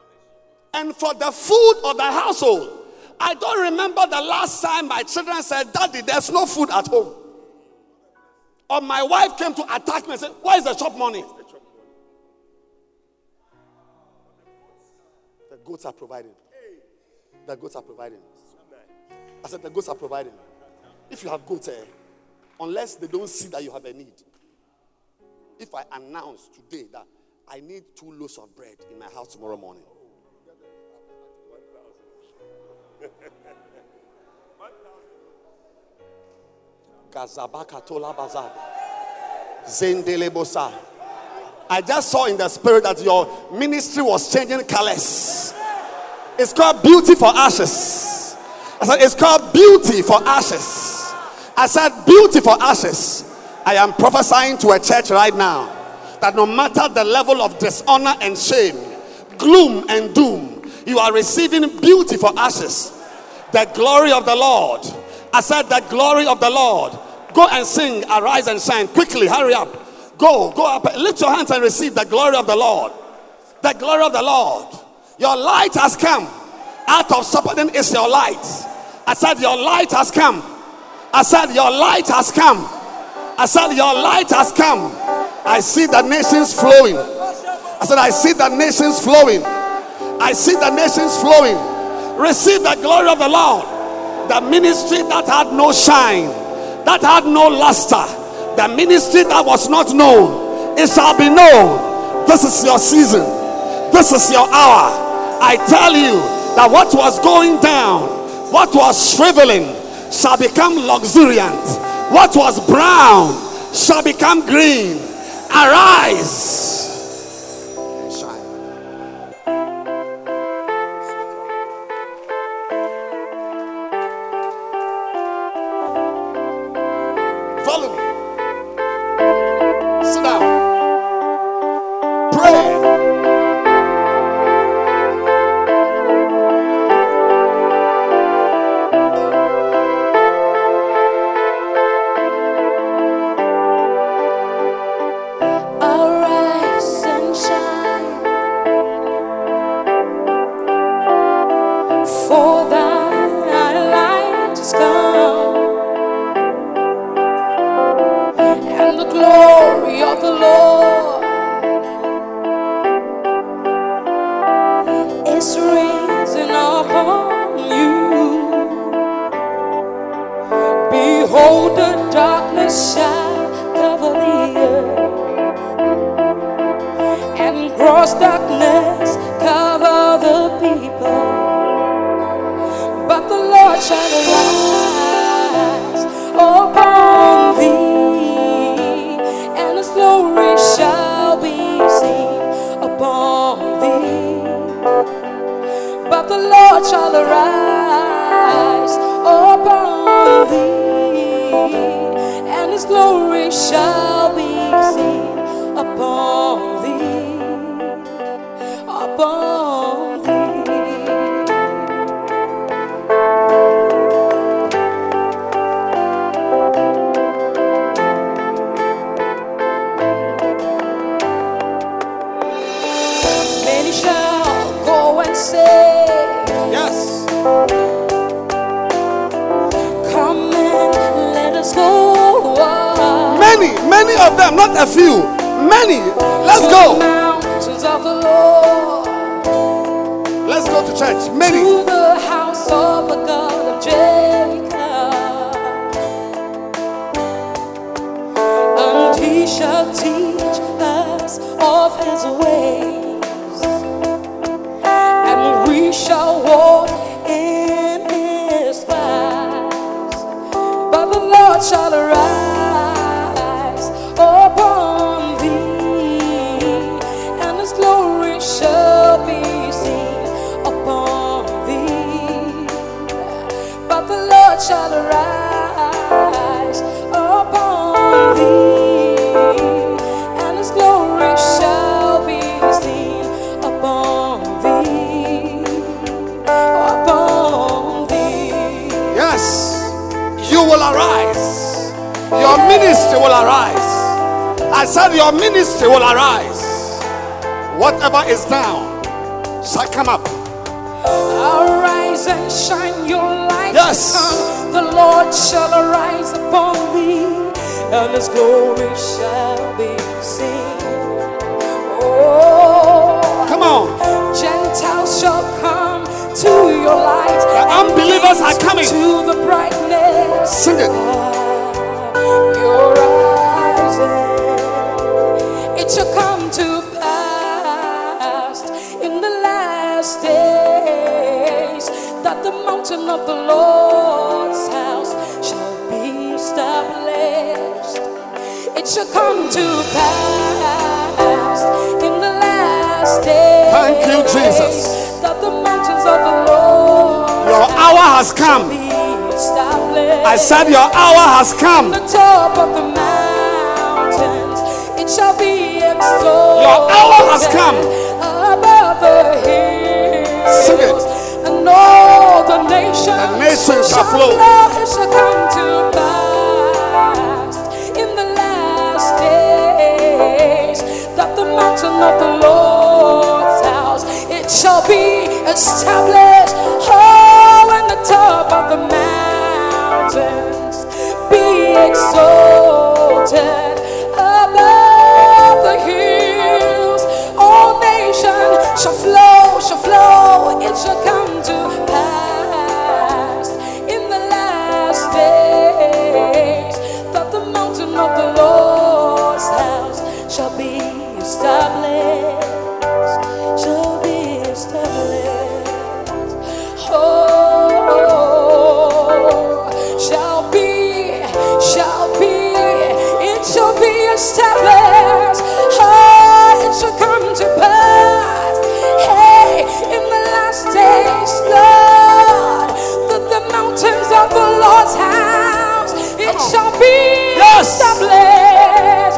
And for the food of the household, I don't remember the last time my children said, Daddy, there's no food at home. Or my wife came to attack me and said, Where is the shop money? The goats are providing. The goats are providing. I said, The goats are providing. If you have goats, eh, unless they don't see that you have a need. If I announce today that I need two loaves of bread in my house tomorrow morning. I just saw in the spirit that your ministry was changing colors. It's called beauty for ashes. I said it's called beauty for ashes. I said Beautiful ashes. I am prophesying to a church right now that no matter the level of dishonor and shame, gloom and doom, you are receiving beautiful ashes. The glory of the Lord. I said the glory of the Lord. Go and sing, arise and shine. Quickly, hurry up. Go, go up. Lift your hands and receive the glory of the Lord. The glory of the Lord. Your light has come. Out of suffering is your light. I said, Your light has come. I said, Your light has come. I said, Your light has come. I see the nations flowing. I said, I see the nations flowing. I see the nations flowing. Receive the glory of the Lord. The ministry that had no shine, that had no luster, the ministry that was not known, it shall be known. This is your season. This is your hour. I tell you that what was going down, what was shriveling, shall become luxuriant. What was brown shall become green. Arise.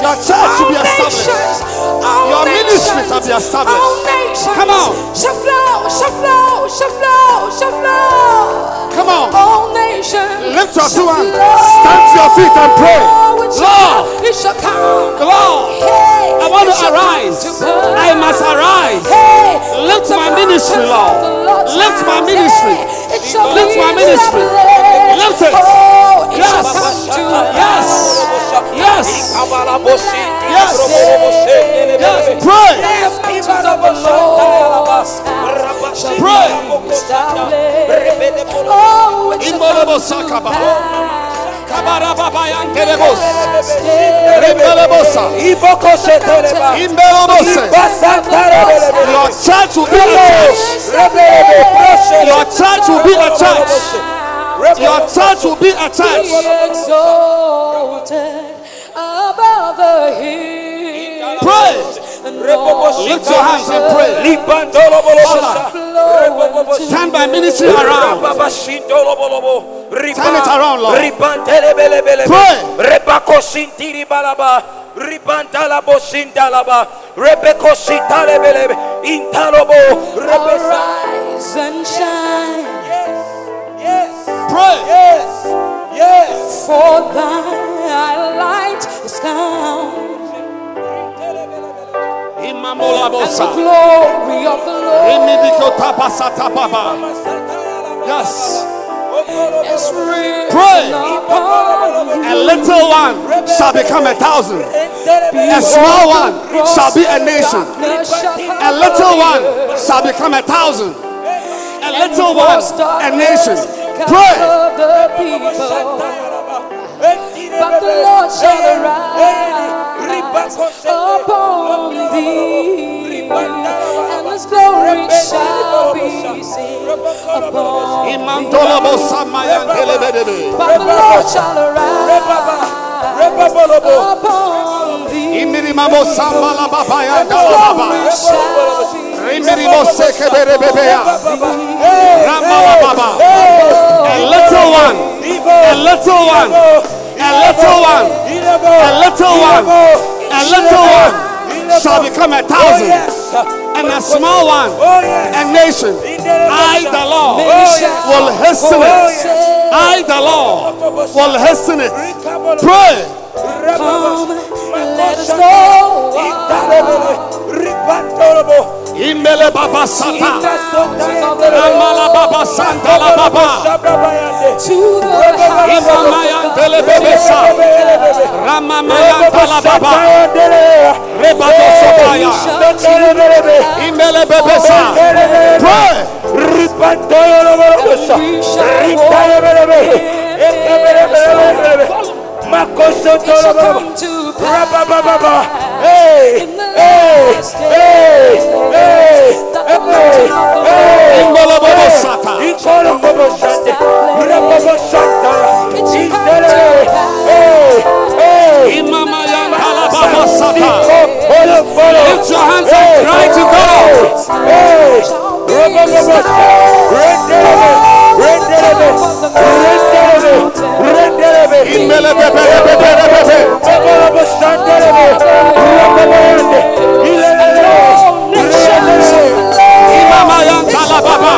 Your church should be established. Your ministry shall be established. Come on. shall flow, shall flow, shall flow, shall flow. Come on. All nations. Lift your two hands. Stand to your feet and pray. Lord. It shall come. Lord, Hey, I want to arise. I must arise. Hey, Lift my ministry, Lord. Lift my ministry. Lift my ministry. Lift it. Oh, Yes. shall come to Yes. Yes. Yes. Yes. Pray. The mountains of the Lord's house shall Pray. Oh, it shall Imbolebo come to sakaba. pass. Kabarababayanterebos. Rimbelebosa. Imbelobose. Your church will be a church. Your church will be a church. Your church will be a Be church. exalted above the hills. Pray. Lift your hands and pray. flow into Turn my ministry around. Turn it around, Lord. Pray. Rebako sintiri balaba, ribantala bosintalaba, rebeko sitalebelebe, intalobo, rebesa. Arise and shine, Yes, Pray. yes, yes. for thy light is come, and the glory of the Lord. Yes. Pray. A little one shall become a thousand. A small one shall be a nation. A little one shall become a thousand. A little one, a nation. Pray. The people, but the Lord shall arise upon thee, and His glory shall be seen upon thee. But the Lord shall arise upon thee, Imirimamosambalababaya. glory shall be Rimiribosekeberebebeya. Ramalababa. A little one, a little one, a little one, a little one, a little one shall become a thousand, and a small one, a nation. I, the Lord, will hasten it. I, the Lord, will hasten it. Pray. Come, let us know. Imbele baba sata. Ramala baba santa la baba. To the house Imamayan tele bebesa. Ramamayan tala baba. Rebado sobaya. Imbele bebesa. Pray. we shall it shall come to pass Hey, in the hey, last hey, days hey, that the mountain of the hey. Imbele bebe sata. Ikolo bobo shante, rabobo shanta, It shall come istere, to pass. hey, hey. Imamayan tala baba sata. Iko, follow, follow. Lift your hands and cry to God. Hey, robo bobo sha, rendelebe, rendelebe, rendelebe, rendelebe. Ilelele, baba.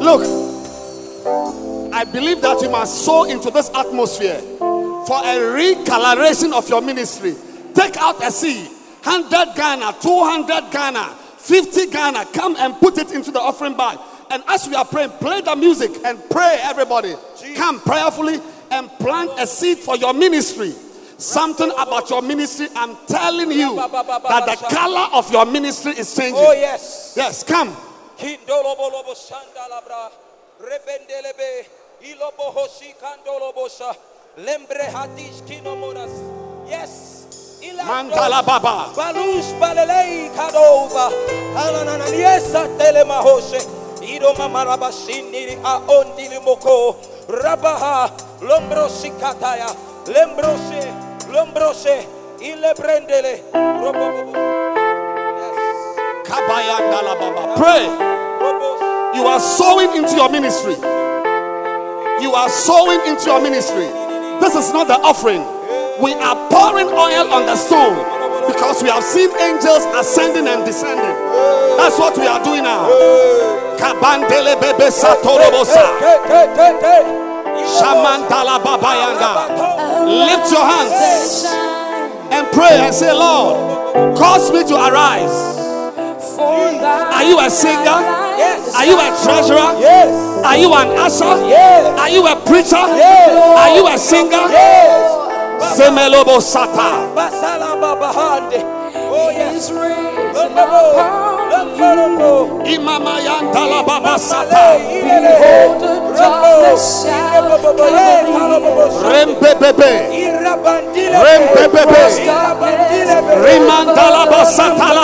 Look, I believe that you must sow into this atmosphere for a recoloration of your ministry. Take out a seed 100 Ghana, 200 Ghana, 50 Ghana. Come and put it into the offering bag. And as we are praying, play the music and pray, everybody. Come prayerfully and plant a seed for your ministry. Something about your ministry, I'm telling you that the color of your ministry is changing. Oh yes. Yes, come. Kindolobolobo shandalabra, rebendelebe, ilobohosi kandolobosa, lembre hadish kinomonas. Yes. Mantala Baba. Balus balelei kadova, ananana yesa telemahose, ido mamaraba siniri a ondili moko, rabaha, lombrosi kataya, lembrose, lombrose, ilebrendele, robobobo. Yes. Kabayandala Baba. Pray. You are sowing into your ministry. You are sowing into your ministry. This is not the offering. We are pouring oil on the stone because we have seen angels ascending and descending. That's what we are doing now. Kabandele bebe satorobosa. Shamantala babayanga. Lift your hands and pray and say, Lord, cause me to arise. Are you a singer? Yes. Are you a treasurer? Yes. Are you an usher? Yes. Are you a preacher? Yes. Are you a singer? Yes. Semelobo sata. Basala babahande. Oh yes. Behold, the darkness shall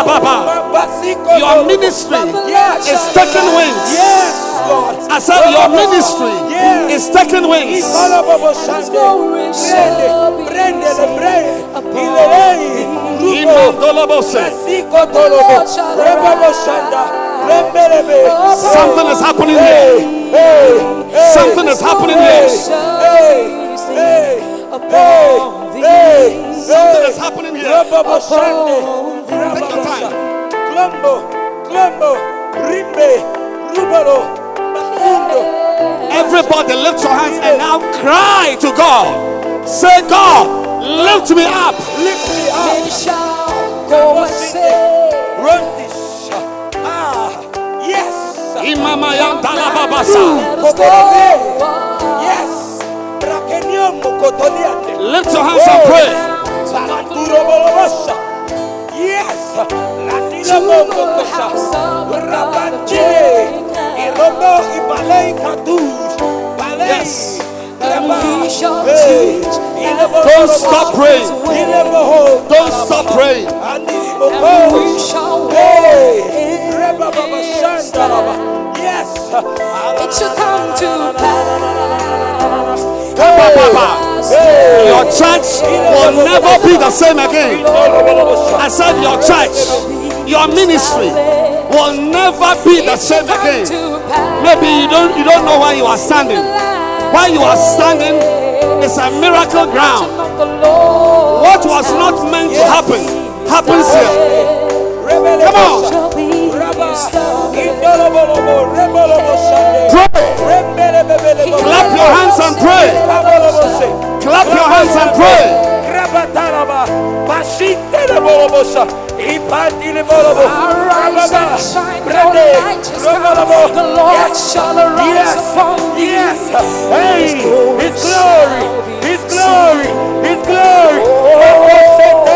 baba. Your ministry is taking wings. Yes, Lord. I said your ministry Yes. is taking wings. Something is happening Hey, here. hey, hey. Something is happening here. Hey, hey, hey, hey. Something is happening here. Take your time. Klombo, klombo, rimbe, rubolo, bafundo. Everybody lift your hands and now cry to God. Say, God, lift me up. Lift me up. Many shall go and say, Run this. Ah, yes. Imama yantala babasa. Let us go. Yes. Brakenyomo kotoliande. Lift your hands and pray. Salanduro bolobosha. Yes. Latino mokotosa. Rabanchile. Irobo ibalei katus. Balei. Yes. And we shall Hey. Don't stop praying. Don't stop praying. Ani and moko. we shall Hey. walk Reba baba in shanda baba. Yes. It shall come to pass. Your church will never be the same again. I said, Your church, your ministry will never be the same again. Maybe you don't you don't know why you are standing. Why you are standing is a miracle ground. Of the Lord What was not meant to happen happens here. Come on. bosa. shall be Rabba. established. Indolobolobo. Rebolobo Sunday. Pray. Rebele bebele bo. Clap your hands and pray. Clap your hands and pray. Rabataraba, and shine, is. The Lord shall arise upon thee. Yes, hey, His glory, His glory, His glory.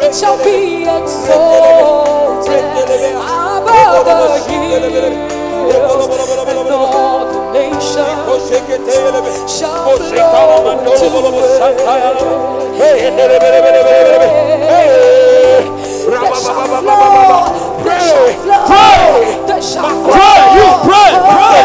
It shall be exalted above the hills, and all the nations shall flow to They shall flow. Pray. You pray. Pray.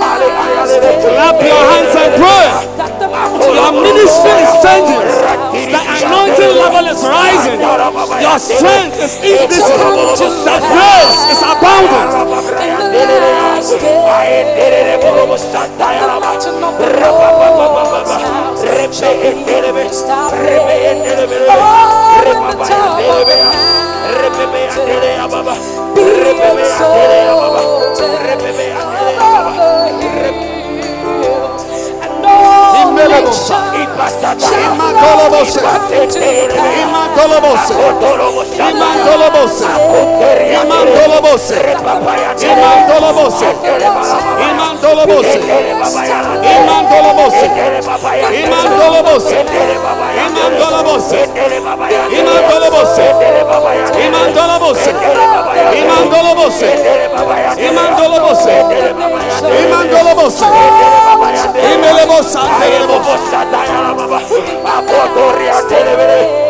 Clap your hands and pray. That the mountain Your of the ministry is Lord changing. The anointing level is rising. Your strength is increasing. The grace is abounding. Imbelebosa, Imbelebosa, Imbelebosa, Imbelebosa, Imbelebosa, mountain of the Lord's house shall be established. Oh, in the top of the mountain, be exalted above the hills, and all nations shall Imatolobose. come to Imatolobose. Imantolobose. Imantolobose. Imantolobose. Imantolobose. Imantolobose. Imantolobose. Imantolobose. Imantolobose. Imantolobose. Imantolobose. Imantolobose. Imantolobose. Imelebosa. Imelebosa. Clap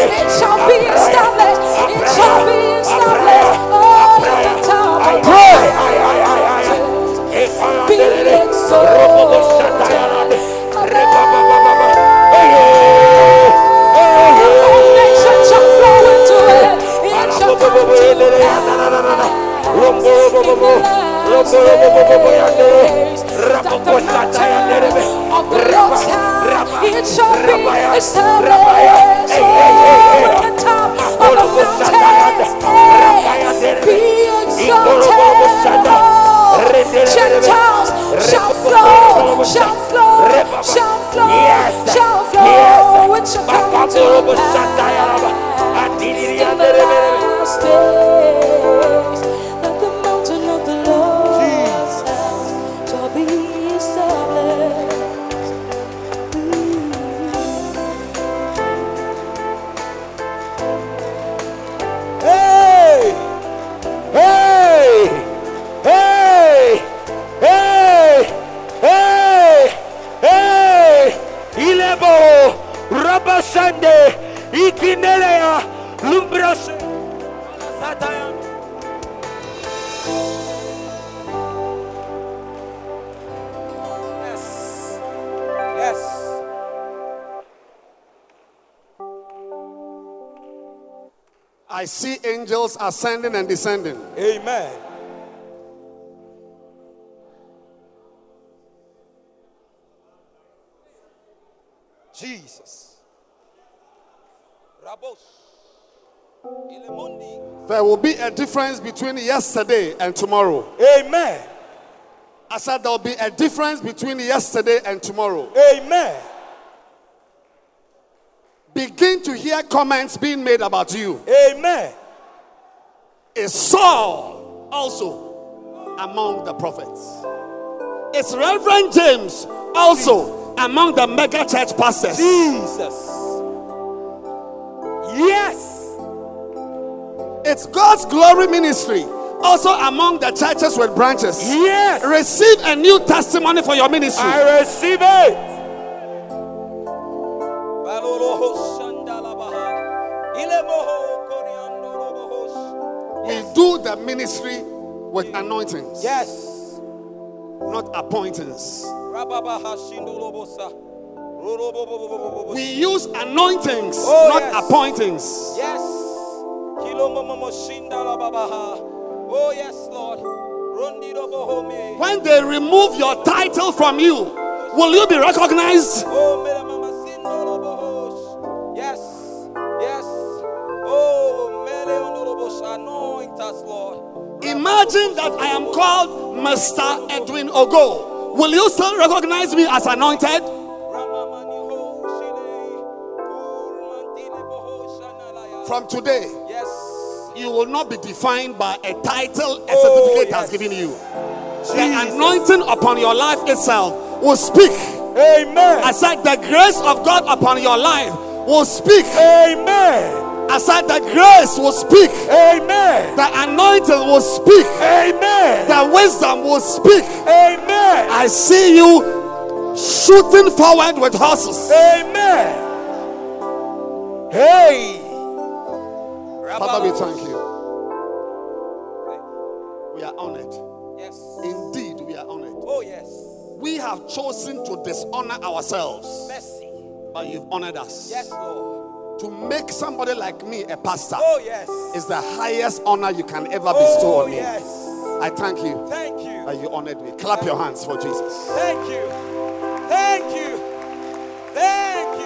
It shall be established. It shall be established all of the time. I pray. Be exalted. Nation shall flow into it. It shall come to. That the mountain of the Lord's house, it shall be established. Oh, the top of the mountain, be exalted. Gentiles shall flow, shall flow, shall flow, shall flow. It shall come to pass. in the last days Rabasande! Ikinelea! Lumbrase! Sataya! Yes. Yes. I see angels ascending and descending. Amen. Jesus. There will be a difference between yesterday and tomorrow. Amen. I said there will be a difference between yesterday and tomorrow. Amen. Begin to hear comments being made about you. Amen. Is Saul also among the prophets? Is Reverend James also among the mega church pastors? Jesus. Yes. It's God's glory ministry also among the churches with branches. Yes. Receive a new testimony for your ministry. I receive it. Baloloho shandalabaha. Ilemoho koriandolobohos. We do the ministry with anointings, Yes. not appointings. We use anointings, Oh, not yes. appointings. Yes. Oh, yes, Lord. When they remove your title from you, will you be recognized? Oh, mera mama sindolobohos. Yes. Yes. Oh. Anoint us, Lord. Imagine that I am called Mr. Edwin Ogo. Will you still recognize me as anointed? From today, Yes. you will not be defined by a title a Oh, certificate yes. has given you. The anointing upon your life itself will speak. Amen. I said, the grace of God upon your life will speak. Amen. I said, the grace will speak. Amen. The anointing will speak. Amen. The wisdom will speak. Amen. I see you shooting forward with horses. Amen. Hey. Father, we thank you. We are honored. Yes. Indeed, we are honored. Oh, yes. We have chosen to dishonor ourselves, Mercy. but you've honored us. Yes, Lord. To make somebody like me a pastor Oh, yes. is the highest honor you can ever bestow Oh, on me. yes. I thank you Thank you. that you honored me. Clap your hands for Jesus. Thank you. Thank you. Thank